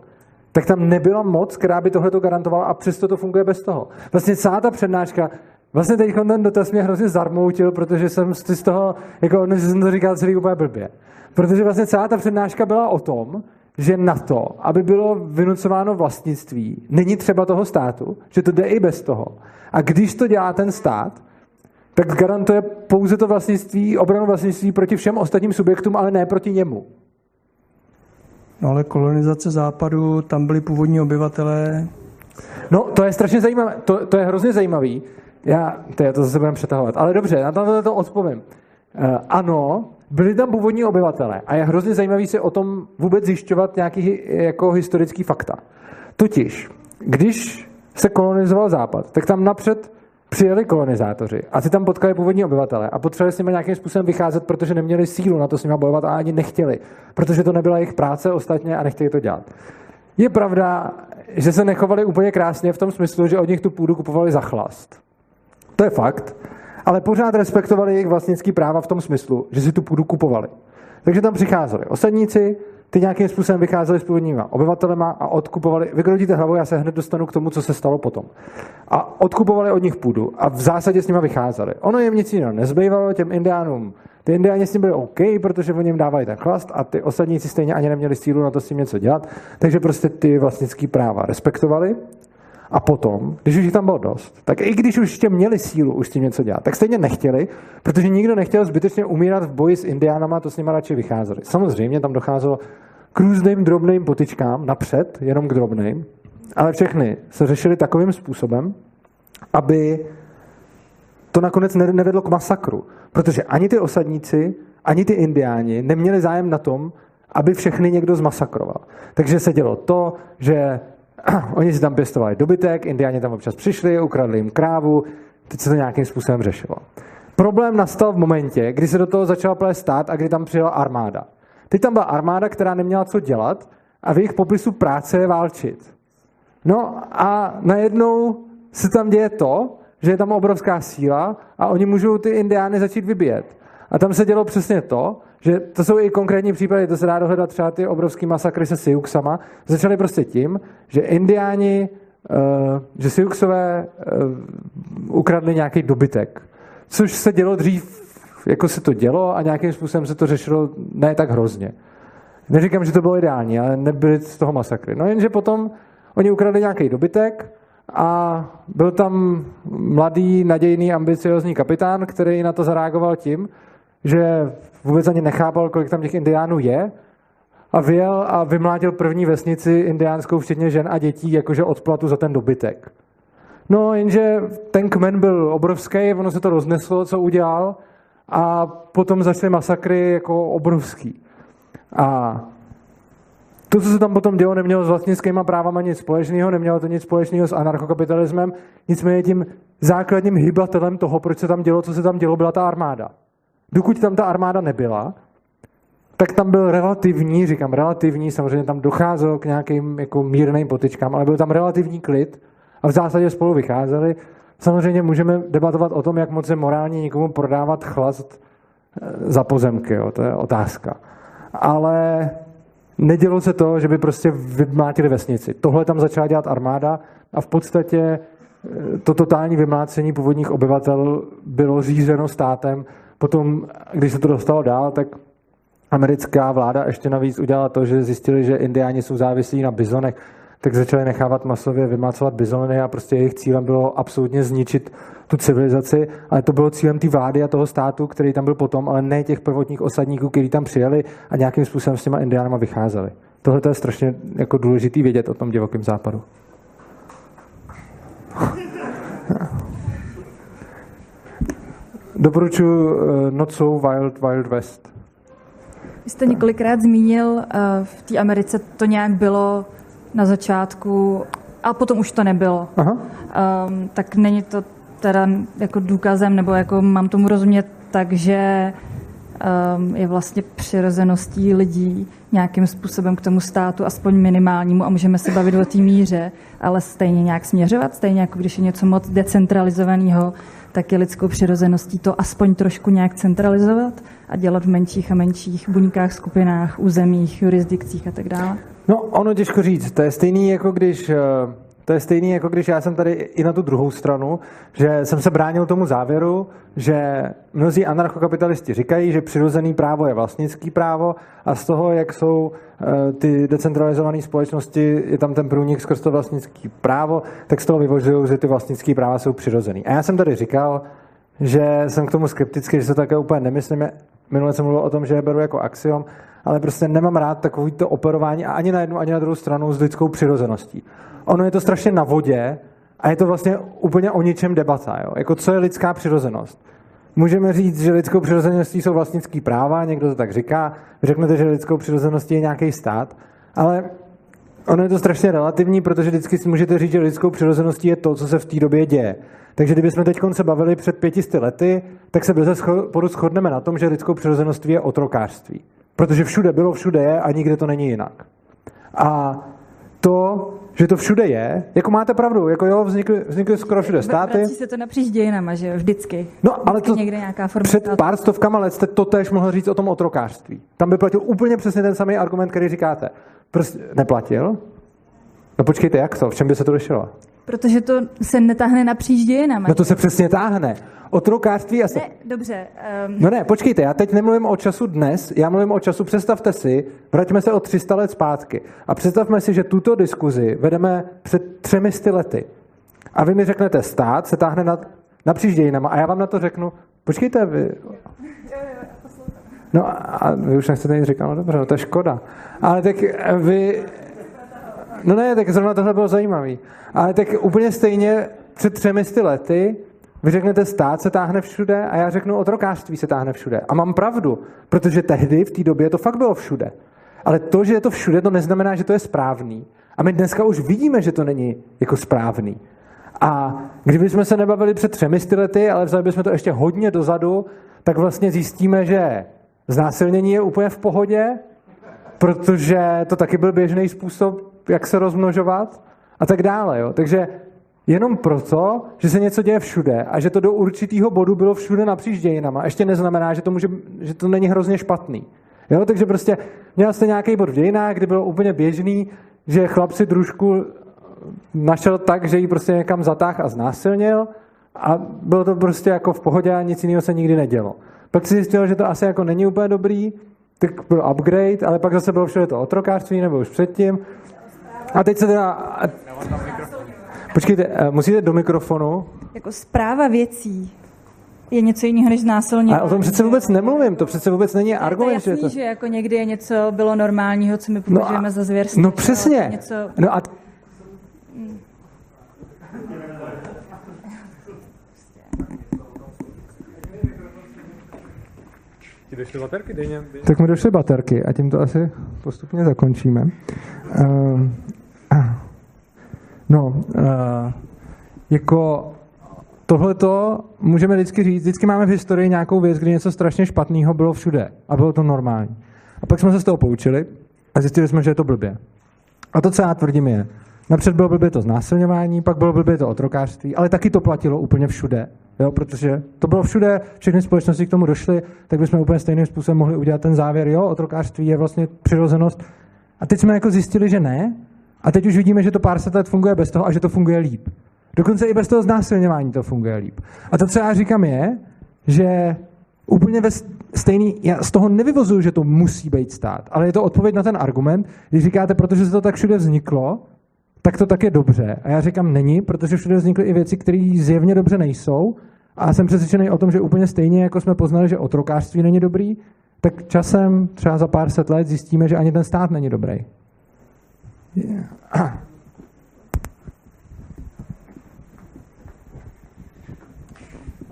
Speaker 1: tak tam nebyla moc, která by tohle to garantovala a přesto to funguje bez toho. Vlastně celá ta přednáška, vlastně teď ten dotaz mě hrozně zarmoutil, protože jsem z toho, jako jsem to říkal celý úplně blbě. Protože vlastně celá ta přednáška byla o tom, že na to, aby bylo vynucováno vlastnictví, není třeba toho státu, že to jde i bez toho. A když to dělá ten stát, tak garantuje pouze to vlastnictví, obranu vlastnictví proti všem ostatním subjektům, ale ne proti němu.
Speaker 13: No ale kolonizace západu, tam byli původní obyvatelé.
Speaker 1: No, to je strašně zajímavé, to, to je hrozně zajímavý. Já, to, je, to zase budeme přetahovat. Ale dobře, na to, to odpovím. Uh, ano, byli tam původní obyvatelé a je hrozně zajímavý si o tom vůbec zjišťovat nějaký jako historický fakta. Totiž, když se kolonizoval západ, tak tam napřed přijeli kolonizátoři a ty tam potkali původní obyvatele a potřebovali s nimi nějakým způsobem vycházet, protože neměli sílu na to s nimi bojovat a ani nechtěli, protože to nebyla jejich práce ostatně a nechtěli to dělat. Je pravda, že se nechovali úplně krásně v tom smyslu, že od nich tu půdu kupovali za chlast. To je fakt, ale pořád respektovali jejich vlastnický práva v tom smyslu, že si tu půdu kupovali. Takže tam přicházeli osadníci, ty nějakým způsobem vycházeli s původníma obyvatelema a odkupovali, vykrotíte hlavu, já se hned dostanu k tomu, co se stalo potom. A odkupovali od nich půdu a v zásadě s nimi vycházeli. Ono jim nic jiného nezbývalo, těm indiánům. Ty indiáni s tím byli OK, protože oni jim dávali ten chlast a ty osadníci stejně ani neměli sílu na to s tím něco dělat, takže prostě ty vlastnické práva respektovali. A potom, když už jich tam bylo dost, tak i když už ještě měli sílu už s tím něco dělat, tak stejně nechtěli, protože nikdo nechtěl zbytečně umírat v boji s indiánama, to s nimi radši vycházeli. Samozřejmě tam docházelo k různým drobným potičkám napřed, jenom k drobným, ale všechny se řešily takovým způsobem, aby to nakonec nevedlo k masakru. Protože ani ty osadníci, ani ty indiáni neměli zájem na tom, aby všechny někdo zmasakroval. Takže se dělo to, že oni si tam pěstovali dobytek, indiáni tam občas přišli, ukradli jim krávu, teď se to nějakým způsobem řešilo. Problém nastal v momentě, kdy se do toho začala plést stát a kdy tam přijela armáda. Teď tam byla armáda, která neměla co dělat a v jejich popisu práce je válčit. No a najednou se tam děje to, že je tam obrovská síla a oni můžou ty indiány začít vybíjet. A tam se dělo přesně to, že to jsou i konkrétní případy, to se dá dohledat třeba ty obrovský masakry se Siuxama, začaly prostě tím, že indiáni, že Siuxové ukradli nějaký dobytek. Což se dělo dřív, jako se to dělo a nějakým způsobem se to řešilo ne tak hrozně. Neříkám, že to bylo ideální, ale nebyly z toho masakry. No jenže potom oni ukradli nějaký dobytek a byl tam mladý, nadějný, ambiciozní kapitán, který na to zareagoval tím, že vůbec ani nechápal, kolik tam těch indiánů je a vyjel a vymlátil první vesnici indiánskou, včetně žen a dětí, jakože odplatu za ten dobytek. No, jenže ten kmen byl obrovský, ono se to rozneslo, co udělal, a potom začaly masakry jako obrovský. A to, co se tam potom dělo, nemělo s vlastnickýma právama nic společného, nemělo to nic společného s anarchokapitalismem, nicméně tím základním hybatelem toho, proč se tam dělo, co se tam dělo, byla ta armáda. Dokud tam ta armáda nebyla, tak tam byl relativní, říkám relativní, samozřejmě tam docházelo k nějakým jako mírným potyčkám, ale byl tam relativní klid a v zásadě spolu vycházeli. Samozřejmě můžeme debatovat o tom, jak moc je morálně někomu prodávat chlast za pozemky, jo, to je otázka. Ale nedělo se to, že by prostě vymlátili vesnici. Tohle tam začala dělat armáda a v podstatě to totální vymlácení původních obyvatel bylo řízeno státem. Potom, když se to dostalo dál, tak americká vláda ještě navíc udělala to, že zjistili, že indiáni jsou závislí na bizonech, tak začali nechávat masově vymlácovat bizony a prostě jejich cílem bylo absolutně zničit tu civilizaci, ale to bylo cílem té vlády a toho státu, který tam byl potom, ale ne těch prvotních osadníků, kteří tam přijeli a nějakým způsobem s těma indiánama vycházeli. Tohle je strašně jako důležitý vědět o tom divokém západu. Doporučuji uh, Not So Wild Wild West.
Speaker 2: Vy jste několikrát zmínil, uh, v té Americe to nějak bylo na začátku, a potom už to nebylo. Aha. Um, tak není to teda jako důkazem, nebo jako mám tomu rozumět tak, že um, je vlastně přirozeností lidí nějakým způsobem k tomu státu, aspoň minimálnímu, a můžeme se bavit o té míře, ale stejně nějak směřovat, stejně jako když je něco moc decentralizovaného, tak je lidskou přirozeností to aspoň trošku nějak centralizovat a dělat v menších a menších buňkách, skupinách, územích, jurisdikcích a tak dále?
Speaker 1: No, ono těžko říct. To je stejný, jako když eh, to je stejný, jako když já jsem tady i na tu druhou stranu, že jsem se bránil tomu závěru, že mnozí anarchokapitalisti říkají, že přirozený právo je vlastnický právo a z toho, jak jsou eh, ty decentralizované společnosti, je tam ten průnik skrz to vlastnický právo, tak z toho vyvozují, že ty vlastnické práva jsou přirozený. A já jsem tady říkal, že jsem k tomu skeptický, že to také úplně nemyslím. Minule jsem mluvil o tom, že je beru jako axiom, ale prostě nemám rád takovýto operování a ani na jednu, ani na druhou stranu s lidskou přirozeností ono je to strašně na vodě a je to vlastně úplně o ničem debata. Jo? Jako co je lidská přirozenost? Můžeme říct, že lidskou přirozeností jsou vlastnický práva, někdo to tak říká, řeknete, že lidskou přirozeností je nějaký stát, ale ono je to strašně relativní, protože vždycky si můžete říct, že lidskou přirozeností je to, co se v té době děje. Takže kdybychom teď se bavili před pětisty lety, tak se bez shodneme na tom, že lidskou přirozeností je otrokářství. Protože všude bylo, všude je a nikde to není jinak. A to, že to všude je, jako máte pravdu, jako jo, vznikly, vznikly skoro všude státy.
Speaker 2: Vrací se to napříč dějinama, že jo, vždycky.
Speaker 1: No, ale to
Speaker 2: někde nějaká forma
Speaker 1: před pár stovkama let jste to tež mohl říct o tom otrokářství. Tam by platil úplně přesně ten samý argument, který říkáte. Prostě neplatil? No počkejte, jak to? V čem by se to lišilo?
Speaker 2: Protože to se netáhne napříč dějinama.
Speaker 1: No to se přesně táhne. Otrokářství asi...
Speaker 2: Ne, dobře. Um...
Speaker 1: No ne, počkejte, já teď nemluvím o času dnes, já mluvím o času, představte si, vraťme se o 300 let zpátky a představme si, že tuto diskuzi vedeme před třemi sty lety. A vy mi řeknete, stát se táhne nad, napříč dějinama a já vám na to řeknu, počkejte, vy... No a vy už nechcete nic říkat, no dobře, no to je škoda. Ale tak vy... No ne, tak zrovna tohle bylo zajímavý. Ale tak úplně stejně před třemi sty lety vy řeknete, stát se táhne všude a já řeknu, otrokářství se táhne všude. A mám pravdu, protože tehdy, v té době, to fakt bylo všude. Ale to, že je to všude, to neznamená, že to je správný. A my dneska už vidíme, že to není jako správný. A kdybychom se nebavili před třemi lety, ale vzali bychom to ještě hodně dozadu, tak vlastně zjistíme, že znásilnění je úplně v pohodě, protože to taky byl běžný způsob, jak se rozmnožovat a tak dále. Jo. Takže jenom proto, že se něco děje všude a že to do určitého bodu bylo všude napříč dějinama, ještě neznamená, že to, může, že to není hrozně špatný. Jo, takže prostě měl jste nějaký bod v dějinách, kdy bylo úplně běžný, že chlap si družku našel tak, že ji prostě někam zatáh a znásilnil a bylo to prostě jako v pohodě a nic jiného se nikdy nedělo. Pak si zjistil, že to asi jako není úplně dobrý, tak byl upgrade, ale pak zase bylo všude to otrokářství, nebo už předtím. A teď se teda... Počkejte, eh, musíte do mikrofonu.
Speaker 2: Jako zpráva věcí je něco jiného než znásilnění.
Speaker 1: Ale o tom přece vůbec nemluvím, to přece vůbec není argument.
Speaker 2: To je jasný, že, to... že jako někdy je něco bylo normálního, co my považujeme no a, za zvěrství.
Speaker 1: No přesně. Něco... No a
Speaker 10: Ti došly baterky, dejně,
Speaker 1: dejně. Tak mi došly baterky a tím to asi postupně zakončíme. Uh, No, uh, jako tohleto můžeme vždycky říct, vždycky máme v historii nějakou věc, kdy něco strašně špatného bylo všude a bylo to normální. A pak jsme se z toho poučili a zjistili jsme, že je to blbě. A to, co já tvrdím, je, napřed bylo blbě to znásilňování, pak bylo blbě to otrokářství, ale taky to platilo úplně všude. Jo, protože to bylo všude, všechny společnosti k tomu došly, tak bychom úplně stejným způsobem mohli udělat ten závěr, jo, otrokářství je vlastně přirozenost. A teď jsme jako zjistili, že ne, a teď už vidíme, že to pár set let funguje bez toho a že to funguje líp. Dokonce i bez toho znásilňování to funguje líp. A to, co já říkám, je, že úplně ve stejný, já z toho nevyvozuju, že to musí být stát, ale je to odpověď na ten argument, když říkáte, protože se to tak všude vzniklo, tak to tak je dobře. A já říkám, není, protože všude vznikly i věci, které zjevně dobře nejsou. A jsem přesvědčený o tom, že úplně stejně, jako jsme poznali, že otrokářství není dobrý, tak časem, třeba za pár set let, zjistíme, že ani ten stát není dobrý.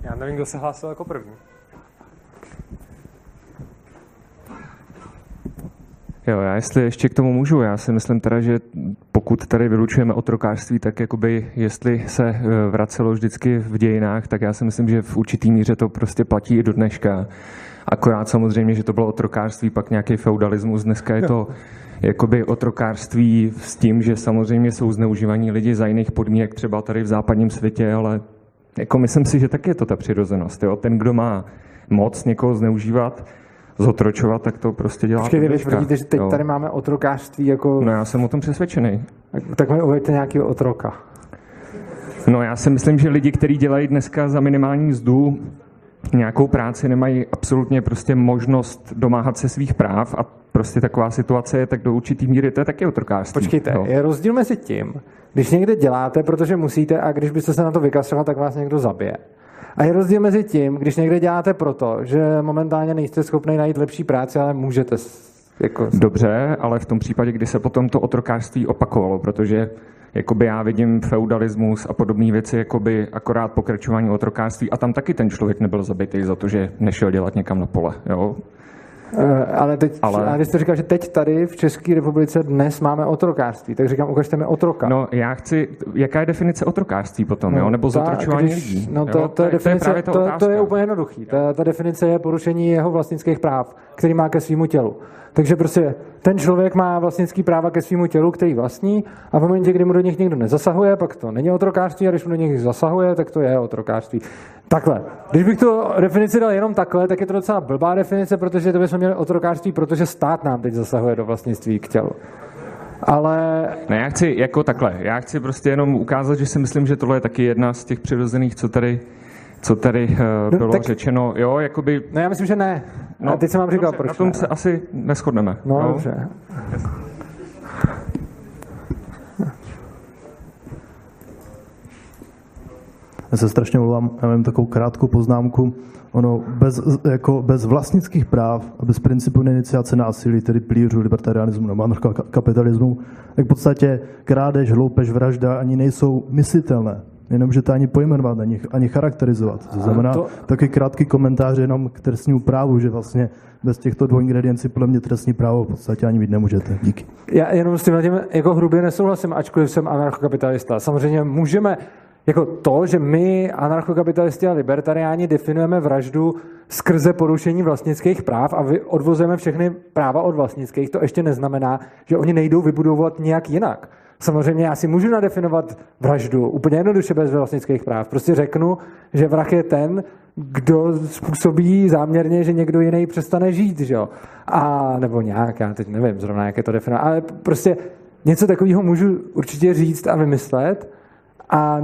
Speaker 1: Já nevím, kdo se hlásil jako první.
Speaker 14: Jo, já jestli ještě k tomu můžu, já si myslím teda, že pokud tady vylučujeme otrokářství, tak jakoby jestli se eh, vracelo vždycky v dějinách, tak já si myslím, že v určitý míře to prostě platí i do dneška. Akorát samozřejmě, že to bylo otrokářství, pak nějaký feudalismus, dneska je to jakoby otrokářství s tím, že samozřejmě jsou zneužívaní lidi za jiných podmínek, třeba tady v západním světě, ale jako myslím si, že tak je to ta přirozenost. Jo? Ten, kdo má moc někoho zneužívat, zotročovat, tak to prostě dělá.
Speaker 1: Počkejte, vy tvrdíte, že teď jo. tady máme otrokářství jako...
Speaker 14: No já jsem o tom přesvědčený.
Speaker 1: Tak, mi uveďte nějaký otroka.
Speaker 14: No já si myslím, že lidi, kteří dělají dneska za minimální mzdu nějakou práci, nemají absolutně prostě možnost domáhat se svých práv a prostě taková situace je tak do určitý míry, to je taky otrokářství.
Speaker 1: Počkejte, no. je rozdíl mezi tím, když někde děláte, protože musíte a když byste se na to vykastroval, tak vás někdo zabije. A je rozdíl mezi tím, když někde děláte proto, že momentálně nejste schopni najít lepší práci, ale můžete. Jako...
Speaker 14: Dobře, ale v tom případě, kdy se potom to otrokářství opakovalo, protože jakoby já vidím feudalismus a podobné věci, jakoby akorát pokračování otrokářství a tam taky ten člověk nebyl zabitý za to, že nešel dělat někam na pole. Jo?
Speaker 1: Uh, ale, teď, ale... ale vy jste říkal, že teď tady v České republice dnes máme otrokářství, tak říkám, ukažte mi otroka.
Speaker 14: No já chci, jaká je definice otrokářství potom, no, jo? nebo zotročování lidí?
Speaker 1: No to, to, je definice, to, je to, to je úplně jednoduchý. Ta, ta definice je porušení jeho vlastnických práv, který má ke svýmu tělu. Takže prostě ten člověk má vlastnický práva ke svýmu tělu, který vlastní, a v momentě, kdy mu do nich někdo nezasahuje, pak to není otrokářství, a když mu do nich zasahuje, tak to je otrokářství. Takhle. Když bych tu definici dal jenom takhle, tak je to docela blbá definice, protože to bychom měli otrokářství, protože stát nám teď zasahuje do vlastnictví k tělu. Ale...
Speaker 14: Ne, já chci jako takhle. Já chci prostě jenom ukázat, že si myslím, že tohle je taky jedna z těch přirozených, co tady co tady uh, bylo no, tak, řečeno, jo, jakoby...
Speaker 1: No já myslím, že ne. No, a teď jsem vám říkal,
Speaker 14: dobře,
Speaker 1: proč
Speaker 14: Na tom
Speaker 1: ne.
Speaker 14: se asi neschodneme.
Speaker 1: No, jo? dobře.
Speaker 3: Já se strašně mluvám, já mám takovou krátkou poznámku. Ono bez, jako bez vlastnických práv a bez principu iniciace násilí, tedy plířů libertarianismu nebo anarchokapitalismu, tak v podstatě krádež, hloupež, vražda ani nejsou myslitelné. Nemůžete ani pojmenovat, ani, ani charakterizovat. To znamená to... taky krátký komentář jenom k trestnímu právu, že vlastně bez těchto dvou ingrediencí podle mě trestní právo v podstatě ani mít nemůžete. Díky.
Speaker 1: Já jenom s tím, tím jako hrubě nesouhlasím, ačkoliv jsem anarchokapitalista. Samozřejmě můžeme jako to, že my, anarchokapitalisti a libertariáni, definujeme vraždu skrze porušení vlastnických práv a odvozujeme všechny práva od vlastnických, to ještě neznamená, že oni nejdou vybudovat nějak jinak. Samozřejmě já si můžu nadefinovat vraždu úplně jednoduše bez vlastnických práv. Prostě řeknu, že vrah je ten, kdo způsobí záměrně, že někdo jiný přestane žít, že jo? A nebo nějak, já teď nevím zrovna, jak je to definovat, ale prostě něco takového můžu určitě říct a vymyslet a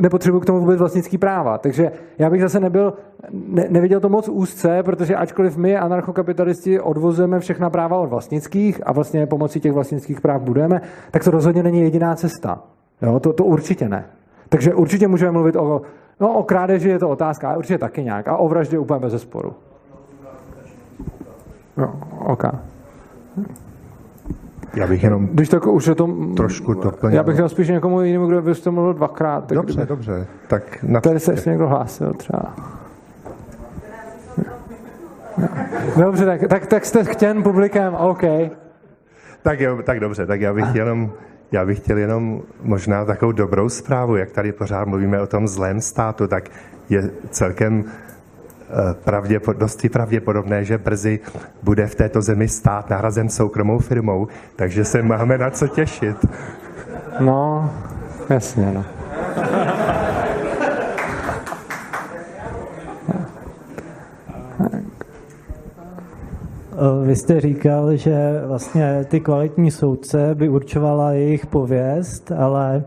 Speaker 1: nepotřebuji k tomu vůbec vlastnický práva. Takže já bych zase nebyl, ne, neviděl to moc úzce, protože ačkoliv my, anarchokapitalisti, odvozujeme všechna práva od vlastnických a vlastně pomocí těch vlastnických práv budeme, tak to rozhodně není jediná cesta. Jo, to, to určitě ne. Takže určitě můžeme mluvit o, no, o krádeži je to otázka, ale určitě taky nějak. A o vraždě úplně bez zesporu. No, okay.
Speaker 7: Já bych jenom
Speaker 1: Když tak už je to...
Speaker 7: Trošku doplnil.
Speaker 1: Já bych dal spíš někomu jinému, kdo byste mluvil dvakrát. Tak
Speaker 7: dobře,
Speaker 1: kdyby...
Speaker 7: dobře. Tak na...
Speaker 1: Tady se ještě někdo hlásil třeba. Dobře, tak, tak, tak jste chtěn publikem, OK.
Speaker 7: Tak jo, tak dobře, tak já bych jenom já bych chtěl jenom možná takovou dobrou zprávu, jak tady pořád mluvíme o tom zlém státu, tak je celkem pravděpod, dosti pravděpodobné, že brzy bude v této zemi stát nahrazen soukromou firmou, takže se máme na co těšit.
Speaker 1: No, jasně, no.
Speaker 15: Eh, vy jste říkal, že vlastně ty kvalitní soudce by určovala jejich pověst, ale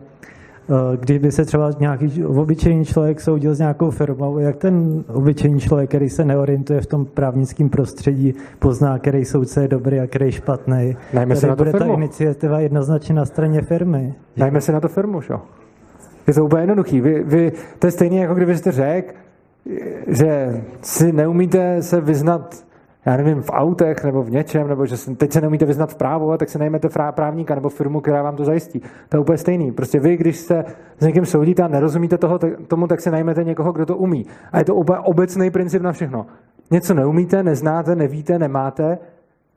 Speaker 15: kdyby se třeba nějaký obyčejný člověk soudil s nějakou firmou, jak ten obyčejný člověk, který se neorientuje v tom právnickém prostředí, pozná, který soudce je dobrý a který špatný.
Speaker 1: Najme se na to
Speaker 15: bude
Speaker 1: firmu.
Speaker 15: ta iniciativa jednoznačně na straně firmy.
Speaker 1: Najme se na to firmu, šo? Je to úplně jednoduchý. Vy, vy, to je stejné, jako kdybyste řekl, že si neumíte se vyznat já nevím, v autech nebo v něčem, nebo že se, teď se neumíte vyznat v právu, tak se najmete právníka nebo firmu, která vám to zajistí. To je úplně stejný. Prostě vy, když se s někým soudíte a nerozumíte toho, tomu, tak se najmete někoho, kdo to umí. A je to úplně obecný princip na všechno. Něco neumíte, neznáte, nevíte, nemáte,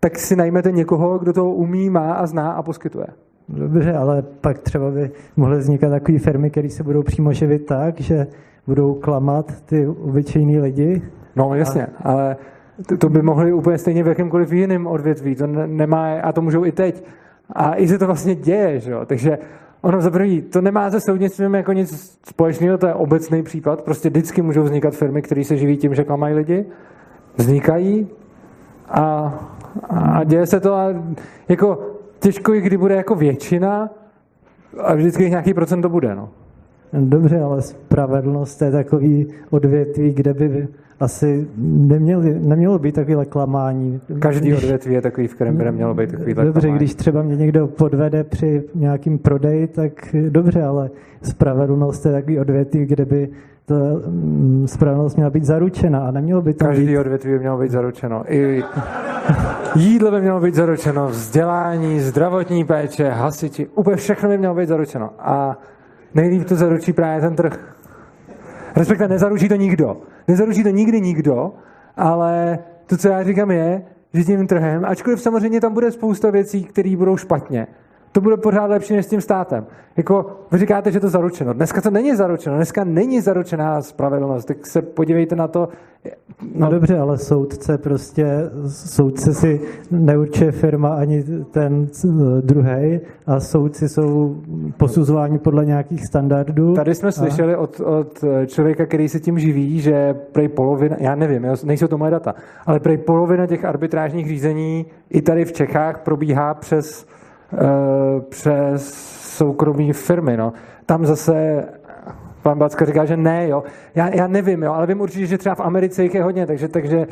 Speaker 1: tak si najmete někoho, kdo to umí, má a zná a poskytuje.
Speaker 15: Dobře, ale pak třeba by mohly vznikat takové firmy, které se budou přímo živit tak, že budou klamat ty obyčejní lidi.
Speaker 1: No jasně, a... ale to, by mohli úplně stejně v jakémkoliv jiném odvětví. To nemá, a to můžou i teď. A i se to vlastně děje, že jo? Takže ono za první, to nemá se soudnictvím jako nic společného, to je obecný případ. Prostě vždycky můžou vznikat firmy, které se živí tím, že klamají lidi. Vznikají a, a děje se to a jako těžko, kdy bude jako většina a vždycky nějaký procent to bude, no.
Speaker 15: Dobře, ale spravedlnost je takový odvětví, kde by asi neměli, nemělo být takové klamání.
Speaker 1: Každý odvětví je takový, v kterém by nemělo být takový Dobře,
Speaker 15: klamání. když třeba mě někdo podvede při nějakým prodeji, tak dobře, ale spravedlnost je takový odvětví, kde by ta mm, spravedlnost měla být zaručena a nemělo by to
Speaker 1: Každý
Speaker 15: být...
Speaker 1: odvětví by mělo být zaručeno. I jídlo by mělo být zaručeno, vzdělání, zdravotní péče, hasiči, úplně všechno by mělo být zaručeno. A nejlíp to zaručí právě ten trh. Respektive nezaručí to nikdo. Nezaručí to nikdy nikdo, ale to, co já říkám, je, že tím trhem, ačkoliv samozřejmě tam bude spousta věcí, které budou špatně, to bude pořád lepší než s tím státem. Jako vy říkáte, že to zaručeno. Dneska to není zaručeno. Dneska není zaručená spravedlnost. Tak se podívejte na to.
Speaker 15: No, no dobře, ale soudce prostě, soudce si neurčuje firma ani ten druhý a soudci jsou posuzováni podle nějakých standardů.
Speaker 1: Tady jsme a... slyšeli od, od člověka, který se tím živí, že prej polovina, já nevím, nejsou to moje data, ale prej polovina těch arbitrážních řízení i tady v Čechách probíhá přes Eh, přes soukromí firmy. No. Tam zase pan Backa říká, že ne, jo. Já, já nevím, jo, ale vím určitě, že třeba v Americe jich je hodně, takže, takže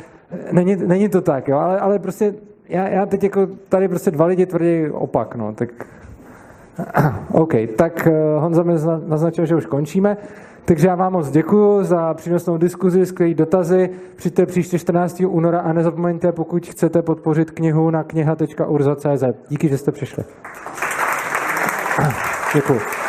Speaker 1: není, není to tak, jo, ale, ale prostě já, já teď jako tady prostě dva lidi tvrdí opak, no, tak OK, tak eh, Honza mi naznačil, že už končíme. Takže já vám moc děkuji za přínosnou diskuzi, skvělé dotazy. Přijďte příště 14. února a nezapomeňte, pokud chcete podpořit knihu na kniha.urza.cz. Díky, že jste přišli. Děkuji.